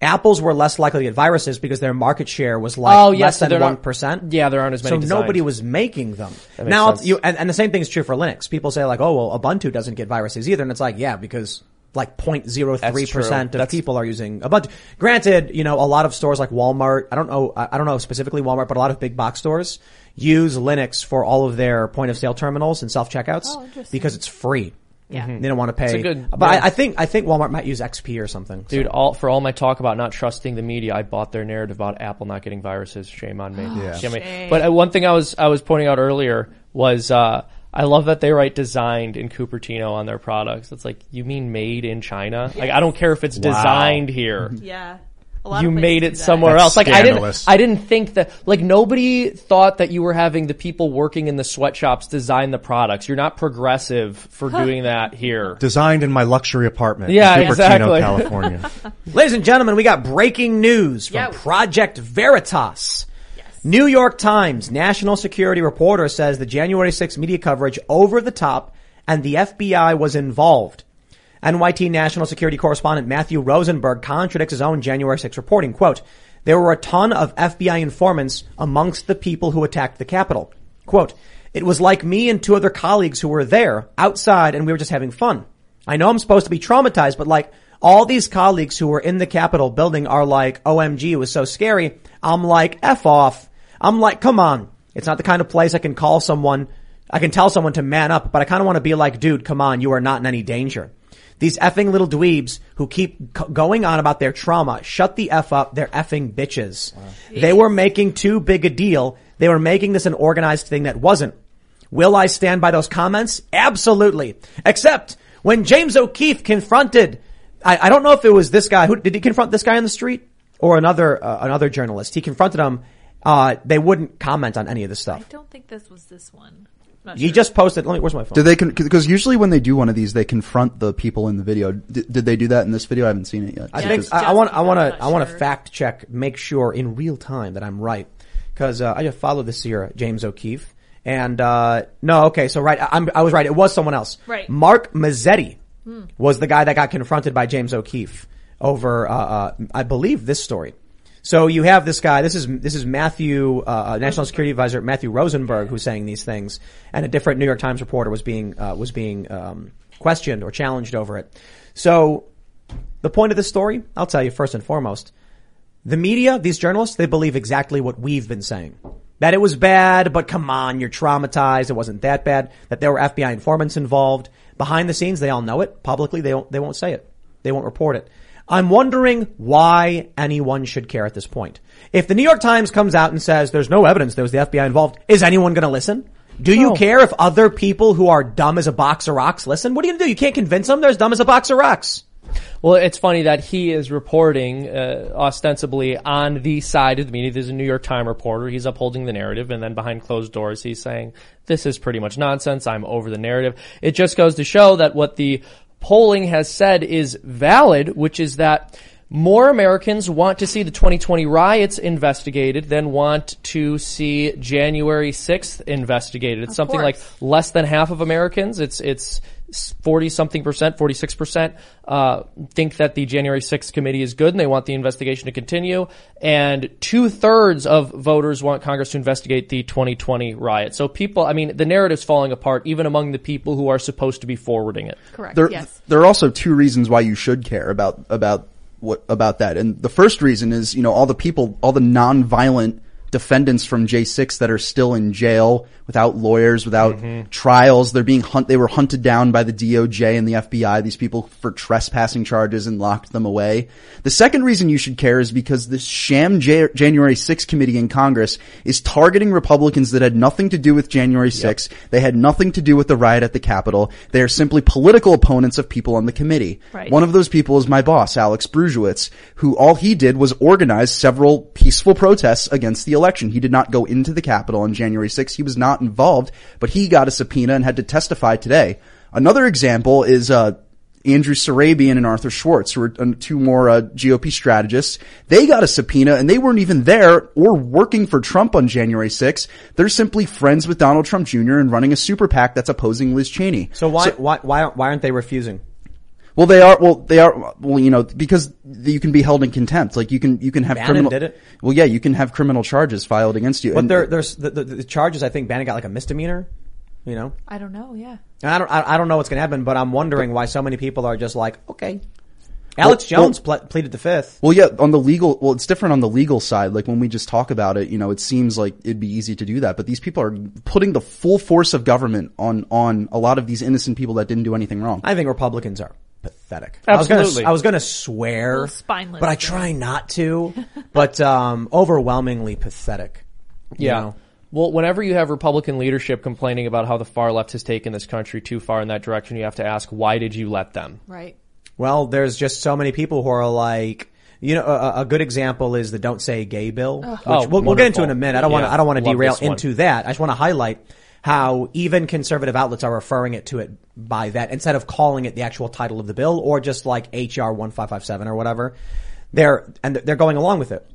apples were less likely to get viruses because their market share was like Oh, yes, less so than 1%. Yeah, there aren't as many. so designed. nobody was making them. Now, you, and, and the same thing is true for Linux. People say like, oh, well, Ubuntu doesn't get viruses either. And it's like, yeah, because like 0.03 That's percent true. of people are using Ubuntu. Granted, you know, a lot of stores like Walmart, I don't know, I I don't know specifically Walmart, but a lot of big box stores use Linux for all of their point of sale terminals and self checkouts Oh, because it's free. Yeah. They don't want to pay. It's a good- but yeah. I, I think I think Walmart might use XP or something. Dude, So- all for all my talk about not trusting the media, I bought their narrative about Apple not getting viruses. Shame on me. Yeah. Shame on me. Shame. But uh, one thing I was I was pointing out earlier was uh, I love that they write designed in Cupertino on their products. It's like you mean made in China? Like I don't care if it's Wow. designed here. Yeah. A lot You of made it somewhere That's else. Like I didn't. I didn't think that. Like nobody thought that you were having the people working in the sweatshops design the products. You're not progressive for doing that here. Designed in my luxury apartment. Yeah, in Cupertino, exactly. California. Ladies and gentlemen, we got breaking news from Yeah. Project Veritas. New York Times national security reporter says the January 6th media coverage over the top and the FBI was involved. NYT national security correspondent Matthew Rosenberg contradicts his own January 6 reporting. Quote, there were a ton of FBI informants amongst the people who attacked the Capitol. Quote, it was like me and two other colleagues who were there outside and we were just having fun. I know I'm supposed to be traumatized, but like all these colleagues who were in the Capitol building are like, OMG, it was so scary. I'm like, F off. I'm like, come on. It's not the kind of place I can call someone, I can tell someone to man up, but I kind of want to be like, dude, come on, you are not in any danger. These effing little dweebs who keep c- going on about their trauma, shut the F up, they're effing bitches. They were making too big a deal. They were making this an organized thing that wasn't. Will I stand by those comments? Absolutely. Except when James O'Keefe confronted, I, I don't know if it was this guy who did he confront this guy on the street or another uh, another journalist. He confronted him. Uh, they wouldn't comment on any of this stuff. I don't think this was this one. Not He sure. just posted. Let me. Where's my phone? Do they, because usually when they do one of these, they confront the people in the video. D- did they do that in this video? I haven't seen it yet. I think I, I want. I want to. I want to sure. fact check, make sure in real time that I'm right, because uh, I just followed this year, James O'Keefe, and uh, no, okay, so right, I, I'm, I was right. It was someone else. Right. Hmm. Mark Mazzetti was the guy that got confronted by James O'Keefe over, uh, uh, I believe, this story. So you have this guy. This is this is Matthew, uh, uh, National Security Advisor Matthew Rosenberg, who's saying these things, and a different New York Times reporter was being uh, was being um, questioned or challenged over it. So the point of this story, I'll tell you first and foremost, the media, these journalists, they believe exactly what we've been saying. That it was bad, but come on, you're traumatized. It wasn't that bad. That there were FBI informants involved. Behind the scenes, they all know it. Publicly, they don't, they won't say it. They won't report it. I'm wondering why anyone should care at this point. If the New York Times comes out and says there's no evidence there was the FBI involved, is anyone going to listen? Do you No. care if other people who are dumb as a box of rocks listen? What are you going to do? You can't convince them they're as dumb as a box of rocks. Well, it's funny that he is reporting uh, ostensibly on the side of the media. There's a New York Times reporter. He's upholding the narrative, and then behind closed doors, he's saying this is pretty much nonsense. I'm over the narrative. It just goes to show that what the polling has said is valid, which is that more Americans want to see the 2020 riots investigated than want to see January 6th investigated. It's something like less than half of Americans. It's it's 40 something percent, 46 percent, uh, think that the January 6th committee is good and they want the investigation to continue. And two thirds of voters want Congress to investigate the 2020 riot. So people, I mean, the narrative's falling apart even among the people who are supposed to be forwarding it. Correct. There, yes. there are also two reasons why you should care about about what about that. And the first reason is, you know, all the people, all the non-violent defendants from J6 that are still in jail without lawyers, without trials. They're being hunt, they were hunted down by the DOJ and the FBI, these people for trespassing charges and locked them away. The second reason you should care is because this sham J- January 6th committee in Congress is targeting Republicans that had nothing to do with January 6th. They had nothing to do with the riot at the Capitol. They are simply political opponents of people on the committee. Right. One of those people is my boss, Alex Bruesewitz, who all he did was organize several peaceful protests against the election. He did not go into the Capitol on January 6th. He was not involved, but he got a subpoena and had to testify today. Another example is, uh, Andrew Surabian and Arthur Schwartz, who are uh, two more uh, GOP strategists. They got a subpoena and they weren't even there or working for Trump on January 6th. They're simply friends with Donald Trump Jr. and running a super PAC that's opposing Liz Cheney. So why, why, why, why aren't they refusing? Well, they are. Well, they are. Well, you know, because you can be held in contempt. Like you can, you can have Bannon criminal. did it? Well, yeah, you can have criminal charges filed against you. But And- there, there's the, the, the charges. I think Bannon got like a misdemeanor. You know, I don't know. Yeah. And I don't, I, I don't know what's going to happen, but I'm wondering why so many people are just like, okay. Alex Well- Jones ple- pleaded the fifth. Well, yeah, on the legal, well, it's different on the legal side. Like when we just talk about it, you know, it seems like it'd be easy to do that, but these people are putting the full force of government on, on a lot of these innocent people that didn't do anything wrong. I think Republicans are pathetic. Absolutely. I was going to swear, spineless, but I try not to. but um, overwhelmingly pathetic. you Yeah. know? Well, whenever you have Republican leadership complaining about how the far left has taken this country too far in that direction, you have to ask, why did you let them? Right. Well, there's just so many people who are like, you know, a, a good example is the "Don't Say Gay" bill, which Oh, we'll, we'll get into in a minute. I don't want to. I don't want to derail into that. I just want to highlight how even conservative outlets are referring it to it by that instead of calling it the actual title of the bill or just like HR one five five seven or whatever. They're and they're going along with it.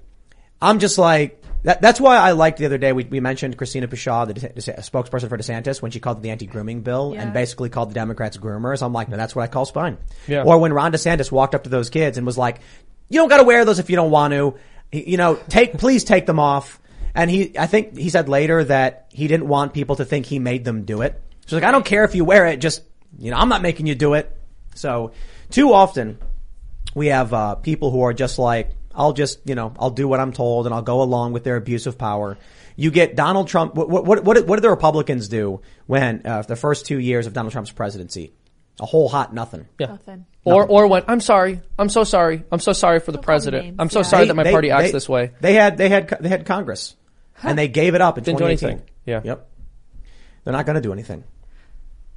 I'm just like that, that's why I liked the other day we, we mentioned Christina Pushaw, the, De- De- spokesperson for DeSantis, when she called it the anti-grooming bill Yeah. and basically called the Democrats groomers. I'm like, no, that's what I call spine. Yeah. Or when Ron DeSantis walked up to those kids and was like, "You don't got to wear those if you don't want to. You know, take please take them off." And he, I think he said later that he didn't want people to think he made them do it. So like, I don't care if you wear it, just you know, I'm not making you do it. So too often we have uh, people who are just like, I'll just, you know, I'll do what I'm told and I'll go along with their abuse of power. You get Donald Trump. What what what, what did the Republicans do when uh, the first two years of Donald Trump's presidency? A whole hot nothing. Yeah. Nothing. Or, or when, I'm sorry, I'm so sorry, I'm so sorry for the president. names, I'm so yeah. sorry that my they- party acts they- this way. They had they had they had Congress, and they gave it up in Didn't do 2018. anything. Yeah. Yep. They're not going to do anything.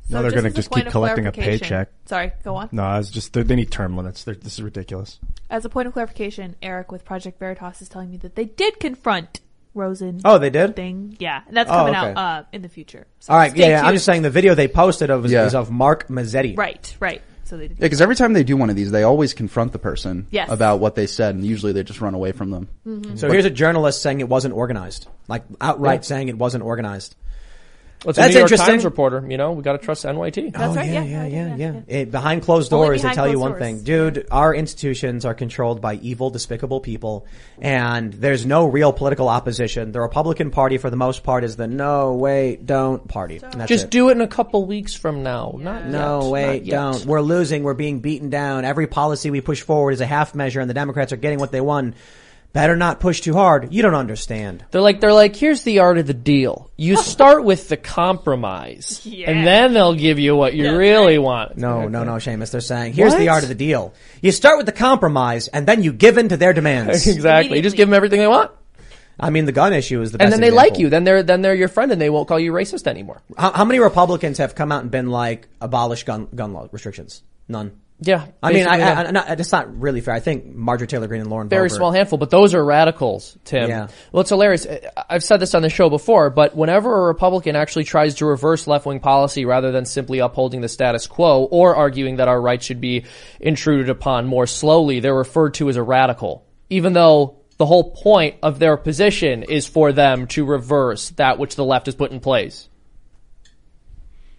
No, they're just gonna just keep collecting a paycheck. Sorry, go on. No, it's just they they need term limits. They're, this is ridiculous. As a point of clarification, Eric with Project Veritas is telling me that they did confront Rosen. Oh, they did? Thing, yeah, and that's Oh, coming okay. out uh, in the future. So All right. Yeah, yeah. I'm just saying the video they posted of is, Yeah. is of Mark Mazzetti. Right, right. So they. Yeah, because every time they do one of these, they always confront the person Yes. about what they said, and usually they just run away from them. Mm-hmm. So here's a journalist saying it wasn't organized, like outright saying it wasn't organized. It's That's a New York interesting. Times reporter. You know, we got to trust NYT. That's oh, right. Yeah, Yeah, yeah, yeah, yeah, yeah, Eh, behind closed Only doors, they tell you one doors. thing, dude. Our institutions are controlled by evil, despicable people, and there's no real political opposition. The Republican Party, for the most part, is the no, wait, don't party. And that's Just it. do it in a couple weeks from now. Not No, yet. wait, Not yet. don't. We're losing. We're being beaten down. Every policy we push forward is a half measure, and the Democrats are getting what they won. Better not push too hard. You don't understand. They're like, they're like, here's the art of the deal. You start with the compromise, Yeah. and then they'll give you what you That's really want. No, no, no, Seamus. They're saying, here's the What? art of the deal. You start with the compromise, and then you give in to their demands. exactly. You just give them everything they want, I mean, the gun issue is the best and then they example. like you. Then they're then they're your friend, and they won't call you racist anymore. How, how many Republicans have come out and been like, abolish gun, gun law restrictions? None. Yeah, I mean, I, I, no. I, not, it's not really fair. I think Marjorie Taylor Greene and Lauren very Boebert- small handful, but those are radicals, Tim. Yeah. Well, it's hilarious. I've said this on the show before, but whenever a Republican actually tries to reverse left-wing policy rather than simply upholding the status quo or arguing that our rights should be intruded upon more slowly, they're referred to as a radical, even though the whole point of their position is for them to reverse that which the left has put in place.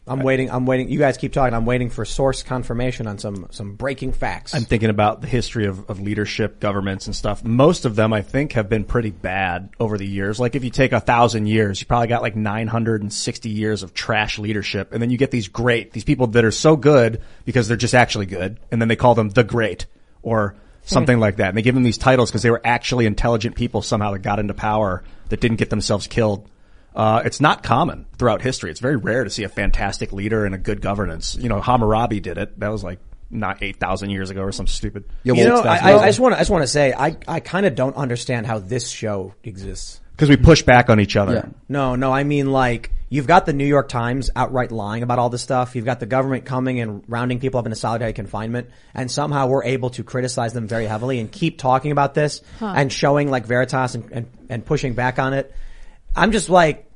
I'm waiting. I'm waiting. You guys keep talking. I'm waiting for source confirmation on some some breaking facts. I'm thinking about the history of, of leadership, governments, and stuff. Most of them, I think, have been pretty bad over the years. Like if you take a thousand years, you probably got like 960 years of trash leadership, and then you get these great, these people that are so good because they're just actually good, and then they call them the great or something hmm. like that, and they give them these titles because they were actually intelligent people somehow that got into power that didn't get themselves killed. Uh, it's not common throughout history. It's very rare to see a fantastic leader and a good governance. You know, Hammurabi did it. That was like not 8,000 years ago or some stupid. you know, I, I, I just want to. I just want to say, I I kind of don't understand how this show exists. Because we push back on each other. No, no, I mean like you've got the New York Times outright lying about all this stuff. You've got the government coming and rounding people up into solitary confinement, and somehow we're able to criticize them very heavily and keep talking about this Huh. and showing like Veritas and, and and pushing back on it. I'm just like,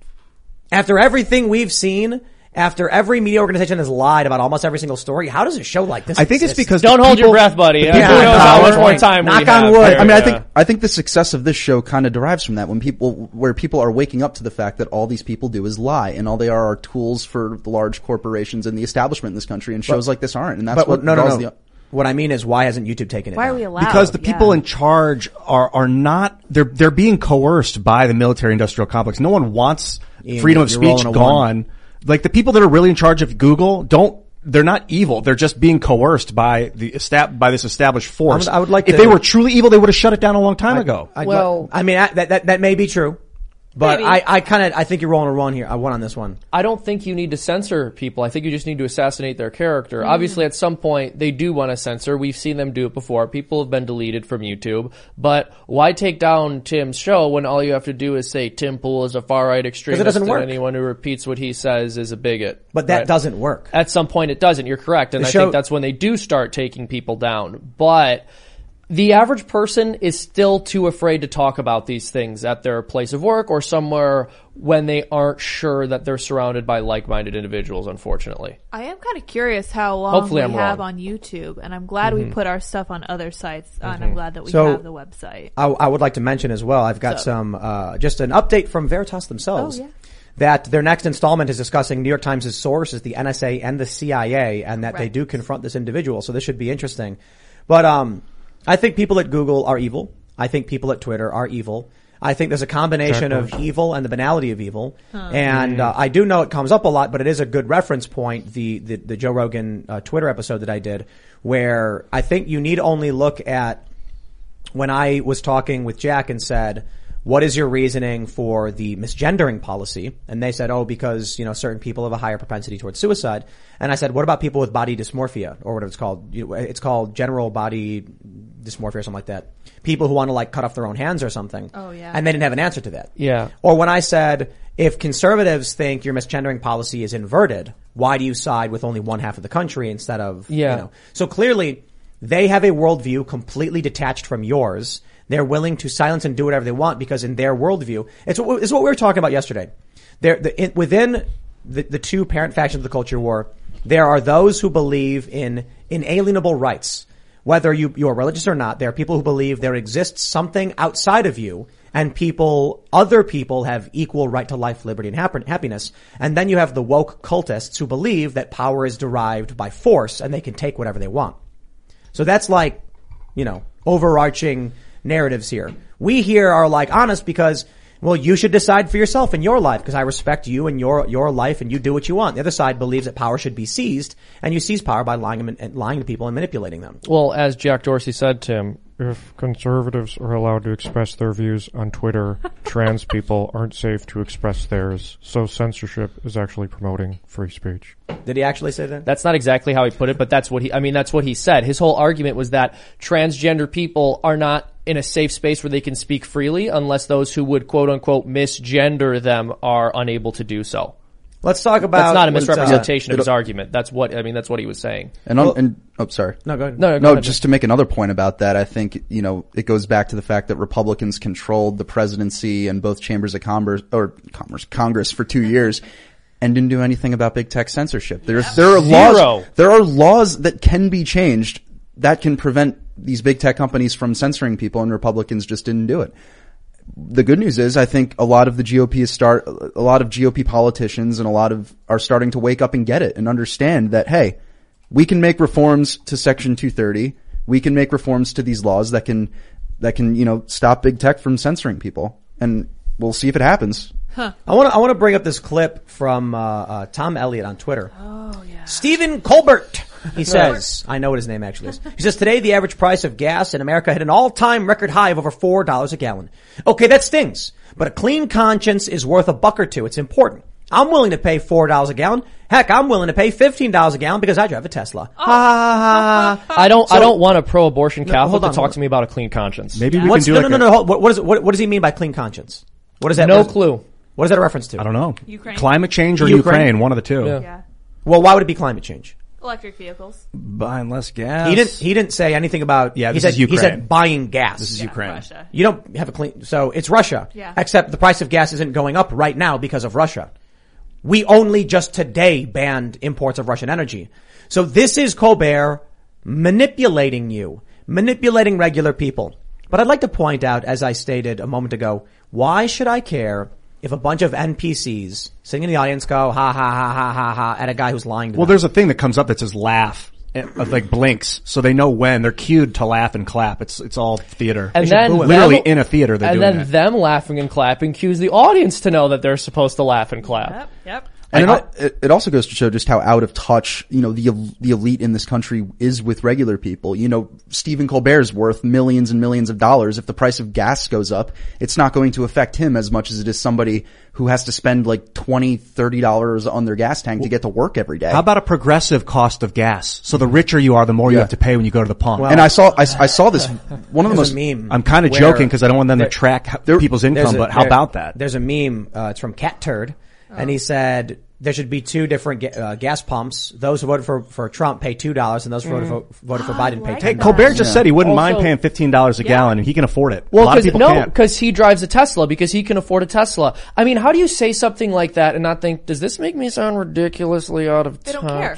after everything we've seen. After every media organization has lied about almost every single story, how does a show like this? I think it's because Don't the hold your breath, buddy. the Who people in knows how much power- more time Knock on wood. here. I mean, I think I think the success of this show kind of derives from that when people where people are waking up to the fact that all these people do is lie and all they are are tools for the large corporations and the establishment in this country and shows like this aren't and that's but what no, no, no. the What I mean is, why hasn't YouTube taken it? Why are down? we allowed? Because the people Yeah. in charge are are not they're they're being coerced by the military industrial complex. No one wants Ian, freedom of speech rolling one. gone. Like the people that are really in charge of Google don't. They're not evil. They're just being coerced by the estab- by this established force. I would- I would like if to- they were truly evil, they would have shut it down a long time ago. I'd Well- I mean, I, that, that, that may be true. But Maybe. I, I kind of, I think you're rolling a one here. I won on this one. I don't think you need to censor people. I think you just need to assassinate their character. Mm. Obviously, at some point, they do want to censor. We've seen them do it before. People have been deleted from YouTube. But why take down Tim's show when all you have to do is say Tim Pool is a far right extremist It doesn't and work. anyone who repeats what he says is a bigot? But that Right? doesn't work. At some point, it doesn't. You're correct, and The I show- think that's when they do start taking people down. But the average person is still too afraid to talk about these things at their place of work or somewhere when they aren't sure that they're surrounded by like-minded individuals. Unfortunately, I am kind of curious how long Hopefully we I'm have wrong. on YouTube, and I'm glad we Mhm. put our stuff on other sites, uh, and. I'm glad that we So- have the website. I, I would like to mention as well. I've got So- some uh, just an update from Veritas themselves. Oh, yeah. That their next installment is discussing New York Times' sources, the NSA and the CIA, and that they do confront this individual. So this should be interesting. But um, I think people at Google are evil. I think people at Twitter are evil. I think there's a combination of evil and the banality of evil. Huh. And uh, I do know it comes up a lot, but it is a good reference point. The the, the Joe Rogan uh, Twitter episode that I did, where I think you need only look at when I was talking with Jack and said, what is your reasoning for the misgendering policy? And they said, oh, because, you know, certain people have a higher propensity towards suicide. And I said, what about people with body dysmorphia or whatever it's called? It's called general body dysmorphia or something like that. People who want to like cut off their own hands or something. Oh, yeah. And they didn't have an answer to that. Yeah. Or when I said, if conservatives think your misgendering policy is inverted, why do you side with only one half of the country instead of, Yeah. you know? So clearly, they have a worldview completely detached from yours. They're willing to silence and do whatever they want because in their worldview, it's what, it's what we were talking about yesterday. There, the, in, within the, the two parent factions of the culture war, there are those who believe in inalienable rights. Whether you, you are religious or not, there are people who believe there exists something outside of you and people, other people have equal right to life, liberty, and happiness. And then you have the woke cultists who believe that power is derived by force and they can take whatever they want. So that's like, you know, overarching narratives here. We here are like honest because, well, you should decide for yourself in your life because I respect you and your, your life and you do what you want. The other side believes that power should be seized and you seize power by lying, and- and lying to people and manipulating them. Well, as Jack Dorsey said, Tim, If conservatives are allowed to express their views on Twitter, trans people aren't safe to express theirs. So censorship is actually promoting free speech. Did he actually say that? That's not exactly how he put it, but that's what he, I mean, that's what he said. His whole argument was that transgender people are not in a safe space where they can speak freely unless those who would quote unquote misgender them are unable to do so. Let's talk about That's not a what's, uh, misrepresentation of his argument. That's what, I mean, that's what he was saying. And, on, and oh, sorry. No, go ahead. No, no, no. ahead. Just to make another point about that, I think you know it goes back to the fact that Republicans controlled the presidency and both chambers of Congress or Congress Congress for two years. And didn't do anything about big tech censorship. There's there are Zero. laws there are laws that can be changed that can prevent these big tech companies from censoring people, and Republicans just didn't do it. The good news is, I think a lot of the GOP is start, a lot of GOP politicians and a lot of are starting to wake up and get it and understand that, hey, we can make reforms to Section 230. We can make reforms to these laws that can, that can, you know, stop big tech from censoring people. And we'll see if it happens. I want to I want to bring up this clip from uh, uh, Tom Elliott on Twitter. Oh yeah. Stephen Colbert. He says, I know what his name actually is. He says today the average price of gas in America hit an all-time record high of over four dollars a gallon. Okay, that stings, but a clean conscience is worth a buck or two. It's important. I'm willing to pay four dollars a gallon. Heck, I'm willing to pay fifteen dollars a gallon because I drive a Tesla. Oh. Ha, ha, ha, ha. I don't, I don't want a pro-abortion No, Catholic hold to on, talk hold to me about a clean conscience. Maybe we What's, can do no, like no, a- no, hold- What, what, is, what, what does he mean by clean conscience? What is that? No what is- clue. What is that a reference to? I don't know. Ukraine. Climate change or Ukraine? Ukraine, one of the two. Yeah. Yeah. Well, why would it be climate change? Electric vehicles. Buying less gas. He didn't. He didn't say anything about. Yeah, he this said is he said buying gas. This is Yeah, Ukraine. Russia. You don't have a clean. So it's Russia. Yeah. Except the price of gas isn't going up right now because of Russia. We only just today banned imports of Russian energy. So this is Colbert manipulating you, manipulating regular people. But I'd like to point out, as I stated a moment ago, why should I care if a bunch of NPCs sitting in the audience go ha ha ha ha ha ha at a guy who's lying to them. Well, them? there's a thing that comes up that says laugh, eh, like blinks, so they know when they're cued to laugh and clap. It's it's all theater. And then literally them- in a theater, they're and doing then that. them laughing and clapping cues the audience to know that they're supposed to laugh and clap. Yep. Yep. And I- it, al- it, it also goes to show just how out of touch, you know, the the elite in this country is with regular people. You know, Stephen Colbert's worth millions and millions of dollars. If the price of gas goes up, it's not going to affect him as much as it is somebody who has to spend like twenty, thirty dollars on their gas tank to get to work every day. How about a progressive cost of gas? So the richer you are, the more you have to pay when you go to the pump. and I saw I, I saw this one of the most a meme. I'm kind of joking because I don't want them there- to track h- people's income, a- but how there- about that? There's a meme. Uh, it's from Cat Turd, and he said there should be two different ga- uh, gas pumps. Those who voted for for Trump pay two dollars, and those who voted for, voted for Biden pay Hey, ten. Colbert just said he wouldn't mind Also- paying fifteen dollars a gallon, and he can afford it. Well, a lot of because people no, can't. because he drives a Tesla because he can afford a Tesla. I mean, how do you say something like that and not think, does this make me sound ridiculously out of They touch? don't care.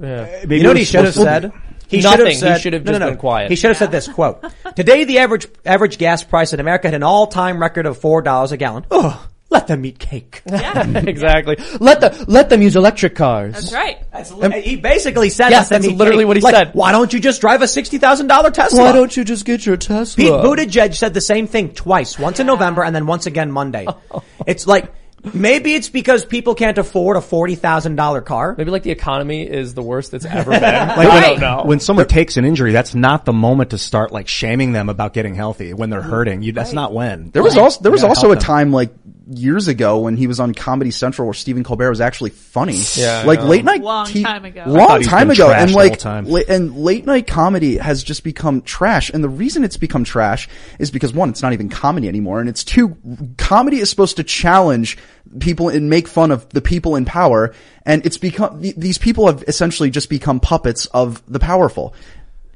Yeah. Maybe you know what he was should have supposed to said? be- He Nothing. should have He said. should have just no, no. been quiet. He should have said this quote: "Today, the average average gas price in America hit an all time record of four dollars a gallon. Ugh, let them eat cake." Yeah. exactly. Let the let them use electric cars. That's right. That's he basically said, Yes, that's literally cake." what he Like, said. Why don't you just drive a sixty thousand dollar Tesla? Why don't you just get your Tesla? Pete Buttigieg said the same thing twice, once in November and then once again Monday. it's like maybe it's because people can't afford a forty thousand dollar car. Maybe like the economy is the worst that's ever been. Like I when, don't know. when someone takes an injury, that's not the moment to start like shaming them about getting healthy when they're hurting. You, that's not when. There was also there was also a them. time like years ago when he was on Comedy Central where Stephen Colbert was actually funny. Yeah, like know. late night Long t- time ago. Long time ago, and like time. la- and late night comedy has just become trash. And the reason it's become trash is because one, it's not even comedy anymore, and it's two, comedy is supposed to challenge people and make fun of the people in power, and it's become th- these people have essentially just become puppets of the powerful.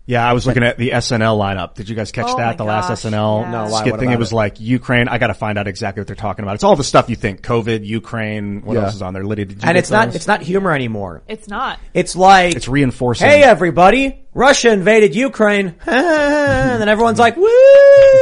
Yeah, I was looking at the SNL lineup. Did you guys catch Oh my that? The last SNL yeah. No, why? skit What thing. about It was it? like Ukraine. I got to find out exactly what they're talking about. It's all the stuff you think: COVID, Ukraine. What Yeah. else is on there? Lydia, did you And get it's not those? it's not humor anymore. It's not. It's like It's reinforcing. Hey everybody, Russia invaded Ukraine, and then everyone's like, "Woo!"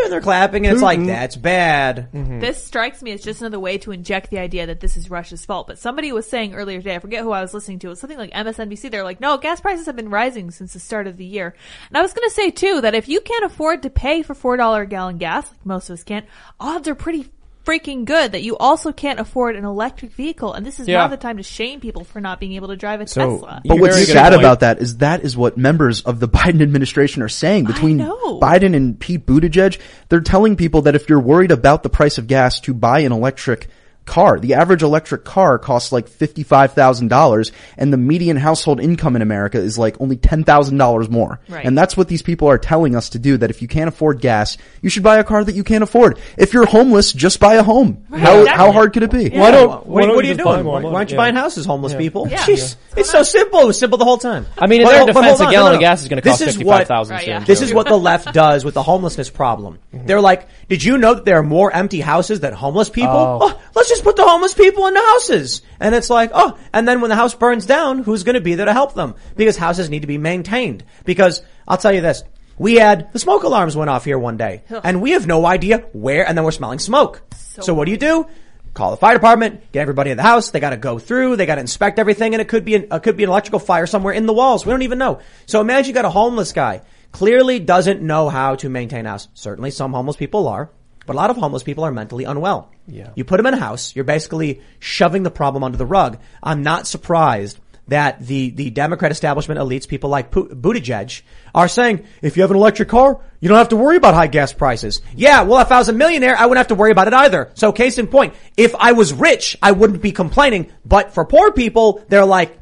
and they're clapping, and it's like that's bad. Mm-hmm. This strikes me as just another way to inject the idea that this is Russia's fault. But somebody was saying earlier today, I forget who I was listening to, it was something like MSNBC. They're like, no, gas prices have been rising since the start of the year. And I was going to say too that if you can't afford to pay for $4 a gallon gas, like most of us can't, odds are pretty freaking good that you also can't afford an electric vehicle. And this is Yeah. not the time to shame people for not being able to drive a So- Tesla. But what's Very good sad point. about that is that is what members of the Biden administration are saying between know. Biden and Pete Buttigieg. They're telling people that if you're worried about the price of gas to buy an electric car, the average electric car costs like $55,000 and the median household income in America is like only $10,000 more. Right. And that's what these people are telling us to do, that if you can't afford gas, you should buy a car that you can't afford. If you're homeless, just buy a home. how, exactly. how hard could it be? Why don't- What, why don't what are you you doing? Why, why aren't you Yeah. buying houses, homeless people? Yeah. Jeez, it's so simple. It was simple the whole time. I mean, in But their defense, hold a gallon No, of gas is going to cost is fifty what- Right, yeah. This is what the left does with the homelessness problem. Mm-hmm. They're like, did you know that there are more empty houses than homeless people? Oh. Oh, let's just put the homeless people in the houses. And it's like, oh, and then when the house burns down, who's going to be there to help them? Because houses need to be maintained. Because I'll tell you this. We had, the smoke alarms went off here one day. And we have no idea where, and then we're smelling smoke. So, what do you do? Call the fire department, get everybody in the house. They got to go through. They got to inspect everything, and it could be an, it could be an electrical fire somewhere in the walls. We don't even know. So imagine you got a homeless guy clearly doesn't know how to maintain a house. Certainly, some homeless people are, but a lot of homeless people are mentally unwell. Yeah. You put them in a house. You're basically shoving the problem under the rug. I'm not surprised that the, the Democrat establishment elites, people like Buttigieg, are saying, if you have an electric car, you don't have to worry about high gas prices. Yeah, well, if I was a millionaire, I wouldn't have to worry about it either. So case in point, if I was rich, I wouldn't be complaining. But for poor people, they're like,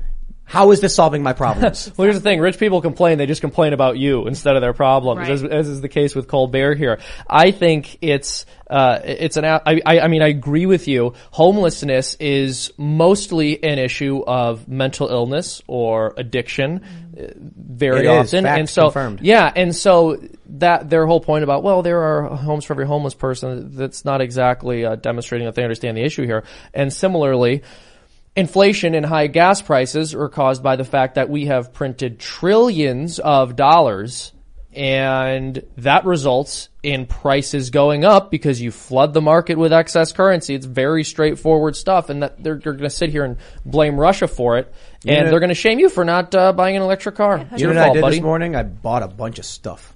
how is this solving my problems? Well, here's the thing: rich people complain; they just complain about you instead of their problems, Right. as, as is the case with Colbert here. I think it's uh, it's an. I, I I mean, I agree with you. Homelessness is mostly an issue of mental illness or addiction, uh, very It is. often, Fact and so confirmed. yeah, and so that their whole point about well, there are homes for every homeless person. That's not exactly uh, demonstrating that they understand the issue here. And similarly, inflation and high gas prices are caused by the fact that we have printed trillions of dollars and that results in prices going up because you flood the market with excess currency. It's very straightforward stuff and that they're, they're going to sit here and blame Russia for it and know- they're going to shame you for not uh, buying an electric car. It's you know your what I fault, did buddy. this morning? I bought a bunch of stuff.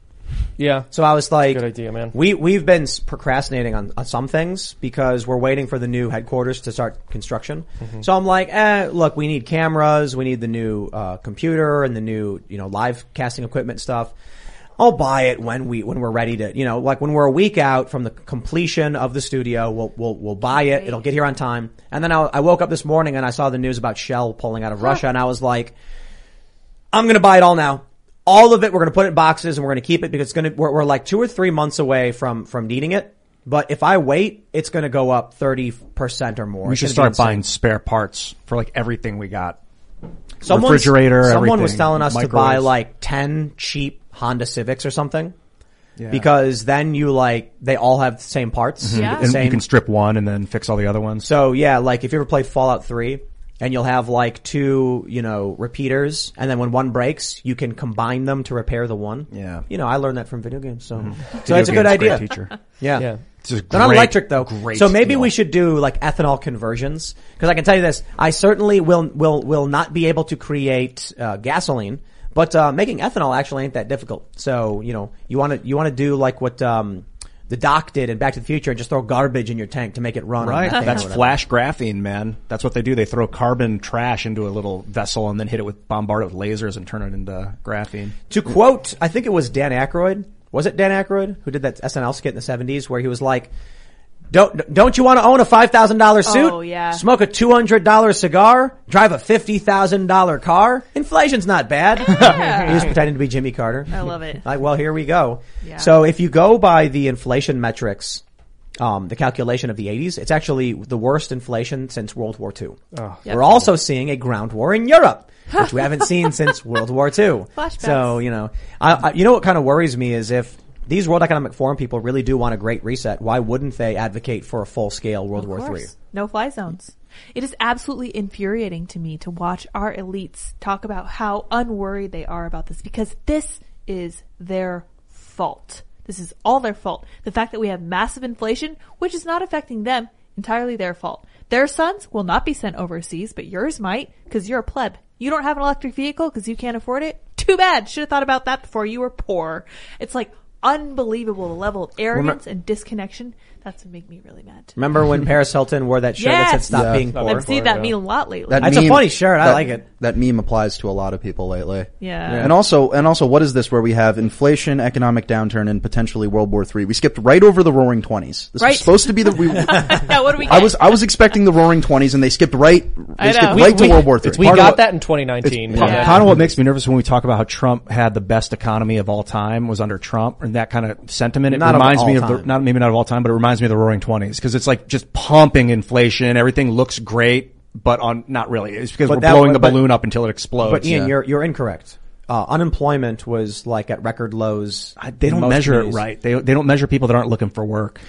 Yeah. So I was like, Good idea, man. We we've been procrastinating on, on some things because we're waiting for the new headquarters to start construction. Mhm. So I'm like, eh, look, we need cameras, we need the new uh, computer and the new you know live casting equipment stuff. I'll buy it when we when we're ready to you know like when we're a week out from the completion of the studio, we'll we'll we'll buy it. It'll get here on time. And then I, I woke up this morning and I saw the news about Shell pulling out of Russia, and I was like, I'm going to buy it all now. All of it, we're going to put it in boxes and we're going to keep it because it's going to, we're, we're like two or three months away from, from needing it. But if I wait, it's going to go up 30% or more. We should start buying spare parts for like everything we got. Someone's- Refrigerator, Someone was telling us to buy microwaves. like 10 cheap Honda Civics or something. Yeah. Because then you like, they all have the same parts. Mhm. the And same- you can strip one and then fix all the other ones. So yeah, like if you ever played Fallout 3 and you'll have like two, you know, repeaters and then when one breaks, you can combine them to repair the one. Yeah. You know, I learned that from video games, so, so Video it's a good games, great idea. teacher. Yeah. Yeah. It's a They're not electric though. great so maybe deal. we should do like ethanol conversions. Cause I can tell you this, I certainly will, will, will not be able to create, uh, gasoline. But, uh, making ethanol actually ain't that difficult. So, you know, you wanna, you wanna do like what, um, the doc did in Back to the Future and just throw garbage in your tank to make it run. Right. That's flash graphene, man. That's what they do. They throw carbon trash into a little vessel and then hit it with bombard it with lasers and turn it into graphene. To quote, I think it was Dan Aykroyd. Was it Dan Aykroyd who did that SNL skit in the seventies where he was like, "Don't don't you want to own a five thousand dollar suit? Oh, yeah. Smoke a two hundred dollar cigar? Drive a fifty thousand dollar car? Inflation's not bad." he was pretending to be Jimmy Carter. I love it. Like, well, here we go. Yeah. So if you go by the inflation metrics, um, the calculation of the 80s, it's actually the worst inflation since World War II. Oh. Yep. We're also seeing a ground war in Europe, which we haven't seen since World War II. Flashbacks. So, you know, I, I, you know what kind of worries me is if these World Economic Forum people really do want a great reset, why wouldn't they advocate for a full scale World Of War III? No fly zones. It is absolutely infuriating to me to watch our elites talk about how unworried they are about this because this is their fault. This is all their fault. The fact that we have massive inflation, which is not affecting them, entirely their fault. Their sons will not be sent overseas, but yours might because you're a pleb. You don't have an electric vehicle because you can't afford it? Too bad. Should have thought about that before you were poor. It's like unbelievable the level of arrogance and disconnection. That's what make me really mad. Remember when Paris Hilton wore that shirt that said Yes. stop Yeah. being poor? I've seen that meme a lot lately. That That's a meme- funny shirt. I that- like it. That meme applies to a lot of people lately. Yeah. And also, and also, what is this where we have inflation, economic downturn, and potentially World War III? We skipped right over the Roaring Twenties. This Right. was supposed to be the. We, yeah, what do we get? I was I was expecting the Roaring Twenties, and they skipped right. I They skipped know. right We- to World War III. We Part of got what- that in 2019. Part, Yeah. part of what makes me nervous when we talk about how Trump had the best economy of all time was under Trump, and that kind of sentiment. It Not of reminds all me of the time. not maybe not of all time, but it reminds me of the Roaring Twenties because it's like just pumping inflation. Everything looks great, but on not really. It's because But we're that- blowing the but- balloon up until it explodes. But Ian, Yeah. you're you're incorrect. Uh, unemployment was like at record lows. they don't most measure it right. They they don't measure people that aren't looking for work.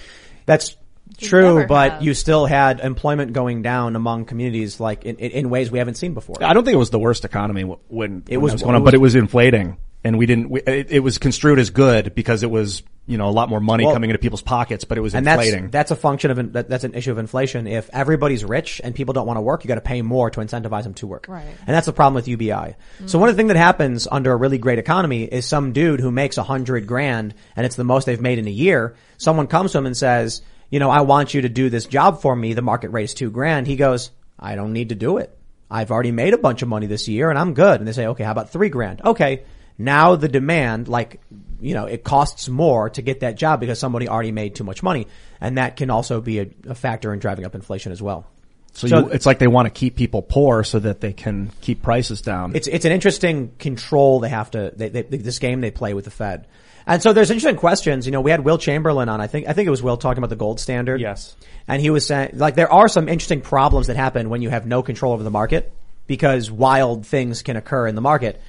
That's true, but have. you still had employment going down among communities like in, in, in ways we haven't seen before. I don't think it was the worst economy when It when was- that going on, but it was inflating, and we didn't. We, it, it was construed as good because it was you know a lot more money Well, coming into people's pockets, but it was and inflating. that's a function of that, that's an issue of inflation. If everybody's rich and people don't want to work, you got to pay more to incentivize them to work. Right. And that's the problem with UBI. So mm. one of the things that happens under a really great economy is some dude who makes a hundred grand and it's the most they've made in a year. Someone comes to him and says, you know, I want you to do this job for me. The market rate is two grand. He goes, I don't need to do it. I've already made a bunch of money this year and I'm good. And they say, okay, how about three grand? Okay. Now the demand, like, you know, it costs more to get that job because somebody already made too much money. And that can also be a, a factor in driving up inflation as well. so so- you, it's like they want to keep people poor so that they can keep prices down. It's it's an interesting control they have to they, they, this game they play with the Fed, and so there's interesting questions. You know, we had Will Chamberlain on. I think I think it was Will talking about the gold standard. Yes. and he was saying like there are some interesting problems that happen when you have no control over the market because wild things can occur in the market.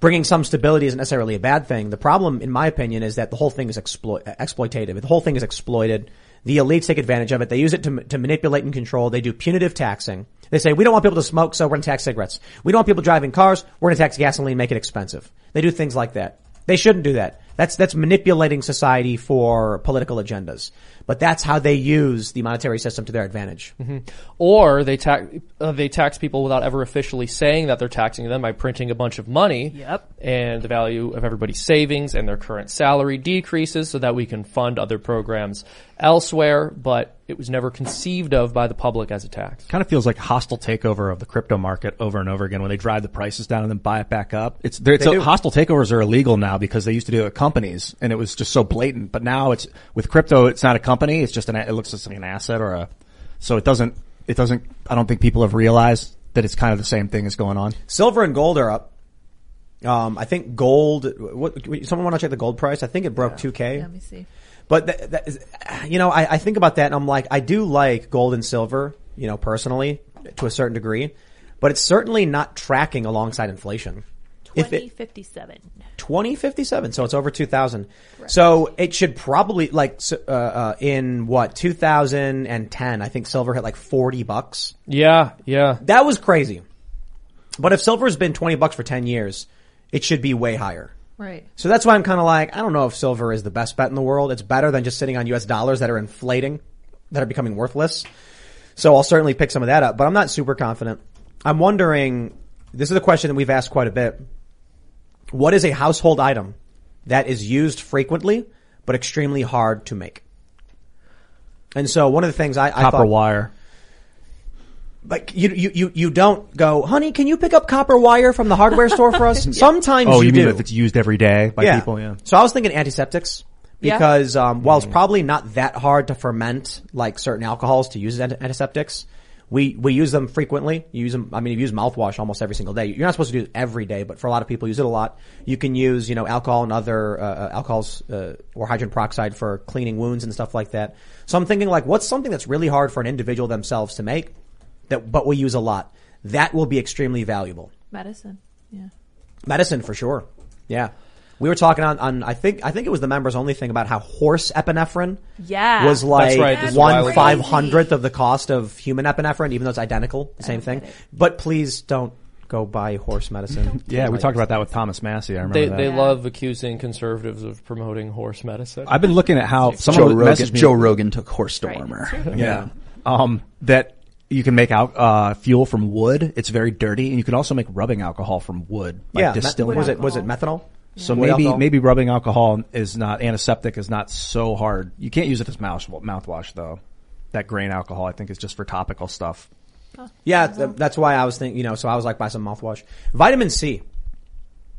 Bringing some stability isn't necessarily a bad thing. The problem, in my opinion, is that the whole thing is exploit exploitative. The whole thing is exploited. The elites take advantage of it. They use it to, to manipulate and control. They do punitive taxing. They say, we don't want people to smoke, so we're going to tax cigarettes. We don't want people driving cars, we're going to tax gasoline, make it expensive. They do things like that. They shouldn't do that. That's, that's manipulating society for political agendas. But that's how they use the monetary system to their advantage. Mhm. Or they tax uh, they tax people without ever officially saying that they're taxing them by printing a bunch of money. Yep. And the value of everybody's savings and their current salary decreases so that we can fund other programs elsewhere, but it was never conceived of by the public as a tax. Kind of feels like hostile takeover of the crypto market over and over again when they drive the prices down and then buy it back up. It's, it's a, hostile takeovers are illegal now because they used to do it with companies and it was just so blatant. But now it's with crypto, it's not a company. It's just an, it looks like an asset or a, so it doesn't, it doesn't, I don't think people have realized that it's kind of the same thing is going on. Silver and gold are up. Um, I think gold. What, someone want to check the gold price? I think it broke two k. Let me see. But that, that is, you know, I, I think about that and I'm like, I do like gold and silver, you know, personally to a certain degree, but it's certainly not tracking alongside inflation. If it, 2057. 2057, so it's over 2000. So it should probably like uh, uh, in what 2010, I think silver hit like 40 bucks. Yeah, yeah. That was crazy. But if silver's been 20 bucks for 10 years, it should be way higher. Right. So that's why I'm kind of like, I don't know if silver is the best bet in the world. It's better than just sitting on US dollars that are inflating, that are becoming worthless. So I'll certainly pick some of that up, but I'm not super confident. I'm wondering, this is a question that we've asked quite a bit. What is a household item that is used frequently, but extremely hard to make? And so one of the things I, I Copper thought, wire. Like you, you, you, you don't go, honey, can you pick up copper wire from the hardware store for us? Sometimes Oh, you, you mean do. if it's used every day by people? Yeah. So I was thinking antiseptics Yeah. because um, while it's probably not that hard to ferment like certain alcohols to use as antiseptics, we we use them frequently. You use them. I mean, you use mouthwash almost every single day. You're not supposed to do it every day, but for a lot of people, use it a lot. You can use you know alcohol and other uh, uh, alcohols uh, or hydrogen peroxide for cleaning wounds and stuff like that. So I'm thinking like, what's something that's really hard for an individual themselves to make that but we use a lot? That will be extremely valuable. Medicine. Yeah. Medicine for sure. Yeah. We were talking on, on I think I think it was the members only thing about how horse epinephrine Yeah. was like right, one five hundredth of the cost of human epinephrine, even though it's identical, the same thing. But please don't go buy horse medicine. Yeah, we Like, talked about that with Thomas Massie. I remember They that. they love accusing conservatives of promoting horse medicine. I've been looking at how Joe someone Rogan. Joe Rogan took horse dewormer. Yeah. Um, that you can make out, uh, fuel from wood. It's very dirty, and you can also make rubbing alcohol from wood. Like Yeah, me- distilling. was it was it methanol? So Wood maybe alcohol? maybe rubbing alcohol is not antiseptic is not so hard. You can't use it as mouth mouthwash though. That grain alcohol I think is just for topical stuff. Yeah, th- that's why I was thinking. You know, so I was like, buy some mouthwash. Vitamin C.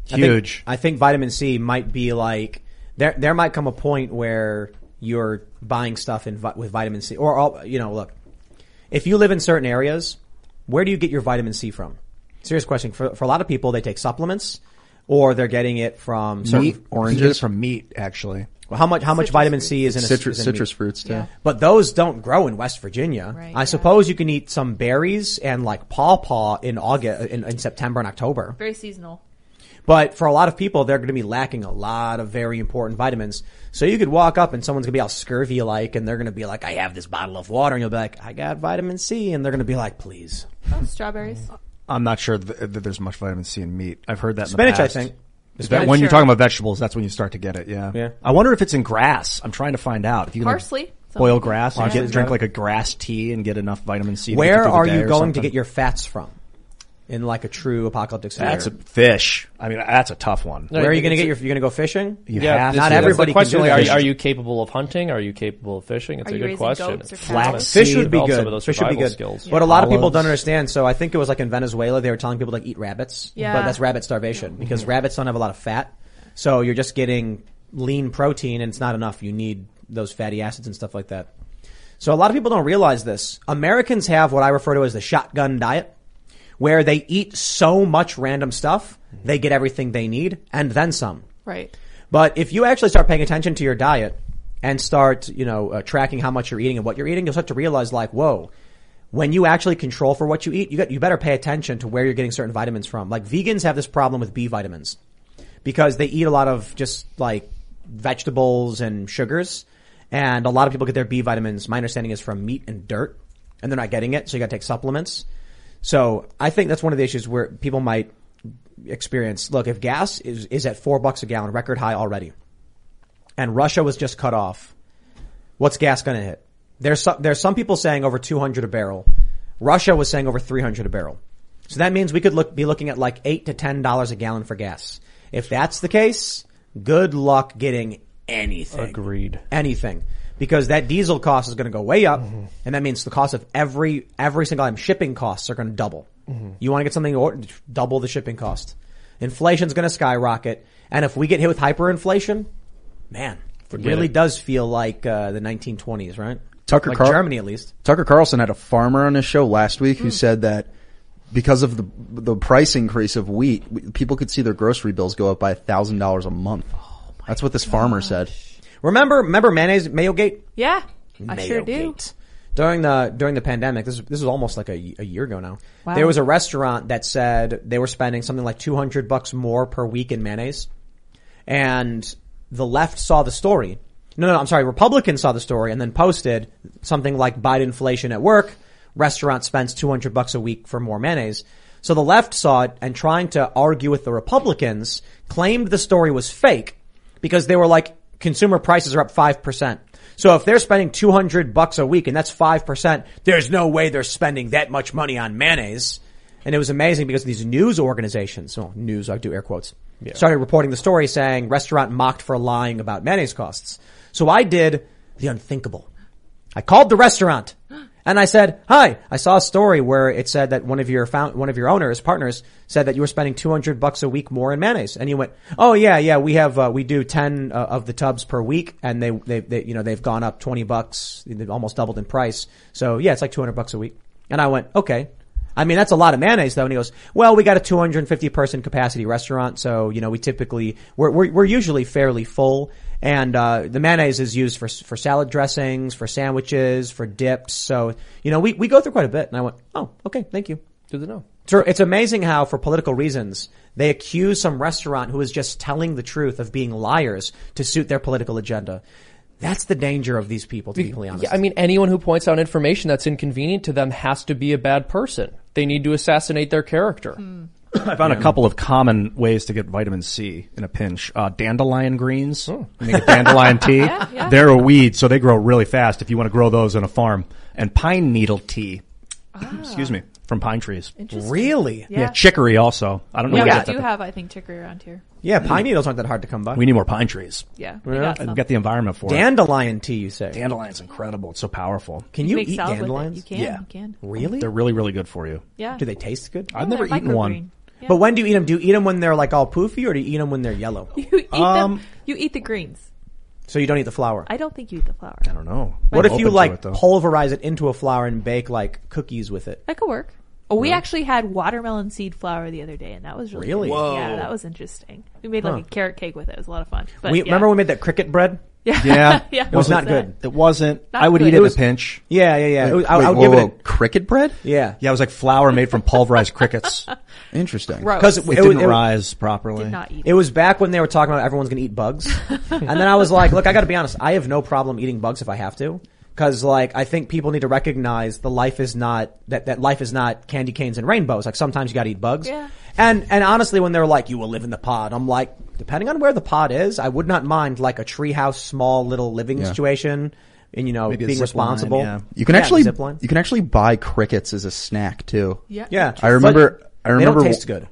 I think- Huge. I think vitamin C might be like there. There might come a point where you're buying stuff in vi- with vitamin C, or all, you know, look, if you live in certain areas, where do you get your vitamin C from? Serious question. For for a lot of people, they take supplements, or they're getting it from certain Meat, You oranges. from meat actually. Well, how much how much vitamin C is in a Citrus, is in citrus meat? fruits too. Yeah. But those don't grow in West Virginia. Right, I yeah. suppose you can eat some berries and like pawpaw in August, in, in September and October. Very seasonal. But for a lot of people, they're going to be lacking a lot of very important vitamins. So you could walk up and someone's going to be all scurvy like, and they're going to be like, I have this bottle of water. And you'll be like, I got vitamin C. And they're going to be like, please. Oh, strawberries. I'm not sure th- that there's much vitamin C in meat. I've heard that in Spinach, the I think. Is that when you're talking about vegetables, that's when you start to get it. Yeah. Yeah. I wonder if it's in grass. I'm trying to find out. If you can like, Parsley. Some boil people- grass, you Parsley. get drink like a grass tea and get enough vitamin C. Where are you or going to get your fats from? In like a true apocalyptic scenario. That's a fish. I mean, that's a tough one. No, Where are you going to get your, you're going to go fishing? You yeah, have this- not that's everybody The can question: do like, that. are, are you capable of hunting? Are you capable of fishing? It's Are a you good raising question. goats or It's cows? flax Fish seed would be develop good. Some of those Fish would be survival good. Skills. But a lot of people don't understand. So I think it was like in Venezuela, they were telling people to like eat rabbits. Yeah. But that's rabbit starvation because mm-hmm. rabbits don't have a lot of fat. So you're just getting lean protein and it's not enough. You need those fatty acids and stuff like that. So a lot of people don't realize this. Americans have what I refer to as the shotgun diet, where they eat so much random stuff, they get everything they need and then some. Right. But if you actually start paying attention to your diet and start, you know, uh, tracking how much you're eating and what you're eating, you'll start to realize like, whoa, when you actually control for what you eat, you got, you better pay attention to where you're getting certain vitamins from. Like vegans have this problem with B vitamins because they eat a lot of just like vegetables and sugars. And a lot of people get their B vitamins, my understanding is from meat and dirt and they're not getting it. So you got to take supplements. So I think that's one of the issues where people might experience. Look, if gas is, is at four bucks a gallon, record high already, and Russia was just cut off, what's gas going to hit? There's some, there's some people saying over 200 a barrel. Russia was saying over 300 a barrel. So that means we could look, be looking at like eight to ten dollars a gallon for gas. If that's the case, good luck getting anything. Agreed. Anything. Because that diesel cost is going to go way up, and that means the cost of every every single item shipping costs are going to double. Mhm. You want to get something or double the shipping cost. Inflation's going to skyrocket, and if we get hit with hyperinflation, man, it really it. does feel like uh, the 1920s, right? Tucker like Carl- Germany at least. Tucker Carlson had a farmer on his show last week Hmm. who said that because of the the price increase of wheat, people could see their grocery bills go up by thousand dollars a month. Oh That's what this farmer said. Remember, remember mayonnaise, mayo gate? Yeah, I sure do. Mayogate. During the during the pandemic, this is, this was almost like a, a year ago now. Wow. There was a restaurant that said they were spending something like two hundred bucks more per week in mayonnaise, and the left saw the story. No, no, I'm sorry. Republicans saw the story and then posted something like Biden inflation at work. Restaurant spends 200 bucks a week for more mayonnaise. So the left saw it and trying to argue with the Republicans claimed the story was fake because they were like consumer prices are up 5%. So if they're spending 200 bucks a week and that's 5%, there's no way they're spending that much money on mayonnaise. And it was amazing because these news organizations, well, news, I do air quotes, started reporting the story saying restaurant mocked for lying about mayonnaise costs. So I did the unthinkable. I called the restaurant and I said, hi, I saw a story where it said that one of your found, one of your owners, partners said that you were spending 200 bucks a week more in mayonnaise. And you went, oh yeah, yeah, we have, uh, we do 10 uh, of the tubs per week and they, they, they, you know, they've gone up 20 bucks, they've almost doubled in price. So yeah, it's like 200 bucks a week. And I went, okay. I mean, that's a lot of mayonnaise though. And he goes, well, we got a 250 person capacity restaurant. So, you know, we typically, we're, we're, we're usually fairly full. And, uh, the mayonnaise is used for, for salad dressings, for sandwiches, for dips. So, you know, we, we go through quite a bit. And I went, oh, okay, thank you. Good to know. So it's amazing how for political reasons, they accuse some restaurant who is just telling the truth of being liars to suit their political agenda. That's the danger of these people, to be completely honest. Yeah, I mean, anyone who points out information that's inconvenient to them has to be a bad person. They need to assassinate their character. I found a couple of common ways to get vitamin C in a pinch. Uh, dandelion greens. You Make a dandelion tea. Yeah, yeah. They're a weed, so they grow really fast if you want to grow those on a farm. And pine needle tea. Excuse me. From pine trees. Interesting. Really? Yeah. Yeah. chicory also. I don't know Yeah, where we do that. have, I think, chicory around here. yeah, pine needles aren't that hard to come by. We need more pine trees. Yeah, we Yeah. got I've got the environment for it. Dandelion tea, you say? Dandelion's incredible. It's so powerful. Can You you, eat salad with dandelions? You can. Yeah. You can. Really? They're really, really good for you. Yeah. Do they taste good? I've never eaten one. Yeah. But when do you eat them? Do you eat them when they're like all poofy, or do you eat them when they're yellow? you eat Um, them. You eat the greens. So you don't eat the flour. I don't think you eat the flour. I don't know. What I'm if you like it, pulverize it into a flour and bake like cookies with it? That could work. Oh, we actually had watermelon seed flour the other day, and that was really Really? good. Whoa. Yeah, that was interesting. We made like Huh. a carrot cake with it. It was a lot of fun. But we yeah. remember we made that cricket bread. Yeah, Yeah. yeah. It was not that? good. It wasn't. Not I would good. eat It it was- a pinch. Yeah, yeah, yeah. It was- I, Wait, I would whoa, give it. A, cricket bread? yeah, Yeah, it was like flour made from pulverized crickets. Interesting. Gross. because It, it, didn't was- it- rise properly. Did not eat It was back when they were talking about everyone's gonna eat bugs. and then I was like, look, I gotta be honest, I have no problem eating bugs if I have to. Cause like, I think people need to recognize the life is not, that, that life is not candy canes and rainbows. Like sometimes you gotta eat bugs. Yeah. And, and honestly, when they're like, you will live in the pod, I'm like, depending on where the pod is, I would not mind like a treehouse, small little living Yeah. situation. And you know, Maybe being zip line, responsible. yeah. You can Yeah, actually you can actually buy crickets as a snack too. Yeah. Yeah. I remember. I They remember. don't taste good.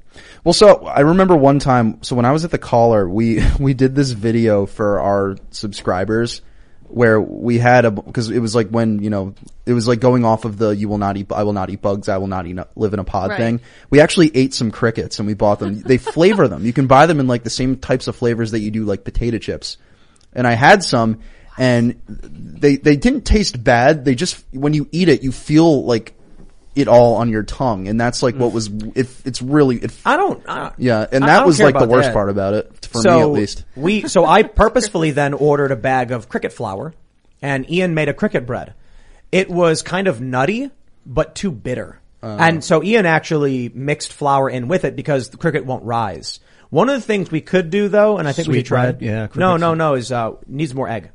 Well, so I remember one time. So when I was at the caller, we we did this video for our subscribers where we had a because it was like when you know it was like going off of the you will not eat I will not eat bugs I will not eat live in a pod Right. thing. We actually ate some crickets and we bought them. they flavor them. You can buy them in like the same types of flavors that you do like potato chips. And I had some and they they didn't taste bad. They just when you eat it you feel like it all on your tongue and that's like what was it, it's really it, I don't, I yeah, and I that don't was care like the about worst that. part about it for so me at least. We so I purposefully then ordered a bag of cricket flour, and Ian made a cricket bread. It was kind of nutty, but too bitter. Uh. and so Ian actually mixed flour in with it because the cricket won't rise. One of the things we could do though, and I think we Sweet should try. bread, yeah, No, crickets. no, no. Is uh, needs more egg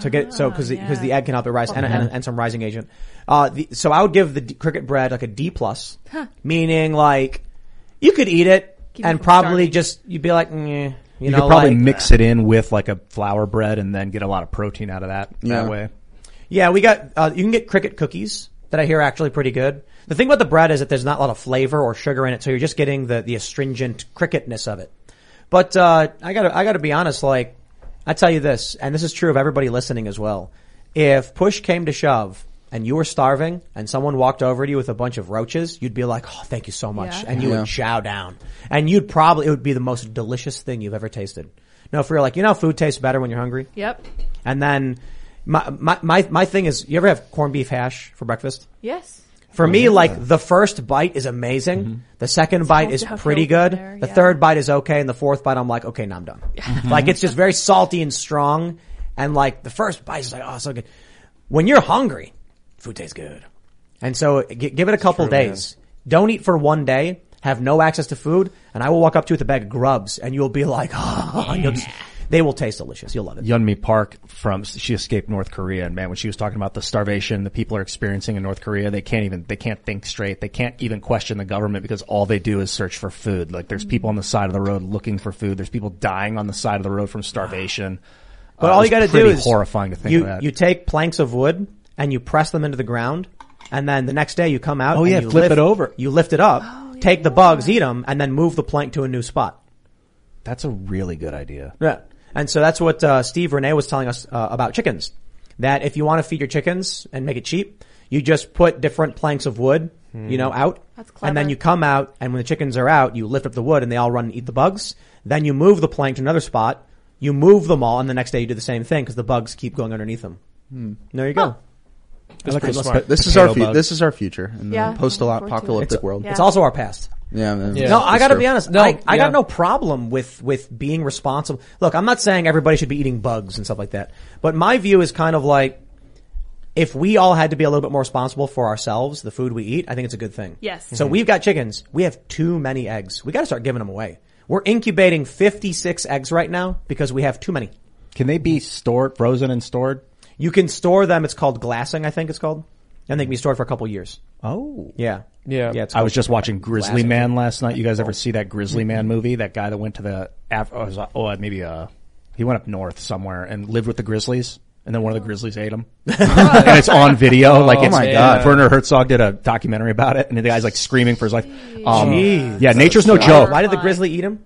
to get so because because yeah. the egg can help it rise and, and, and some rising agent. Uh, the, so I would give the D- cricket bread like a D plus, meaning like you could eat it Keep and from probably starving. just you'd be like, "Nyeh." You, You, know, could probably like- mix it in with like a flour bread and then get a lot of protein out of that Yeah. that way. Yeah, we got, uh, you can get cricket cookies that I hear are actually pretty good. The thing about the bread is that there's not a lot of flavor or sugar in it, so you're just getting the, the astringent cricketness of it. But, uh, I gotta, I gotta be honest, like, I tell you this, and this is true of everybody listening as well. If push came to shove and you were starving and someone walked over to you with a bunch of roaches, you'd be like, oh, thank you so much. Yeah. And you Yeah. would chow down. And you'd probably, it would be the most delicious thing you've ever tasted. No, for real, like, you know food tastes better when you're hungry? Yep. And then my, my, my, my thing is, you ever have corned beef hash for breakfast? Yes. For me, like the first bite is amazing. Mm-hmm. The second bite is pretty good. there, the yeah. third bite is okay. And the fourth bite, I'm like, okay, now I'm done. like it's just very salty and strong. And like the first bite is like, oh, so good. When you're hungry, food tastes good. And so g- give it a couple true, man. days. Don't eat for one day. Have no access to food. And I will walk up to you with a bag of grubs and you'll be like, oh, and you'll just, they will taste delicious. You'll love it. Yeonmi Park from she escaped North Korea and man when she was talking about the starvation the people are experiencing in North Korea they can't even they can't think straight they can't even question the government because all they do is search for food like there's people on the side of the road looking for food there's people dying on the side of the road from starvation But Uh, all you got to do pretty is horrifying to think you, of that You take planks of wood and you press them into the ground, and then the next day you come out. Oh, and yeah, you flip lift, it over. You lift it up, take the bugs, eat them, and then move the plank to a new spot. that's a really good idea Yeah, and so that's what uh, Steve Renee was telling us uh, about chickens. That if you want to feed your chickens and make it cheap, you just put different planks of wood, you know, out, That's and then you come out, and when the chickens are out, you lift up the wood, and they all run and eat the bugs. Then you move the plank to another spot. You move them all, and the next day you do the same thing because the bugs keep going underneath them. There you go. That's like pretty it. smart. This is our Potato fu- bug. this is our future in Yeah, the post-apocalyptic world. Yeah. it's also our past. Yeah, man. Yeah. No, I got to be honest. No, I, I yeah. got no problem with with being responsible. Look, I'm not saying everybody should be eating bugs and stuff like that, but my view is kind of like if we all had to be a little bit more responsible for ourselves, the food we eat, I think it's a good thing. Yes. So mm-hmm. we've got chickens. We have too many eggs. We got to start giving them away. We're incubating 56 eggs right now because we have too many. can they be stored frozen and stored You can store them. It's called glassing, I think it's called, and they can be stored for a couple years. oh Yeah. Yeah. Yeah. It's I was just watching Grizzly glassing. Man last night. You guys ever see that Grizzly Man movie? That guy that went to the Af- oh, was, oh maybe uh he went up north somewhere and lived with the Grizzlies, and then one of the Grizzlies ate him, and it's on video. Like, it's, my God. Werner Herzog did a documentary about it, and the guy's like screaming for his life. Um, Jeez. yeah, nature's no joke. Why did the grizzly eat him?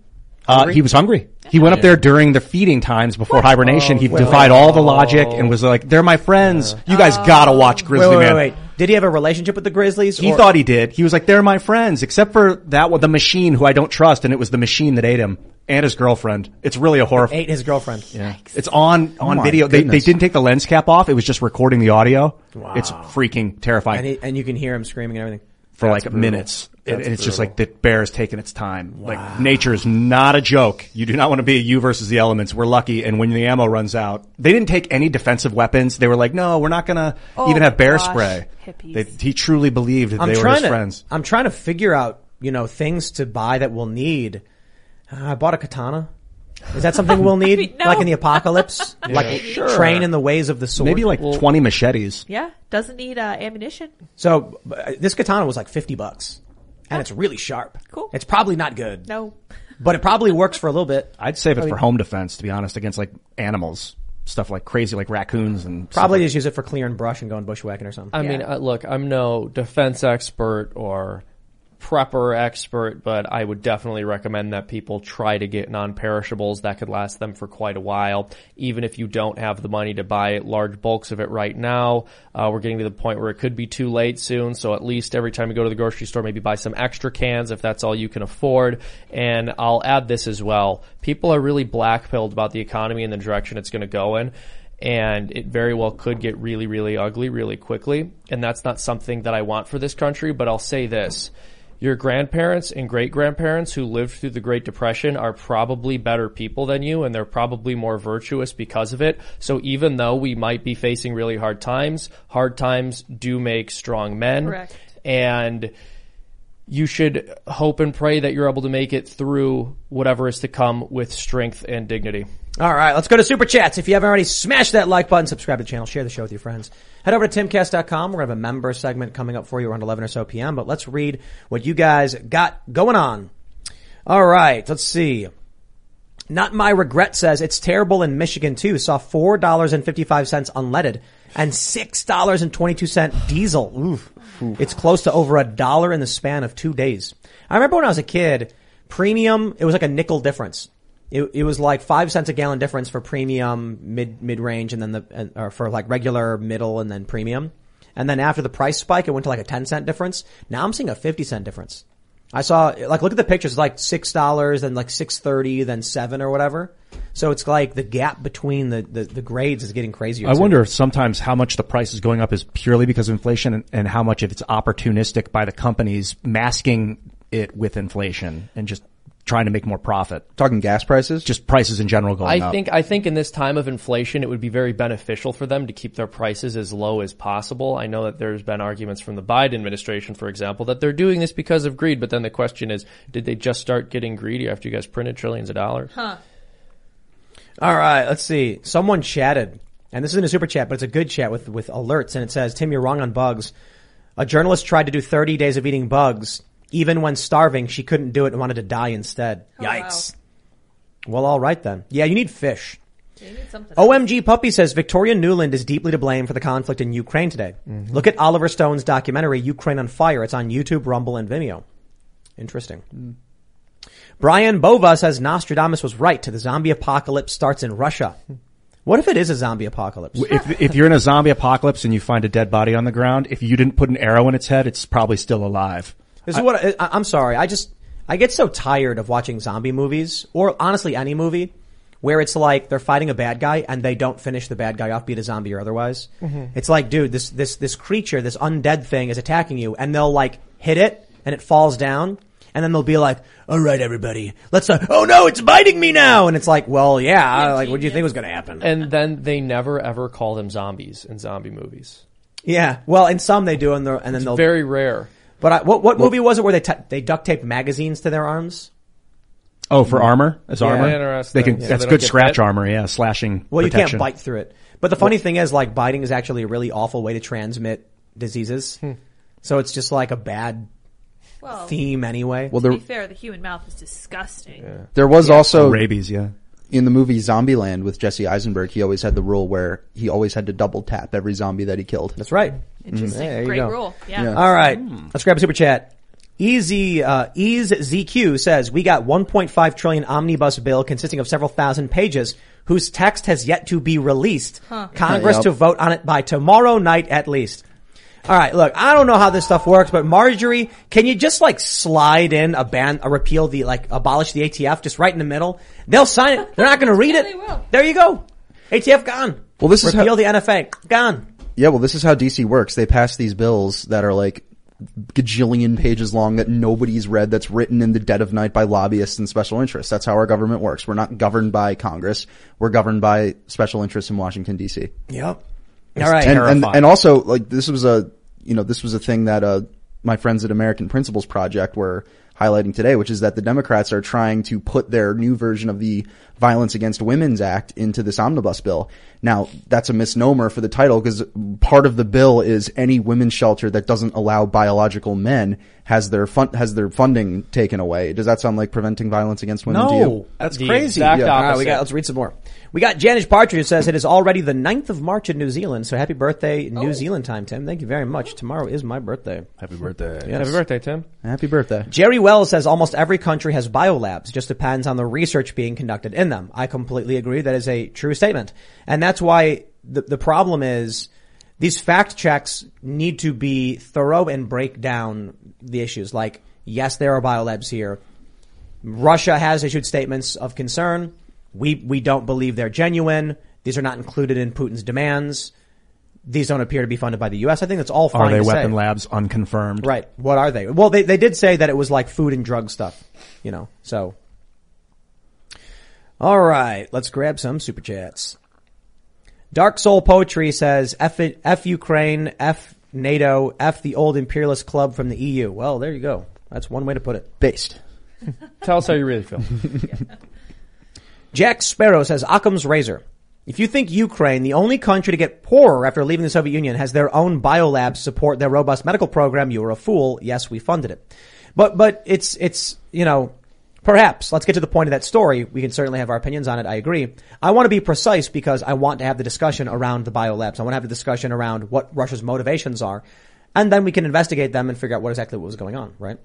Uh, he was hungry. He went up there during the feeding times before hibernation. he oh, defied all the logic and was like, "They're my friends. You guys gotta oh. watch Grizzly Wait, wait, Man." wait, wait. Did he have a relationship with the grizzlies? He or- thought he did. He was like, "They're my friends," except for that one, the machine who I don't trust, and it was the machine that ate him and his girlfriend. It's really a horror. ate his girlfriend. Yeah. It's on on oh my video. They, they didn't take the lens cap off. It was just recording the audio. Wow. It's freaking terrifying And, he, and you can hear him screaming and everything. For like minutes. And, and it's just like the bear is taking its time. Like nature is not a joke. You do not want to be a you versus the elements. We're lucky. And when the ammo runs out, they didn't take any defensive weapons. They were like, no, we're not going to Oh, even have bear gosh. spray. Hippies. They, he truly believed that I'm they were his to, friends. I'm trying to figure out, you know, things to buy that we'll need. Uh, I bought a katana. Is that something we'll need? No. Like in the apocalypse? Like train in the ways of the sword? Maybe like 20 machetes. Yeah. Doesn't need uh, ammunition. So, uh, this katana was like 50 bucks. And it's really sharp. Cool. It's probably not good. No. But it probably works for a little bit. I'd save it for home defense, to be honest, against like animals. Stuff like crazy, like raccoons and stuff Probably like- just use it for clearing brush and going bushwhacking or something. I mean, uh, look, I'm no defense expert or prepper expert, but I would definitely recommend that people try to get non-perishables that could last them for quite a while. Even if you don't have the money to buy large bulks of it right now, uh, we're getting to the point where it could be too late soon. So at least every time you go to the grocery store, maybe buy some extra cans if that's all you can afford. And I'll add this as well. People are really black-pilled about the economy and the direction it's going to go in and it very well could get really, really ugly really quickly. And that's not something that I want for this country, but I'll say this. Your grandparents and great grandparents who lived through the Great Depression are probably better people than you and they're probably more virtuous because of it. So even though we might be facing really hard times, hard times do make strong men. Correct. And you should hope and pray that you're able to make it through whatever is to come with strength and dignity. All right, let's go to Super Chats. If you haven't already, smash that like button, subscribe to the channel, share the show with your friends. Head over to timcast.com. We're going to have a member segment coming up for you around 11 or so p.m., but let's read what you guys got going on. All right, let's see. Not my regret says it's terrible in Michigan too. Saw four dollars and fifty five cents unleaded and six dollars and twenty two cent diesel. Oof. It's close to over a dollar in the span of two days. I remember when I was a kid, premium it was like a nickel difference. It, it was like five cents a gallon difference for premium, mid mid range, and then the and, or for like regular, middle, and then premium. And then after the price spike, it went to like a ten cent difference. Now I'm seeing a fifty cent difference. I saw like look at the pictures. Like six dollars, then like six thirty, then seven or whatever. So it's like the gap between the, the, the grades is getting crazier. I too. wonder sometimes how much the price is going up is purely because of inflation and, and how much if it's opportunistic by the companies masking it with inflation and just trying to make more profit. Talking gas prices? Just prices in general going up. I up. think I think in this time of inflation, it would be very beneficial for them to keep their prices as low as possible. I know that there's been arguments from the Biden administration, for example, that they're doing this because of greed. But then the question is, did they just start getting greedy after you guys printed trillions of dollars? Huh. All right, let's see. Someone chatted, and this isn't a super chat, but it's a good chat with, with alerts, and it says, Tim, you're wrong on bugs. A journalist tried to do 30 days of eating bugs. Even when starving, she couldn't do it and wanted to die instead. Yikes. Well, all right then. Yeah, you need fish. OMG Puppy says Victoria Nuland is deeply to blame for the conflict in Ukraine today. Mm-hmm. Look at Oliver Stone's documentary, Ukraine on Fire. It's on YouTube, Rumble, and Vimeo. Interesting. Mm. Brian Bova says Nostradamus was right. To the zombie apocalypse starts in Russia. What if it is a zombie apocalypse? if, if you're in a zombie apocalypse and you find a dead body on the ground, if you didn't put an arrow in its head, it's probably still alive. This is what I, I'm sorry. I just I get so tired of watching zombie movies, or honestly any movie, where it's like they're fighting a bad guy and they don't finish the bad guy off, be it a zombie or otherwise. Mhm. It's like, dude, this this this creature, this undead thing, is attacking you, and they'll like hit it, and it falls down, and then they'll be like, "All right, everybody, let's." Uh, oh no, it's biting me now, and it's like, well, yeah, like what do you think was going to happen? And then they never ever call them zombies in zombie movies. Yeah, well, in some they do, and, and then It's they'll very rare. But I, what what Well- movie was it where they t- they duct taped magazines to their arms? Oh, for armor? As Yeah. armor? Interesting. They can, Yeah. that's So they good scratch bit? armor, yeah, slashing Well, you can't bite through it. But the funny thing is, like, biting is actually a really awful way to transmit diseases. Hmm. So it's just like a bad Well, theme anyway. Well, to there- be fair, the human mouth is disgusting. There was also rabies, yeah. In the movie Zombieland with Jesse Eisenberg, he always had the rule where he always had to double tap every zombie that he killed. That's right. Interesting. There you Great go. rule. Yeah. All right. Hmm. Let's grab a super chat. Easy, uh, Ease ZQ says, we got 1.5 trillion omnibus bill consisting of several thousand pages whose text has yet to be released. Huh. Congress Yep. to vote on it by tomorrow night at least. All right, look, I don't know how this stuff works, but Marjorie, can you just like slide in a ban, a repeal the, like abolish the ATF just right in the middle? They'll sign it. They're not going to read it. There you go. ATF gone. Well, this is repeal how- the NFA gone. Yeah, well, this is how DC works. They pass these bills that are like gajillion pages long that nobody's read that's written in the dead of night by lobbyists and special interests. That's how our government works. We're not governed by Congress. We're governed by special interests in Washington DC. Yep. It's All right. and, and, and also, like, this was a, you know, this was a thing that, uh, my friends at American Principles Project were highlighting today, which is that the Democrats are trying to put their new version of the Violence Against Women's Act into this omnibus bill. Now, that's a misnomer for the title because part of the bill is any women's shelter that doesn't allow biological men has their fun, has their funding taken away. Does that sound like preventing violence against women to you? No, that's crazy. All right, we got, let's read some more. We got Janice Partridge who says it is already the 9th of March in New Zealand. So happy birthday, oh. New Zealand time, Tim. Thank you very much. Tomorrow is my birthday. Happy birthday. Yes. Happy birthday, Tim. Happy birthday. Jerry Wells says almost every country has biolabs. Just depends on the research being conducted in them. I completely agree. That is a true statement. And that's why the, the problem is these fact checks need to be thorough and break down the issues. Like, yes, there are biolabs here. Russia has issued statements of concern. We, we don't believe they're genuine. These are not included in Putin's demands. These don't appear to be funded by the U.S. I think that's all fine Are they weapon say. labs unconfirmed? Right. What are they? Well, they, they did say that it was like food and drug stuff, you know, so. All right. Let's grab some super chats. Dark Soul Poetry says F, F Ukraine, F NATO, F the old imperialist club from the EU. Well, there you go. That's one way to put it. Based. Tell us how you really feel. Jack Sparrow says Occam's razor. If you think Ukraine, the only country to get poorer after leaving the Soviet Union, has their own biolabs support their robust medical program, you're a fool. Yes, we funded it. But, but it's, it's, you know, Perhaps. Let's get to the point of that story. We can certainly have our opinions on it. I agree. I want to be precise because I want to have the discussion around the biolabs. I want to have the discussion around what Russia's motivations are. And then we can investigate them and figure out what exactly what was going on, right?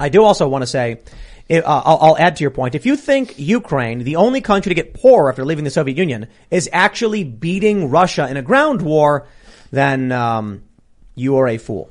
I do also want to say, uh, I'll, I'll add to your point. If you think Ukraine, the only country to get poor after leaving the Soviet Union, is actually beating Russia in a ground war, then um, you are a fool.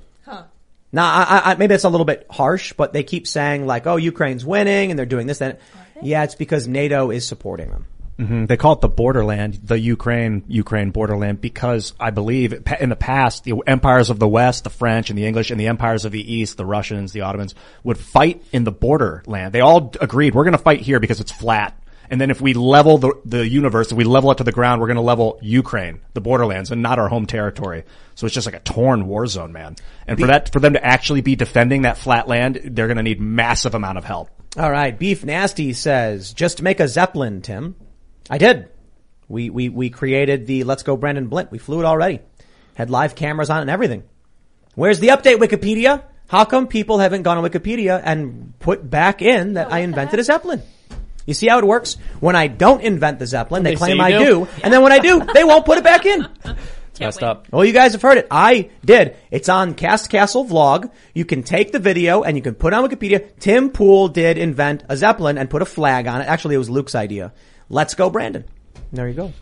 Now, I, I, maybe that's a little bit harsh, but they keep saying like, "Oh, Ukraine's winning and they're doing this." Then, yeah, it's because NATO is supporting them. hmm They call it the borderland, the Ukraine, Ukraine borderland, because I believe in the past, the empires of the West, the French and the English, and the empires of the East, the Russians, the Ottomans, would fight in the borderland. They all agreed, we're going to fight here because it's flat. And then if we level the, the universe, if we level it to the ground, we're going to level Ukraine, the borderlands, and not our home territory. So it's just like a torn war zone, man. And for that, for them to actually be defending that flat land, they're going to need massive amount of help. All right, Beef Nasty says, just make a Zeppelin, Tim. I did. We, we, we created the Let's Go Brandon Blimp. We flew it already. Had live cameras on it and everything. Where's the update, Wikipedia? How come people haven't gone on Wikipedia and put back in that I invented a Zeppelin? You see how it works? When I don't invent the Zeppelin, they, They claim I you do. do. And then when I do, they won't put it back in. It's messed up. Well, you guys have heard it. I did. It's on Cast Castle vlog. You can take the video and you can put it on Wikipedia. Tim Pool did invent a Zeppelin and put a flag on it. Actually, it was Luke's idea. Let's go, Brandon. There you go.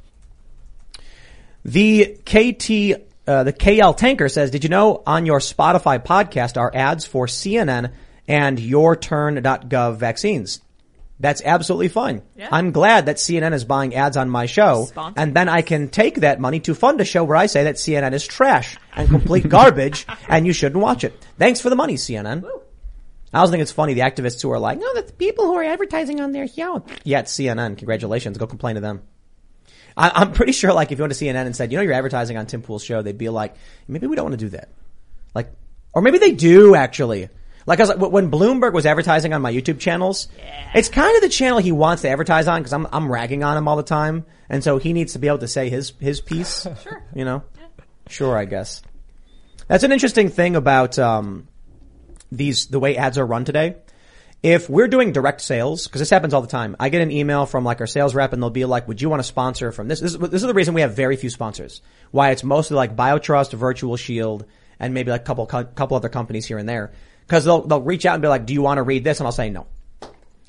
The KT, uh, the KL Tanker says, did you know on your Spotify podcast are ads for CNN and yourturn.gov vaccines? That's absolutely fine. Yeah. I'm glad that CNN is buying ads on my show, and then I can take that money to fund a show where I say that CNN is trash and complete garbage, and you shouldn't watch it. Thanks for the money, CNN. I also think it's funny the activists who are like, "No, that's people who are advertising on their show." Yeah, it's CNN. Congratulations. Go complain to them. I, I'm pretty sure, like, if you went to CNN and said, "You know, you're advertising on Tim Pool's show," they'd be like, "Maybe we don't want to do that." Like, or maybe they do actually. Like, I was like, when Bloomberg was advertising on my YouTube channels, it's kind of the channel he wants to advertise on because I'm I'm ragging on him all the time, and so he needs to be able to say his his piece. sure, you know, sure, I guess. That's an interesting thing about um, these the way ads are run today. If we're doing direct sales, because this happens all the time, I get an email from like our sales rep and they'll be like, would you want to sponsor from this? This is, this is the reason we have very few sponsors. Why it's mostly like BioTrust, Virtual Shield, and maybe like a couple, couple other companies here and there. Cause they'll, they'll reach out and be like, do you want to read this? And I'll say no.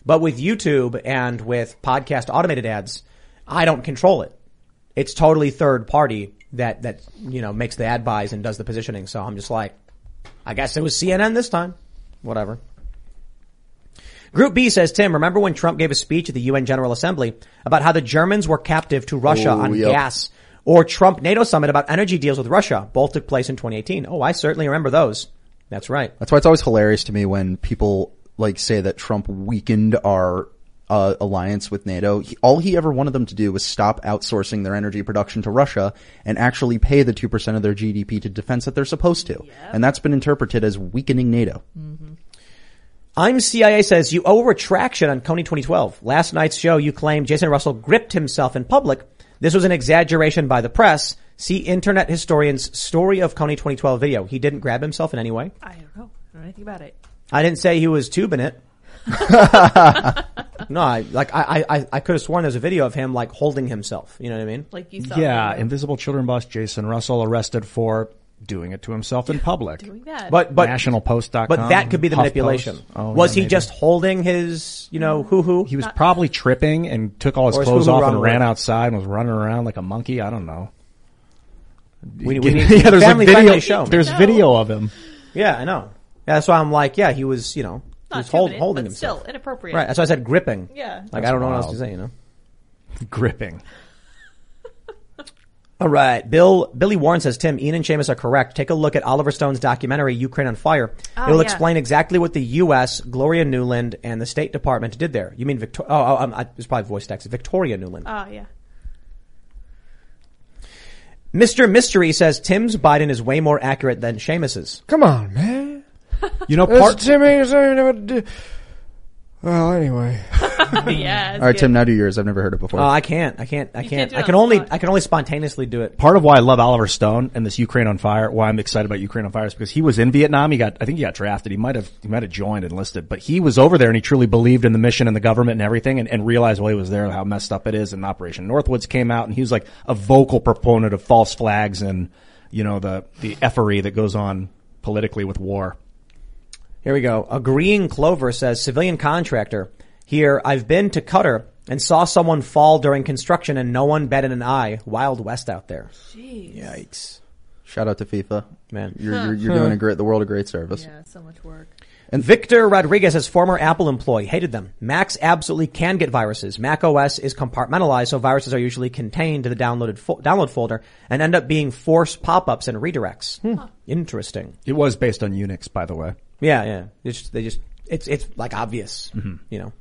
But with YouTube and with podcast automated ads, I don't control it. It's totally third party that, that, you know, makes the ad buys and does the positioning. So I'm just like, I guess it was CNN this time. Whatever. Group B says, Tim, remember when Trump gave a speech at the UN General Assembly about how the Germans were captive to Russia Oh, on yep. gas? Or Trump NATO summit about energy deals with Russia? Both took place in 2018. Oh, I certainly remember those. That's right. That's why it's always hilarious to me when people like say that Trump weakened our uh, alliance with NATO. He, all he ever wanted them to do was stop outsourcing their energy production to Russia and actually pay the two percent of their GDP to defense that they're supposed to. And that's been interpreted as weakening NATO. I'm CIA says you owe a retraction on Kony 2012. Last night's show, you claimed Jason Russell gripped himself in public. This was an exaggeration by the press. See Internet Historian's Story of Kony 2012 video. He didn't grab himself in any way. I don't know. I don't know anything about it. I didn't say he was tubing it. no, I, like, I, I, I could have sworn there's a video of him, like, holding himself. You know what I mean? Like you saw. Yeah, the- Invisible Children boss Jason Russell arrested for doing it to himself in public. doing that. But, but, NationalPost.com. but that could be the HuffPost. manipulation. Oh, was yeah, he maybe. just holding his, you know, mm. hoo hoo? He was probably tripping and took all his Or clothes hoo-hoo off wrong and ran outside and was running around like a monkey. I don't know. We, we need yeah, there's family a video. show. There's video of him. Yeah, I know. Yeah, that's why I'm like, yeah, he was, you know, he Not was hold, tubing it, holding but himself. still inappropriate. Right. That's why I said gripping. Yeah. Like That's I don't know what else to say, you know. Gripping. All right. Bill Billy Warren says, Tim, Ian and Seamus are correct. Take a look at Oliver Stone's documentary, Ukraine on Fire. Oh, it will yeah. explain exactly what the U.S., Gloria Nuland, and the State Department did there. You mean Victoria? Oh, oh um, it's probably voice text. Victoria Nuland. Oh yeah. Mr. Mystery says Tim's Biden is way more accurate than Seamus's. Come on, man. You know, That's part Timmy. is there never do- Well, anyway. yes. All right, Tim. Now do yours. I've never heard it before. Oh, I can't. I can't. I You can't. can't do I it can the only. spot. I can only spontaneously do it. Part of why I love Oliver Stone and this Ukraine on Fire, why I'm excited about Ukraine on Fire is because he was in Vietnam. He got, I think he got drafted. He might have, he might have joined enlisted, but he was over there and he truly believed in the mission and the government and everything and, and realized while he was there how messed up it is. And Operation Northwoods came out and he was like a vocal proponent of false flags and, you know, the, the effery that goes on politically with war. Here we go. Agreeing Clover says civilian contractor. Here, I've been to Qatar and saw someone fall during construction and no one batted an eye. Wild West out there. Jeez. Yikes. Shout out to FIFA, man. You're you're, you're doing a great the world a great service. Yeah, so much work. And Victor Rodriguez, as former Apple employee, hated them. Macs absolutely can get viruses. Mac OS is compartmentalized, so viruses are usually contained to the downloaded fo- download folder and end up being forced pop-ups and redirects. Hmm. Interesting. It was based on Unix, by the way. Yeah, yeah. It's just, they just it's it's like obvious, mm-hmm. you know.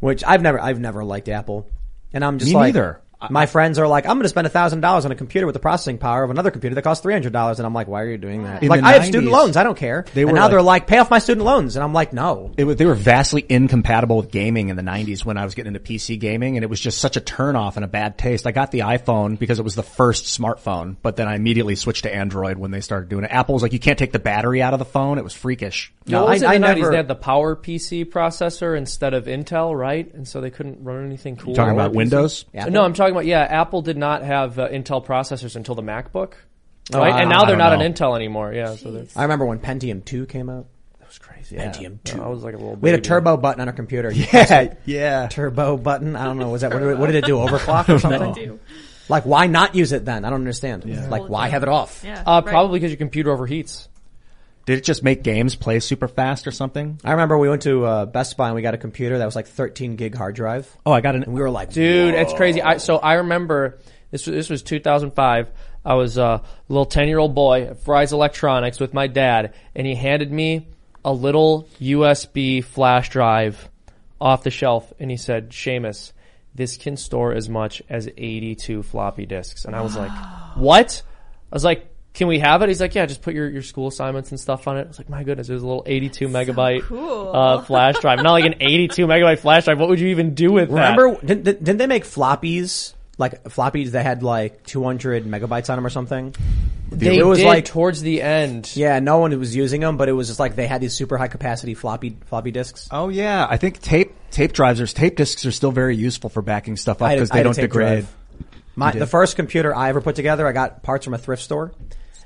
Which I've never I've never liked Apple, and I'm just Me like neither. My friends are like, I'm going to spend a thousand dollars on a computer with the processing power of another computer that costs three hundred dollars, and I'm like, why are you doing that? In like the I have student loans, I don't care. they and were now like- they're like, pay off my student loans, and I'm like, no. It was, they were vastly incompatible with gaming in the 90s when I was getting into PC gaming and it was just such a turnoff and a bad taste. I got the iPhone because it was the first smartphone, but then I immediately switched to Android when they started doing it. Apple was like, you can't take the battery out of the phone. It was freakish. No, what was I- it in the I 90s? never- They had the Power PC processor instead of Intel, right? And so they couldn't run anything cool. You're talking about PC? Windows? Apple? No, I'm talking about yeah. Apple did not have uh, Intel processors until the MacBook, Oh, right? I- and now I they're don't not know. an Intel anymore. Yeah, so they're, I remember when Pentium 2 came out. that was crazy. Pentium 2. I was like a little. We had a baby. turbo button on our computer. You Yeah, yeah. Turbo button. I don't know. Was that what, did it- what did it do? Overclock or something? Like, why not use it then? I don't understand. Like, why have it off? Yeah. Uh, right. Probably because your computer overheats. Did it just make games play super fast or something? I remember we went to uh, Best Buy and we got a computer that was like 13 gig hard drive. Oh, I got an, And we were like, Dude, it's crazy. I, so I remember this was this was 2005. I was a little 10 year old boy at Fry's Electronics with my dad, and he handed me a little USB flash drive off the shelf, and he said, "Seamus, this can store as much as 82 floppy disks." And I was like, "What?" I was like. Can we have it? He's like, yeah, just put your, your school assignments and stuff on it. I was like, my goodness, it was a little 82 megabyte cool. uh, flash drive. Not like an 82 megabyte flash drive. What would you even do with that? Remember, didn't, didn't they make floppies? Like floppies that had like 200 megabytes on them or something? They it was did like, towards the end. yeah, no one was using them, but it was just like they had these super high capacity floppy, floppy disks. Oh yeah, I think tape tape drives, or tape discs are still very useful for backing stuff up because they don't degrade. drive. My, the first computer I ever put together, I got parts from a thrift store,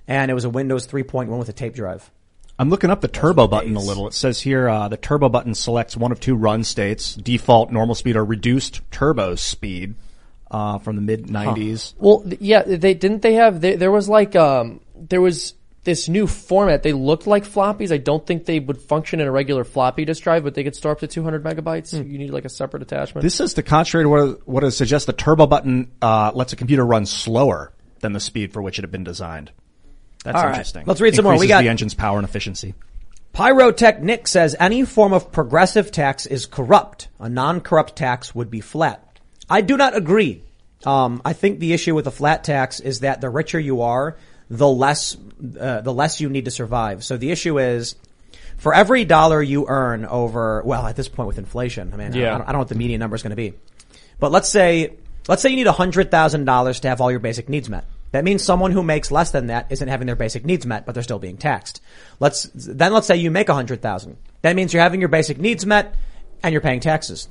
and it was a Windows 3.1 with a tape drive. I'm looking up the turbo button a little. It says here uh, the turbo button selects one of two run states: default normal speed or reduced turbo speed. Uh, from the mid 90s. Well, th- yeah, they didn't they have they, there was like um there was this new format. They looked like floppies. I don't think they would function in a regular floppy disk drive, but they could store up to 200 megabytes. You need like a separate attachment. This is the contrary to what, what it suggests. The turbo button uh, lets a computer run slower than the speed for which it had been designed. That's All right. interesting. Let's read some more. We got- the engine's power and efficiency. Pyrotechnic says any form of progressive tax is corrupt. A non-corrupt tax would be flat. I do not agree. Um, I think the issue with a flat tax is that the richer you are, the less uh, the less you need to survive. So the issue is, for every dollar you earn over, well, at this point with inflation, I mean, I, Yeah. I, don't, I don't know what the median number is going to be, but let's say let's say you need hundred thousand dollars to have all your basic needs met. That means someone who makes less than that isn't having their basic needs met, but they're still being taxed. Let's then let's say you make a hundred thousand. That means you're having your basic needs met and you're paying taxes.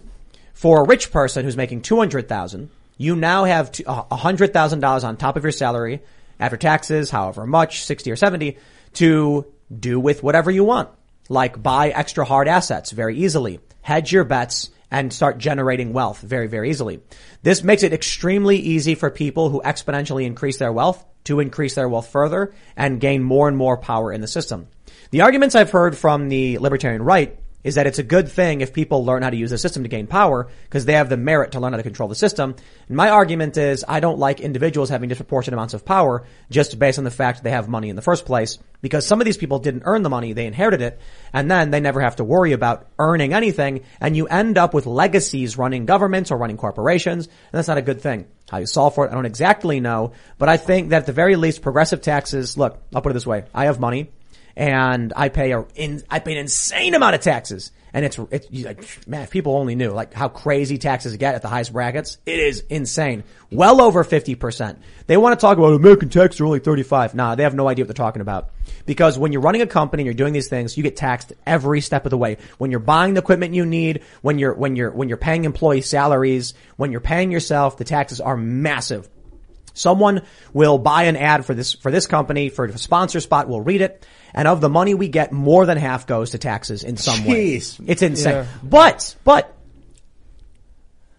For a rich person who's making two hundred thousand, you now have uh, a hundred thousand dollars on top of your salary after taxes, however much, sixty or seventy, to do with whatever you want, like buy extra hard assets very easily, hedge your bets, and start generating wealth very, very easily. This makes it extremely easy for people who exponentially increase their wealth to increase their wealth further and gain more and more power in the system. The arguments I've heard from the libertarian right is that it's a good thing if people learn how to use the system to gain power because they have the merit to learn how to control the system. And my argument is I don't like individuals having disproportionate amounts of power just based on the fact they have money in the first place because some of these people didn't earn the money, they inherited it, and then they never have to worry about earning anything, and you end up with legacies running governments or running corporations, and that's not a good thing. How you solve for it, I don't exactly know, but I think that at the very least, progressive taxes, look, I'll put it this way, I have money, and I pay a in, I pay an insane amount of taxes. And it's, it's like, man, if people only knew like how crazy taxes get at the highest brackets, it is insane. Well over 50%. They want to talk about American taxes are only 35. Nah, they have no idea what they're talking about. Because when you're running a company and you're doing these things, you get taxed every step of the way. When you're buying the equipment you need, when you're, when you're, when you're paying employee salaries, when you're paying yourself, the taxes are massive. Someone will buy an ad for this, for this company, for a sponsor spot, we'll read it, and of the money we get, more than half goes to taxes in some way. Jeez. It's insane. Yeah. But, but,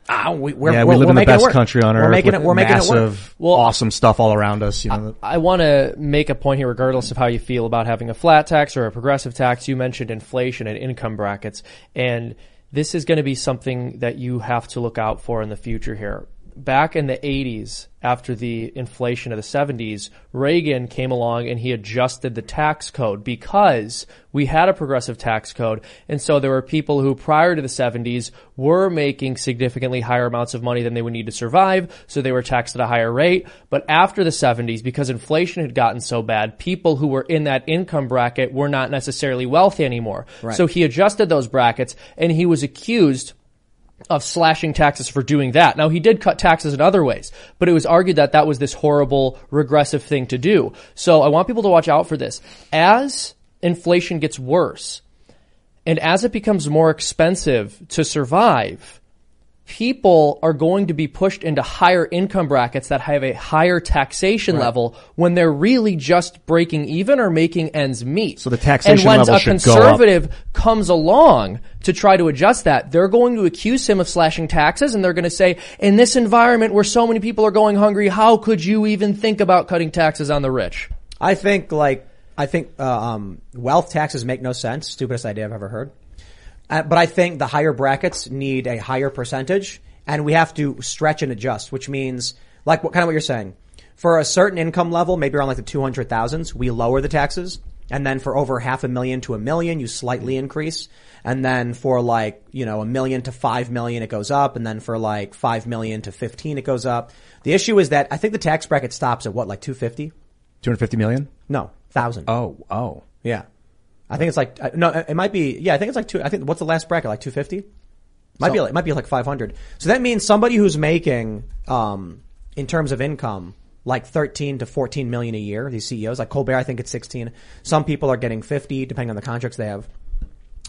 ah, we, we're, yeah, we're, we live we're in the making it best country on earth. We're making with it, we're making it work. massive, awesome stuff all around us. You know, I want to make a point here, regardless of how you feel about having a flat tax or a progressive tax. You mentioned inflation and income brackets, and this is going to be something that you have to look out for in the future here. Back in the 80s, after the inflation of the 70s, Reagan came along and he adjusted the tax code because we had a progressive tax code. And so there were people who prior to the 70s were making significantly higher amounts of money than they would need to survive. So they were taxed at a higher rate. But after the 70s, because inflation had gotten so bad, people who were in that income bracket were not necessarily wealthy anymore. Right. So he adjusted those brackets and he was accused of slashing taxes for doing that. Now he did cut taxes in other ways, but it was argued that that was this horrible regressive thing to do. So I want people to watch out for this. As inflation gets worse and as it becomes more expensive to survive, people are going to be pushed into higher income brackets that have a higher taxation level when they're really just breaking even or making ends meet. So the taxation and when level a should go up. conservative comes along to try to adjust that, they're going to accuse him of slashing taxes and they're going to say, in this environment where so many people are going hungry, how could you even think about cutting taxes on the rich? I think like I think uh, um, wealth taxes make no sense. Stupidest idea I've ever heard. Uh, but I think the higher brackets need a higher percentage, and we have to stretch and adjust, which means like what kind of what you're saying. For a certain income level, maybe around like the two hundred thousands, we lower the taxes, and then for over half a million to a million, you slightly increase, and then for like you know a million to five million, it goes up, and then for like five million to fifteen, it goes up. The issue is that I think the tax bracket stops at what like two fifty. 250 million? No, thousand. Oh, oh. Yeah. I think it's like, uh, no, it might be, yeah, I think it's like two, I think, what's the last bracket? Like 250? Might be So- like, might be like 500. So that means somebody who's making, um, in terms of income, like 13 to 14 million a year, these CEOs, like Colbert, I think it's 16. Some people are getting 50 depending on the contracts they have.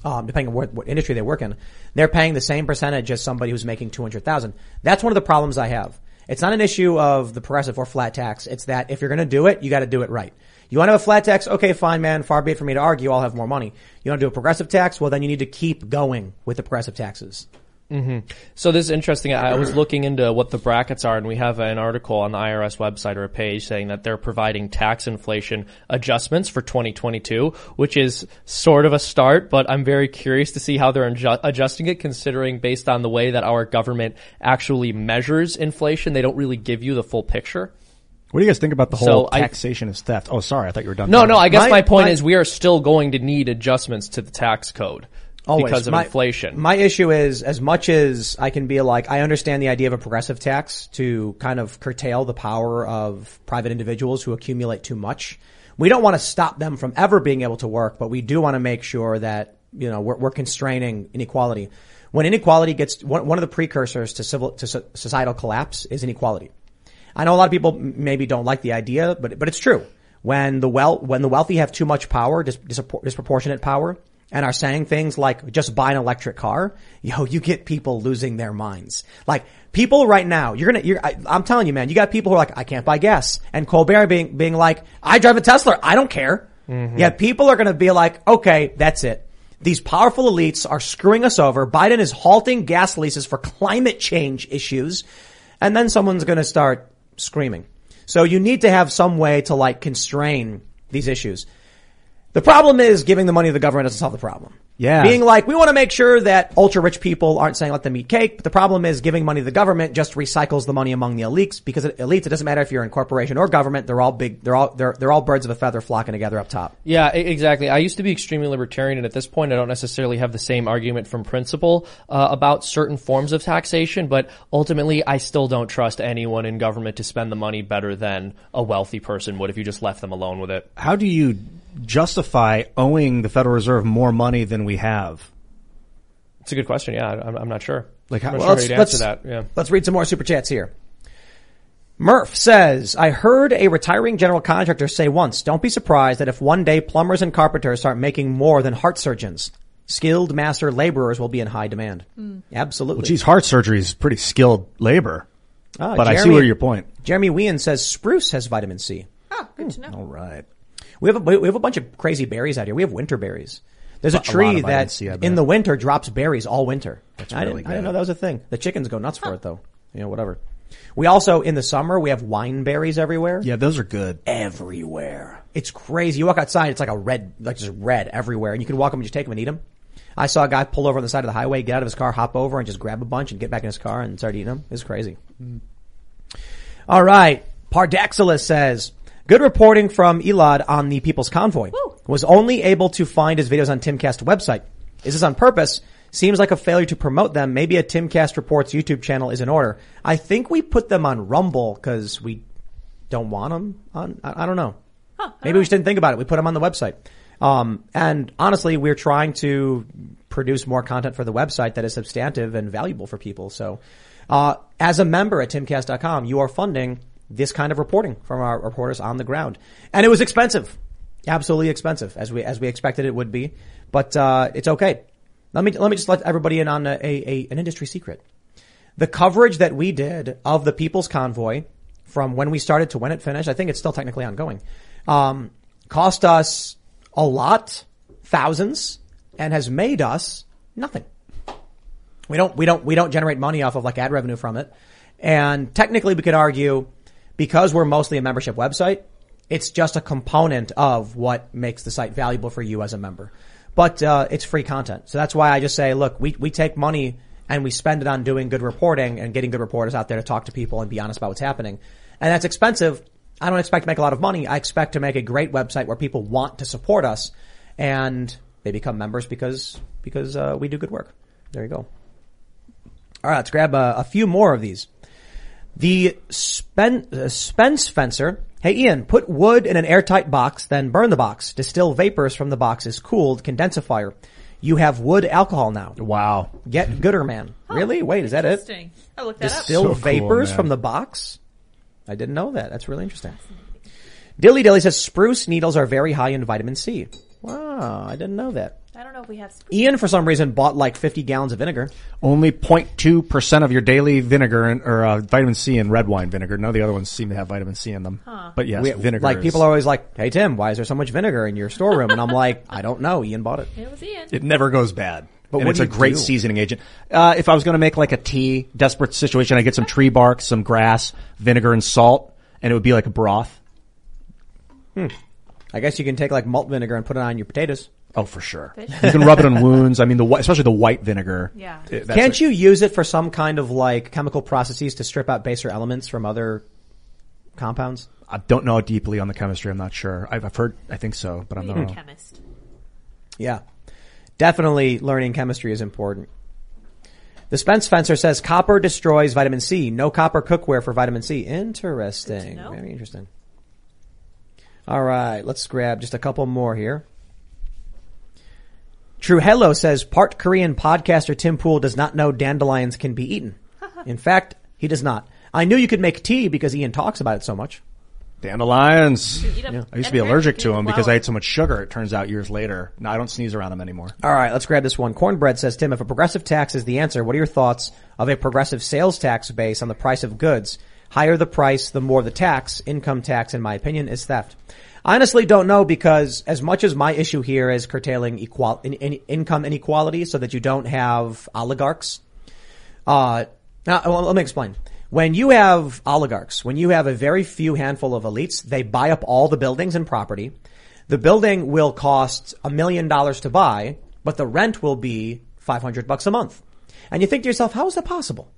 Um, depending on what, what industry they work in, they're paying the same percentage as somebody who's making 200,000. That's one of the problems I have. It's not an issue of the progressive or flat tax. It's that if you're going to do it, you got to do it right. You want to have a flat tax? Okay, fine, man. Far be it for me to argue. I'll have more money. You want to do a progressive tax? Well, then you need to keep going with the progressive taxes. hmm So this is interesting. I was looking into what the brackets are, and we have an article on the IRS website or a page saying that they're providing tax inflation adjustments for 2022, which is sort of a start, but I'm very curious to see how they're adju- adjusting it, considering based on the way that our government actually measures inflation, they don't really give you the full picture. What do you guys think about the So whole I- taxation is theft? Oh, sorry, I thought you were done. No, no. I guess My- point is we are still going to need adjustments to the tax code Always. because of My- inflation. My issue is as much as I can be like, I understand the idea of a progressive tax to kind of curtail the power of private individuals who accumulate too much. We don't want to stop them from ever being able to work, but we do want to make sure that, you know, we're, we're constraining inequality. When inequality gets, one, one of the precursors to civil, to so- societal collapse is inequality. I know a lot of people maybe don't like the idea, but but it's true. When the well when the wealthy have too much power, dis- disproportionate power, and are saying things like just buy an electric car, yo, you get people losing their minds. Like people right now, you're gonna, you're, I, I'm telling you, man, you got people who are like, I can't buy gas, and Colbert being being like, I drive a Tesla, I don't care. Mm-hmm. Yeah, people are gonna be like, okay, that's it. These powerful elites are screwing us over. Biden is halting gas leases for climate change issues. And then someone's going to start screaming. So you need to have some way to like constrain these issues. The problem is giving the money to the government doesn't solve the problem. Yeah. Being like, we want to make sure that ultra rich people aren't saying let them eat cake. But the problem is giving money to the government just recycles the money among the elites because it, elites, it doesn't matter if you're in corporation or government. They're all big. They're all, they're, they're all birds of a feather flocking together up top. Yeah, exactly. I used to be extremely libertarian, and at this point, I don't necessarily have the same argument from principle uh, about certain forms of taxation. But ultimately, I still don't trust anyone in government to spend the money better than a wealthy person would if you just left them alone with it. How do you justify owing the Federal Reserve more money than we have? It's a good question. Yeah, I'm, I'm not sure. Like, I'm how- not Well, sure let's, you'd answer let's, that. Yeah. let's read some more super chats here. Murph says, I heard a retiring general contractor say once, don't be surprised that if one day plumbers and carpenters start making more than heart surgeons, skilled master laborers will be in high demand. Hmm. Absolutely. Well, geez, heart surgery is pretty skilled labor. Ah, but I see where your point. Jeremy Whean says spruce has vitamin C. Oh, good hmm. to know. All right. We have a, we have a bunch of crazy berries out here. We have winter berries. There's a A tree vitamin that C, I in the winter drops berries all winter. That's I, really didn't, I didn't know that was a thing. The chickens go nuts for it though. You know, whatever. We also, in the summer, we have wine berries everywhere. Yeah, those are good. Everywhere. It's crazy. You walk outside, it's like a red, like just red everywhere. And you can walk them and just take them and eat them. I saw a guy pull over on the side of the highway, get out of his car, hop over and just grab a bunch and get back in his car and start eating them. It's crazy. Hmm. All right. Pardaxilus says, good reporting from Elad on the People's Convoy. Was only able to find his videos on Timcast website. Is this on purpose? Seems like a failure to promote them. Maybe a Timcast Reports YouTube channel is in order. I think we put them on Rumble because we don't want them on, I, I don't know. Maybe we just didn't think about it. We put them on the website. Um, and honestly, we're trying to produce more content for the website that is substantive and valuable for people. So, uh, as a member at timcast.com, you are funding this kind of reporting from our reporters on the ground. And it was expensive. Absolutely expensive as we, as we expected it would be. But, uh, it's okay. Let me, let me just let everybody in on a, a, an industry secret. The coverage that we did of the People's Convoy from when we started to when it finished, I think it's still technically ongoing, um, cost us a lot, thousands, and has made us nothing. We don't, we don't, we don't generate money off of like ad revenue from it. And technically we could argue because we're mostly a membership website, it's just a component of what makes the site valuable for you as a member. But, uh, it's free content. So that's why I just say, look, we, we take money and we spend it on doing good reporting and getting good reporters out there to talk to people and be honest about what's happening. And that's expensive. I don't expect to make a lot of money. I expect to make a great website where people want to support us and they become members because, because, uh, we do good work. There you go. All right, let's grab a, a few more of these. The Spen- uh, Spence Fencer. Hey Ian, put wood in an airtight box, then burn the box. Distill vapors from the box's cooled condensifier. You have wood alcohol now. Wow. Get gooder, man. really? Wait, is that it? Interesting. I looked that up. Distill So vapors man. from the box? I didn't know that. That's really interesting. Dilly Dilly says spruce needles are very high in vitamin C. Wow, I didn't know that. I don't know if we have. Sp- Ian, for some reason, bought like 50 gallons of vinegar. Only 0.2% of your daily vinegar and, or uh, vitamin C in red wine vinegar. None of the other ones seem to have vitamin C in them. But yes, We- vinegar. Like is- people are always like, "Hey Tim, why is there so much vinegar in your storeroom?" And I'm like, "I don't know. Ian bought it." it was Ian. It never goes bad. But and what it's do a you great do? seasoning agent. Uh, if I was going to make like a tea, desperate situation, I get some tree bark, some grass, vinegar, and salt, and it would be like a broth. I guess you can take like malt vinegar and put it on your potatoes. Oh, for sure. You can rub it on wounds. I mean, the especially the white vinegar. Yeah. It- Can't a- you use it for some kind of like chemical processes to strip out baser elements from other compounds? I don't know deeply on the chemistry. I'm not sure. I've, I've heard. I think so, but I'm not. You're a chemist. Yeah. Definitely learning chemistry is important. The Spence Fencer says copper destroys vitamin C. No copper cookware for vitamin C. Interesting. Very interesting. All right. Let's grab just a couple more here. True Hello says part Korean podcaster Tim Pool does not know dandelions can be eaten. In fact, he does not. I knew you could make tea because Ian talks about it so much. Dandelions. eat 'em. I used to be allergic to them because. I ate so much sugar. It turns out years later. No, I don't sneeze around them anymore. All right, let's grab this one. Cornbread says, Tim, if a progressive tax is the answer, what are your thoughts of a progressive sales tax base on the price of goods? Higher the price, the more the tax. Income tax, in my opinion, is theft. I honestly don't know because as much as my issue here is curtailing equal, in, in, income inequality so that you don't have oligarchs, uh, now, well, let me explain. When you have oligarchs, when you have a very few handful of elites, they buy up all the buildings and property. The building will cost a million dollars to buy, but the rent will be 500 bucks a month. And you think to yourself, how is that possible?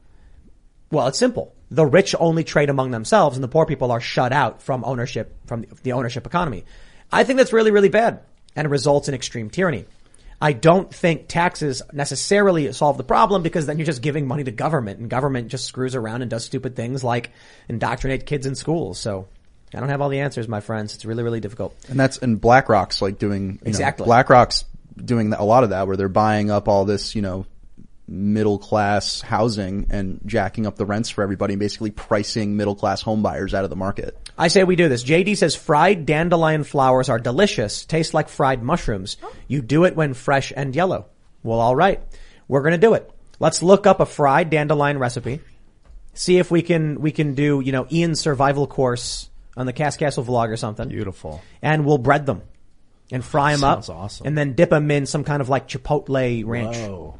Well, it's simple. The rich only trade among themselves and the poor people are shut out from ownership, from the ownership economy. I think that's really, really bad and it results in extreme tyranny. I don't think taxes necessarily solve the problem because then you're just giving money to government and government just screws around and does stupid things like indoctrinate kids in schools. So I don't have all the answers, my friends. It's really, really difficult. And that's, and BlackRock's like doing, you Exactly. know, BlackRock's doing a lot of that where they're buying up all this, you know, middle class housing and jacking up the rents for everybody and basically pricing middle class home buyers out of the market. I say we do this. JD says fried dandelion flowers are delicious, taste like fried mushrooms. Oh. You do it when fresh and yellow. Well, all right. We're going to do it. Let's look up a fried dandelion recipe. See if we can, we can do, you know, Ian's survival course on the Cast Castle vlog or something. Beautiful. And we'll bread them and fry them up. Sounds awesome. And then dip them in some kind of like chipotle ranch. Whoa.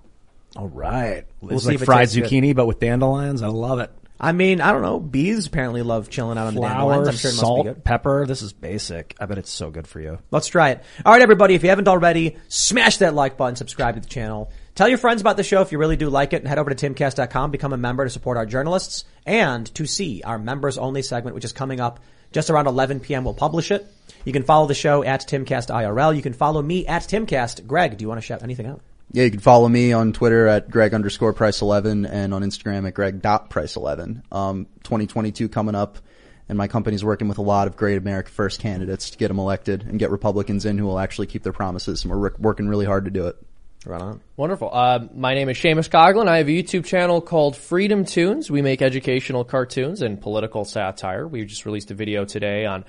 All right. We'll it's see like if fried tastes good. zucchini, but with dandelions. I love it. I mean, I don't know. Bees apparently love chilling out on the dandelions. I'm sure it must salt, be good. pepper. This is basic. I bet it's so good for you. Let's try it. All right, everybody. If you haven't already, smash that like button, subscribe to the channel. Tell your friends about the show if you really do like it and head over to timcast.com, become a member to support our journalists and to see our members only segment, which is coming up just around 11 p.m. We'll publish it. You can follow the show at timcastirl. You can follow me at timcast. Greg, do you want to shout anything out? Yeah, you can follow me on Twitter at Greg underscore price 11 and on Instagram at Greg dot price 11. Um, 2022 coming up and my company's working with a lot of great America First candidates to get them elected and get Republicans in who will actually keep their promises. And we're work- working really hard to do it. Right on. Wonderful. Uh, my name is Seamus Coughlin. I have a YouTube channel called FreedomToons. We make educational cartoons and political satire. We just released a video today on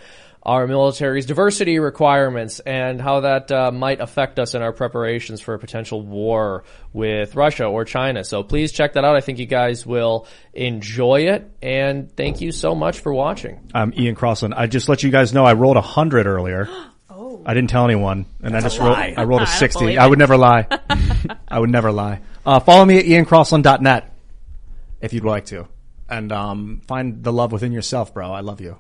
our military's diversity requirements and how that uh, might affect us in our preparations for a potential war with Russia or China. So please check that out. I think you guys will enjoy it. And thank you so much for watching. I'm Ian Crossland. I just let you guys know I rolled a hundred earlier. Oh. I didn't tell anyone, and I just a rolled. I rolled a I sixty. I would never lie. I would never lie. Uh, follow me at iancrossland.net if you'd like to, and um, find the love within yourself, bro. I love you.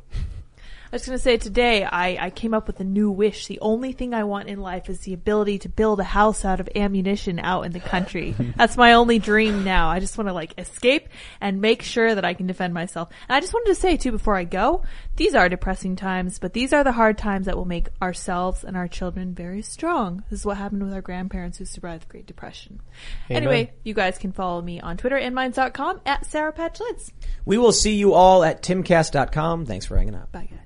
I was going to say today I, I came up with a new wish. The only thing I want in life is the ability to build a house out of ammunition out in the country. That's my only dream now. I just want to like escape and make sure that I can defend myself. And I just wanted to say too before I go, these are depressing times, but these are the hard times that will make ourselves and our children very strong. This is what happened with our grandparents who survived the Great Depression. Amen. Anyway, you guys can follow me on Twitter and minds.com at Sarah Patch We will see you all at timcast.com. Thanks for hanging out. Bye guys.